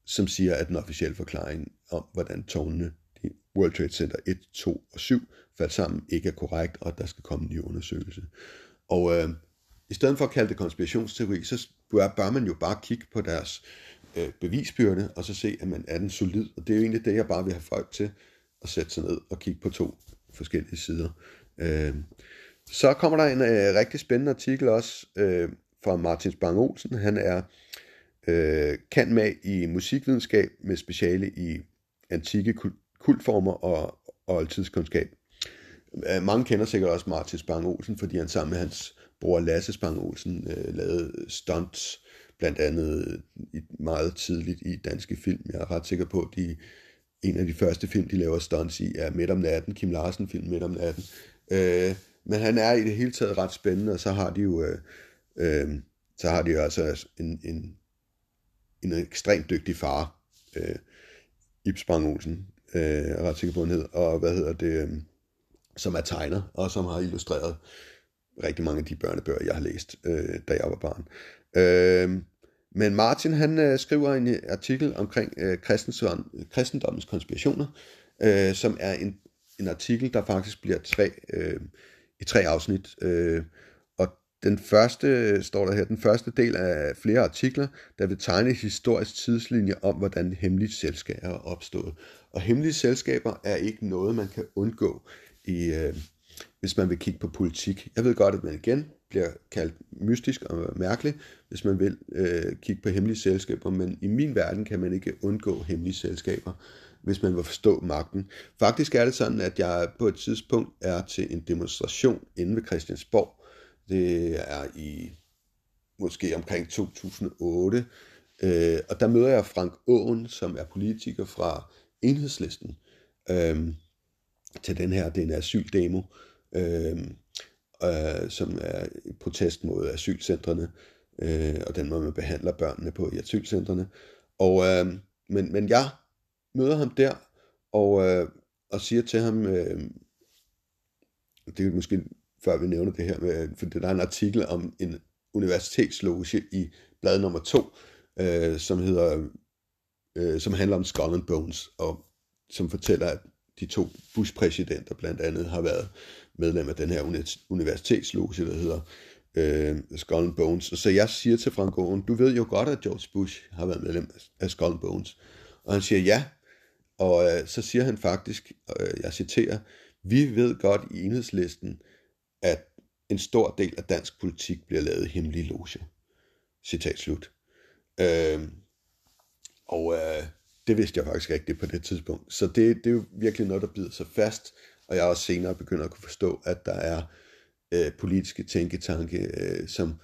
som siger, at den officielle forklaring om, hvordan tårnene, World Trade Center 1, 2 og 7 faldt sammen, ikke er korrekt, og der skal komme en ny undersøgelse. Og øh, i stedet for at kalde det konspirationsteori, så bør, bør man jo bare kigge på deres øh, bevisbyrde, og så se, at man er den solid. Og det er jo egentlig det, jeg bare vil have folk til at sætte sig ned og kigge på to forskellige sider. Øh, så kommer der en øh, rigtig spændende artikel også øh, fra Martin Spang Olsen. Han er øh, kan med i musikvidenskab med speciale i antikke kultformer og, og oldtidskundskab. Øh, mange kender sikkert også Martin Spang Olsen, fordi han sammen med hans bror Lasse Spang Olsen øh, lavede stunts, blandt andet øh, i, meget tidligt i danske film. Jeg er ret sikker på, at de, en af de første film, de laver stunts i, er Midt om natten, Kim Larsen film Midt om natten. Øh, men han er i det hele taget ret spændende, og så har de jo, øh, øh, så har de jo altså en, en, en ekstremt dygtig far, øh, Ib Spang Olsen, øh, er ret sikker på, hed, og hvad hedder det, øh, som er tegner, og som har illustreret rigtig mange af de børnebøger, jeg har læst, øh, da jeg var barn. Øh, men Martin, han øh, skriver en øh, artikel omkring øh, kristendommens konspirationer, øh, som er en, en artikel, der faktisk bliver tre, øh, i tre afsnit. Øh, og den første, står der her, den første del af flere artikler, der vil tegne historisk tidslinje om, hvordan hemmelige selskaber er opstået. Og hemmelige selskaber er ikke noget, man kan undgå i, øh, hvis man vil kigge på politik. Jeg ved godt, at man igen bliver kaldt mystisk og mærkelig, hvis man vil øh, kigge på hemmelige selskaber, men i min verden kan man ikke undgå hemmelige selskaber, hvis man vil forstå magten. Faktisk er det sådan, at jeg på et tidspunkt er til en demonstration inde ved Christiansborg. Det er i måske omkring 2008, øh, og der møder jeg Frank Åen, som er politiker fra Enhedslisten, øh, til den her, det er en asyldemo, øh, øh, som er protest mod asylcentrene, øh, og den måde, man behandler børnene på i asylcentrene. Og, øh, men, men jeg møder ham der, og, øh, og siger til ham, øh, det er måske før vi nævner det her, med, for der er en artikel om en universitetsloge i blad nummer to, øh, som hedder, øh, som handler om Skull and Bones, og som fortæller, at de to Bush-præsidenter blandt andet har været medlem af den her universitetsloge, der hedder øh, Skull and Bones. Og så jeg siger til Frank Aaen, du ved jo godt, at George Bush har været medlem af Skull and Bones. Og han siger ja, og øh, så siger han faktisk, øh, jeg citerer, vi ved godt i enhedslisten, at en stor del af dansk politik bliver lavet i hemmelige loge. Citat slut. Øh, og øh, det vidste jeg faktisk ikke på det tidspunkt. Så det, det er jo virkelig noget, der bider sig fast, og jeg også senere begynder at kunne forstå, at der er øh, politiske tænketanke, øh, som,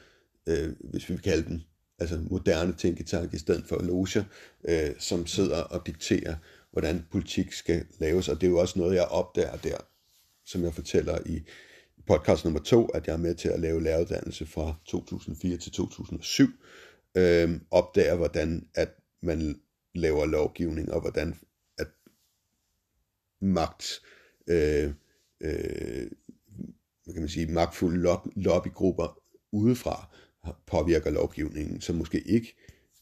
øh, hvis vi vil kalde dem, altså moderne tænketanke i stedet for loger, øh, som sidder og dikterer, hvordan politik skal laves, og det er jo også noget, jeg opdager der, som jeg fortæller i podcast nummer to, at jeg er med til at lave læreruddannelse fra 2004 til 2007, øh, opdager, hvordan at man laver lovgivning, og hvordan at magt, øh, øh, hvad kan man sige, magtfulde lob- lobbygrupper udefra påvirker lovgivningen, som måske ikke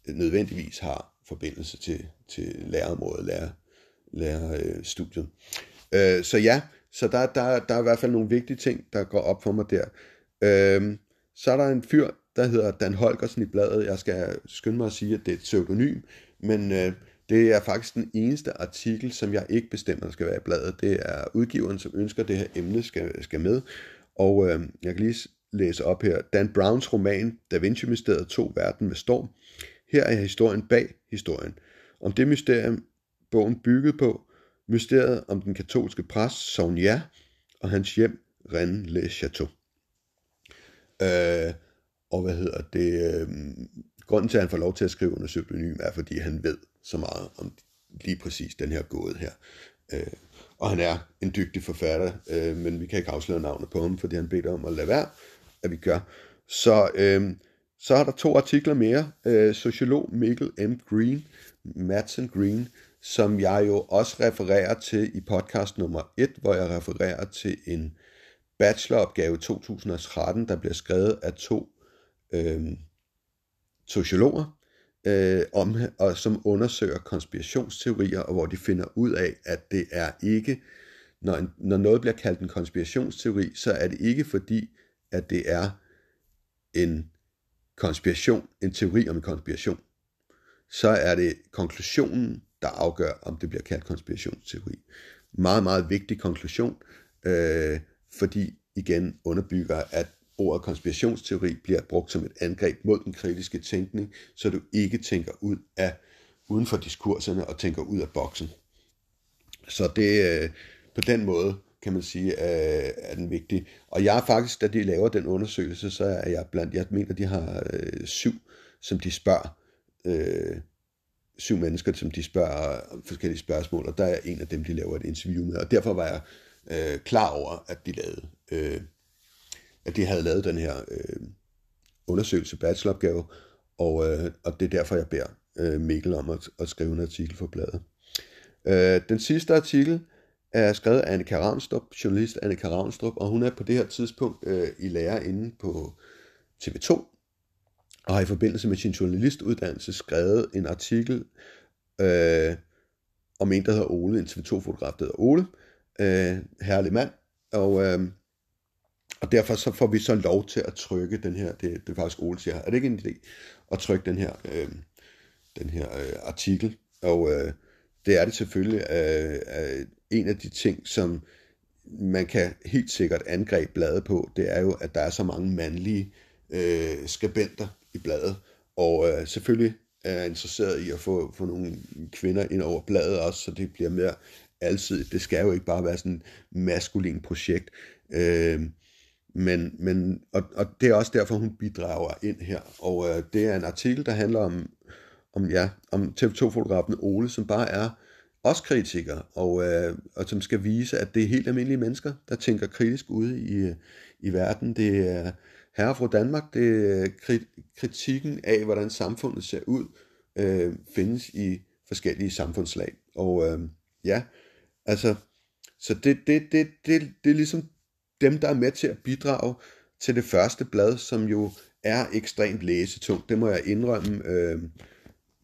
nødvendigvis har forbindelse til, til lærerområdet, lærer, lærerstudiet. Øh, øh, så ja, så der, der, der er i hvert fald nogle vigtige ting, der går op for mig der. Øh, så er der en fyr, der hedder Dan Holgersen i bladet. Jeg skal skynde mig at sige, at det er et pseudonym, men øh, det er faktisk den eneste artikel, som jeg ikke bestemmer, der skal være i bladet. Det er udgiveren, som ønsker, at det her emne skal, skal med. Og øh, jeg kan lige læse op her. Dan Browns roman Da Vinci-mysteriet tog verden med storm. Her er historien bag historien. Om det mysterium, bogen byggede på, mysteriet om den katolske præst Sonja og hans hjem Rennes-le-Château. Øh, og hvad hedder det? Øh, grunden til, at han får lov til at skrive under pseudonym, er, fordi han ved så meget om lige præcis den her gåde her. Øh, og han er en dygtig forfatter, øh, men vi kan ikke afsløre navnet på ham, fordi han beder om at lade være, at vi gør. Så, øh, så er der to artikler mere. Øh, sociolog Mikkel M. Green, Madsen Green, som jeg jo også refererer til i podcast nummer 1, hvor jeg refererer til en bacheloropgave 2013, der bliver skrevet af to øh, sociologer, øh, om, og som undersøger konspirationsteorier, og hvor de finder ud af, at det er ikke, når, en, når noget bliver kaldt en konspirationsteori, så er det ikke fordi, at det er en konspiration, en teori om en konspiration. Så er det konklusionen, der afgør, om det bliver kaldt konspirationsteori. Meget, meget vigtig konklusion, øh, fordi igen underbygger, at ordet konspirationsteori bliver brugt som et angreb mod den kritiske tænkning, så du ikke tænker ud af uden for diskurserne og tænker ud af boksen. Så det øh, på den måde kan man sige, øh, er den vigtig. Og jeg er faktisk, da de laver den undersøgelse, så er jeg blandt, jeg mener, de har øh, syv, som de spørger, øh, syv mennesker, som de spørger forskellige spørgsmål, og der er en af dem, de laver et interview med, og derfor var jeg øh, klar over, at de lavede øh, at de havde lavet den her øh, undersøgelse, bacheloropgave, og, øh, og det er derfor, jeg beder øh, Mikkel om at, at skrive en artikel for bladet. Øh, den sidste artikel er skrevet af Annika Ravnstrup, journalist Annika Ravnstrup, og hun er på det her tidspunkt øh, i lærer inde på TV2, og har i forbindelse med sin journalistuddannelse skrevet en artikel øh, om en, der hedder Ole, en TV2-fotograf, der hedder Ole, øh, herlig mand, og øh, og derfor så får vi så lov til at trykke den her, det, det er faktisk Ole siger, er det ikke en idé at trykke den her, øh, den her øh, artikel? Og øh, det er det selvfølgelig øh, øh, en af de ting, som man kan helt sikkert angribe bladet på, det er jo, at der er så mange mandlige øh, skribenter i bladet. Og øh, selvfølgelig er jeg interesseret i at få, få nogle kvinder ind over bladet også, så det bliver mere altid. Det skal jo ikke bare være sådan et maskulin projekt. Øh, men, men, og, og det er også derfor, hun bidrager ind her. Og øh, det er en artikel, der handler om, om, ja, om TV2-fotografen Ole, som bare er også kritiker, og, øh, og som skal vise, at det er helt almindelige mennesker, der tænker kritisk ude i, i verden. Det er herre fra Danmark, det er kritikken af, hvordan samfundet ser ud, øh, findes i forskellige samfundslag. Og øh, ja, altså, så det, det, det, det, det er ligesom dem, der er med til at bidrage til det første blad, som jo er ekstremt læsetungt. Det må jeg indrømme. Øh,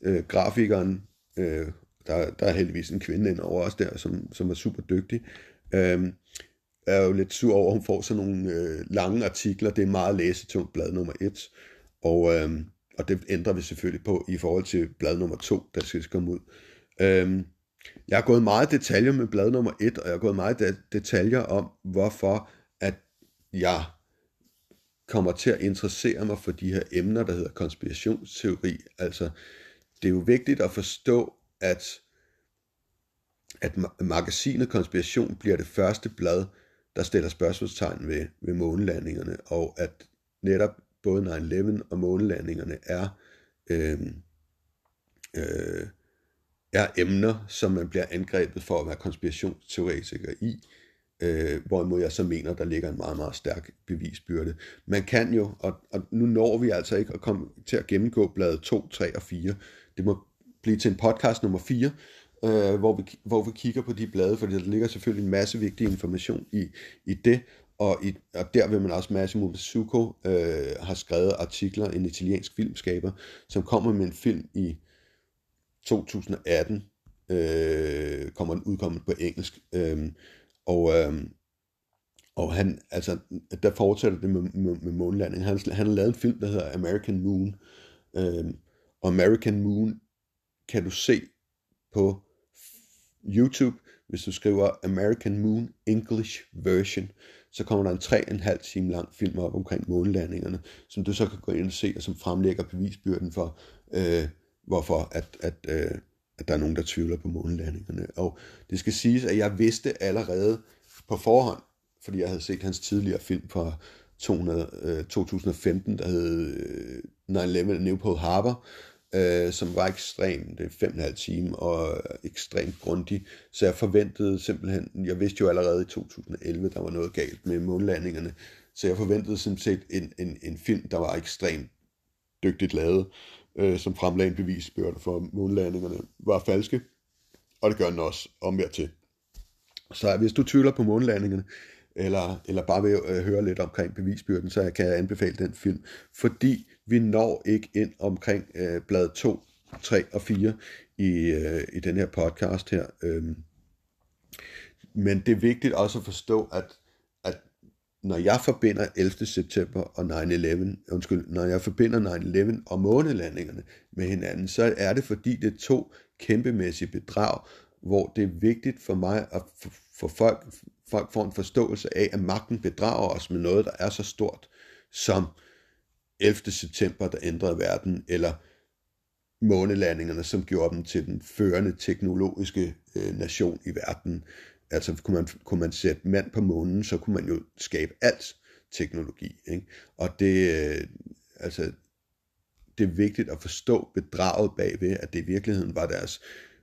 øh, grafikeren, øh, der, der er heldigvis en kvinde ind over os der, som, som er super dygtig, øh, er jo lidt sur over, at hun får sådan nogle øh, lange artikler. Det er meget læsetungt blad nummer et. Og, øh, og det ændrer vi selvfølgelig på i forhold til blad nummer to, der skal komme ud. Øh, jeg har gået meget detaljer med blad nummer et, og jeg har gået meget detaljer om, hvorfor jeg kommer til at interessere mig for de her emner, der hedder konspirationsteori. Altså, det er jo vigtigt at forstå, at, at magasinet Konspiration bliver det første blad, der stiller spørgsmålstegn ved, ved månelandingerne, og at netop både 9-11 og månelandingerne er, øh, øh, er emner, som man bliver angrebet for at være konspirationsteoretiker i øh, hvorimod jeg så mener, der ligger en meget, meget stærk bevisbyrde. Man kan jo, og, og nu når vi altså ikke at komme til at gennemgå bladet 2, 3 og 4. Det må blive til en podcast nummer 4, øh, hvor, vi, hvor vi kigger på de blade, for der ligger selvfølgelig en masse vigtig information i, i det, og, i, og der vil man også, Massimo Mazzucco øh, har skrevet artikler, en italiensk filmskaber, som kommer med en film i 2018, øh, kommer den udkommet på engelsk, øh, og, øh, og han, altså, der fortsætter det med, med, med månlanding. Han, han har lavet en film, der hedder American Moon. Øh, og American Moon kan du se på YouTube, hvis du skriver American Moon English Version, så kommer der en tre en halv time lang film op omkring månelandingerne, som du så kan gå ind og se, og som fremlægger bevisbyrden for, øh, hvorfor at, at, øh, at der er nogen, der tvivler på månelandingerne. Og det skal siges, at jeg vidste allerede på forhånd, fordi jeg havde set hans tidligere film fra 200, øh, 2015, der hed øh, 9-11 Newport Harbor, øh, som var ekstremt, det er fem og en halv time, og øh, ekstremt grundig. Så jeg forventede simpelthen, jeg vidste jo allerede i 2011, der var noget galt med månlandingerne, så jeg forventede simpelthen en, en, en film, der var ekstremt dygtigt lavet, øh, som fremlagde en bevisbyrde for, at månlandingerne var falske, og det gør den også omvendt til. Så hvis du tvivler på månelandingerne, eller, eller bare vil øh, høre lidt omkring bevisbyrden, så kan jeg anbefale den film, fordi vi når ikke ind omkring øh, blad 2, 3 og 4 i, øh, i den her podcast her. Øh, men det er vigtigt også at forstå, at når jeg forbinder 11. september og 9-11, undskyld, når jeg forbinder 9-11 og månelandingerne med hinanden, så er det fordi det er to kæmpemæssige bedrag, hvor det er vigtigt for mig at få folk, folk får en forståelse af, at magten bedrager os med noget, der er så stort som 11. september, der ændrede verden, eller månelandingerne, som gjorde dem til den førende teknologiske øh, nation i verden. Altså kunne man, kunne man sætte mand på månen, så kunne man jo skabe alt teknologi. Ikke? Og det, øh, altså, det er vigtigt at forstå bedraget bagved, at det i virkeligheden var deres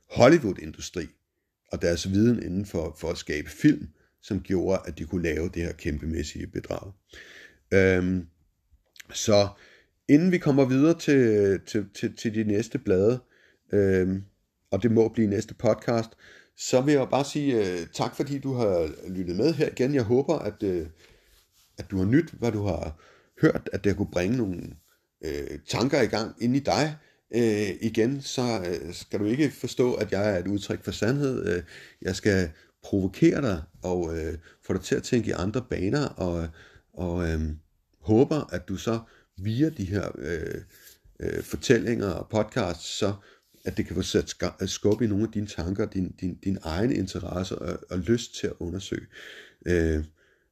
Hollywood-industri og deres viden inden for, for at skabe film, som gjorde, at de kunne lave det her kæmpemæssige bedrag. Øhm, så inden vi kommer videre til, til, til, til de næste blade, øhm, og det må blive næste podcast, så vil jeg bare sige uh, tak, fordi du har lyttet med her igen. Jeg håber, at, uh, at du har nyt, hvad du har hørt, at det kunne bringe nogle uh, tanker i gang ind i dig. Uh, igen, så uh, skal du ikke forstå, at jeg er et udtryk for sandhed. Uh, jeg skal provokere dig og uh, få dig til at tænke i andre baner, og, og uh, håber, at du så via de her uh, uh, fortællinger og podcasts, så at det kan få sat øh, skub i nogle af dine tanker, din, din, din egen interesse og, og lyst til at undersøge, øh,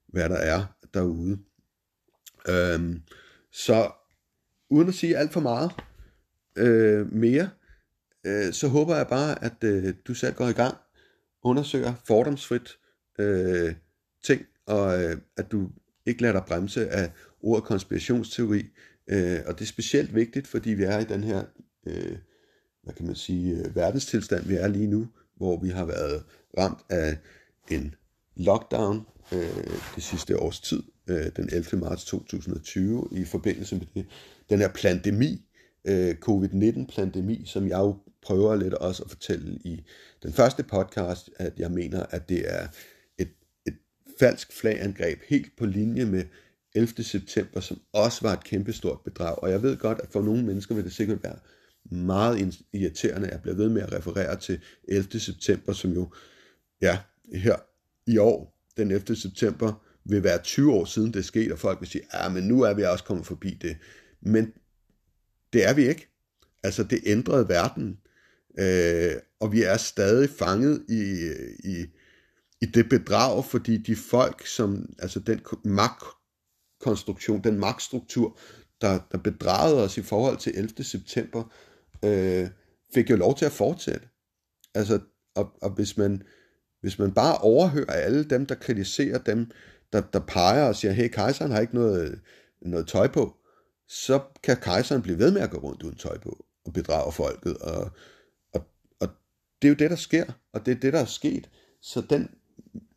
hvad der er derude. Øhm, så uden at sige alt for meget øh, mere, øh, så håber jeg bare, at øh, du selv går i gang, undersøger fordomsfrit øh, ting, og øh, at du ikke lader dig bremse af ordet konspirationsteori. Øh, og det er specielt vigtigt, fordi vi er i den her øh, hvad kan man sige, øh, verdenstilstand, vi er lige nu, hvor vi har været ramt af en lockdown øh, det sidste års tid, øh, den 11. marts 2020, i forbindelse med det, den her pandemi, øh, covid-19-pandemi, som jeg jo prøver lidt også at fortælle i den første podcast, at jeg mener, at det er et, et falsk flagangreb helt på linje med 11. september, som også var et kæmpestort bedrag. Og jeg ved godt, at for nogle mennesker vil det sikkert være meget irriterende. Jeg bliver ved med at referere til 11. september, som jo, ja, her i år, den 11. september, vil være 20 år siden det skete, og folk vil sige, ja, men nu er vi også kommet forbi det. Men det er vi ikke. Altså, det ændrede verden, øh, og vi er stadig fanget i, i, i det bedrag, fordi de folk, som, altså den magtkonstruktion, den magtstruktur, der, der bedragede os i forhold til 11. september, øh, fik jo lov til at fortsætte. Altså, og, og hvis, man, hvis man bare overhører alle dem, der kritiserer dem, der, der peger og siger, hey, kejseren har ikke noget, noget tøj på, så kan kejseren blive ved med at gå rundt uden tøj på og bedrage folket. Og, og, og det er jo det, der sker, og det er det, der er sket. Så den,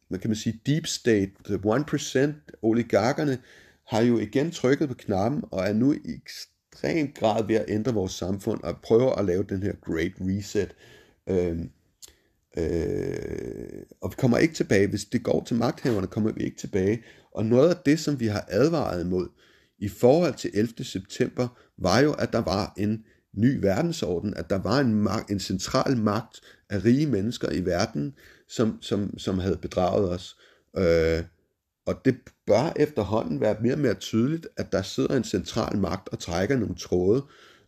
hvad kan man sige, deep state, the 1%, oligarkerne, har jo igen trykket på knappen og er nu i ekstrem grad ved at ændre vores samfund og prøver at lave den her great reset. Øh, øh, og vi kommer ikke tilbage. Hvis det går til magthaverne, kommer vi ikke tilbage. Og noget af det, som vi har advaret imod i forhold til 11. september, var jo, at der var en ny verdensorden, at der var en, magt, en central magt af rige mennesker i verden, som, som, som havde bedraget os. Øh, og det bør efterhånden være mere og mere tydeligt, at der sidder en central magt og trækker nogle tråde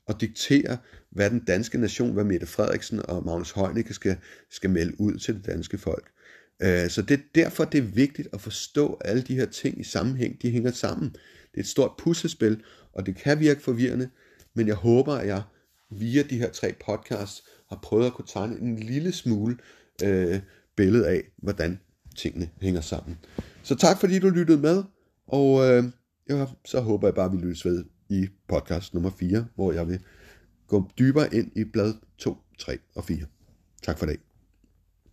og dikterer, hvad den danske nation, hvad Mette Frederiksen og Magnus Heunicke skal, skal melde ud til det danske folk. Øh, så det er derfor, det er vigtigt at forstå alle de her ting i sammenhæng. De hænger sammen. Det er et stort puslespil, og det kan virke forvirrende, men jeg håber, at jeg via de her tre podcasts har prøvet at kunne tegne en lille smule øh, billede af, hvordan tingene hænger sammen. Så tak fordi du lyttede med, og øh, ja, så håber jeg bare, at vi lyttes ved i podcast nummer 4, hvor jeg vil gå dybere ind i blad 2, 3 og 4. Tak for det.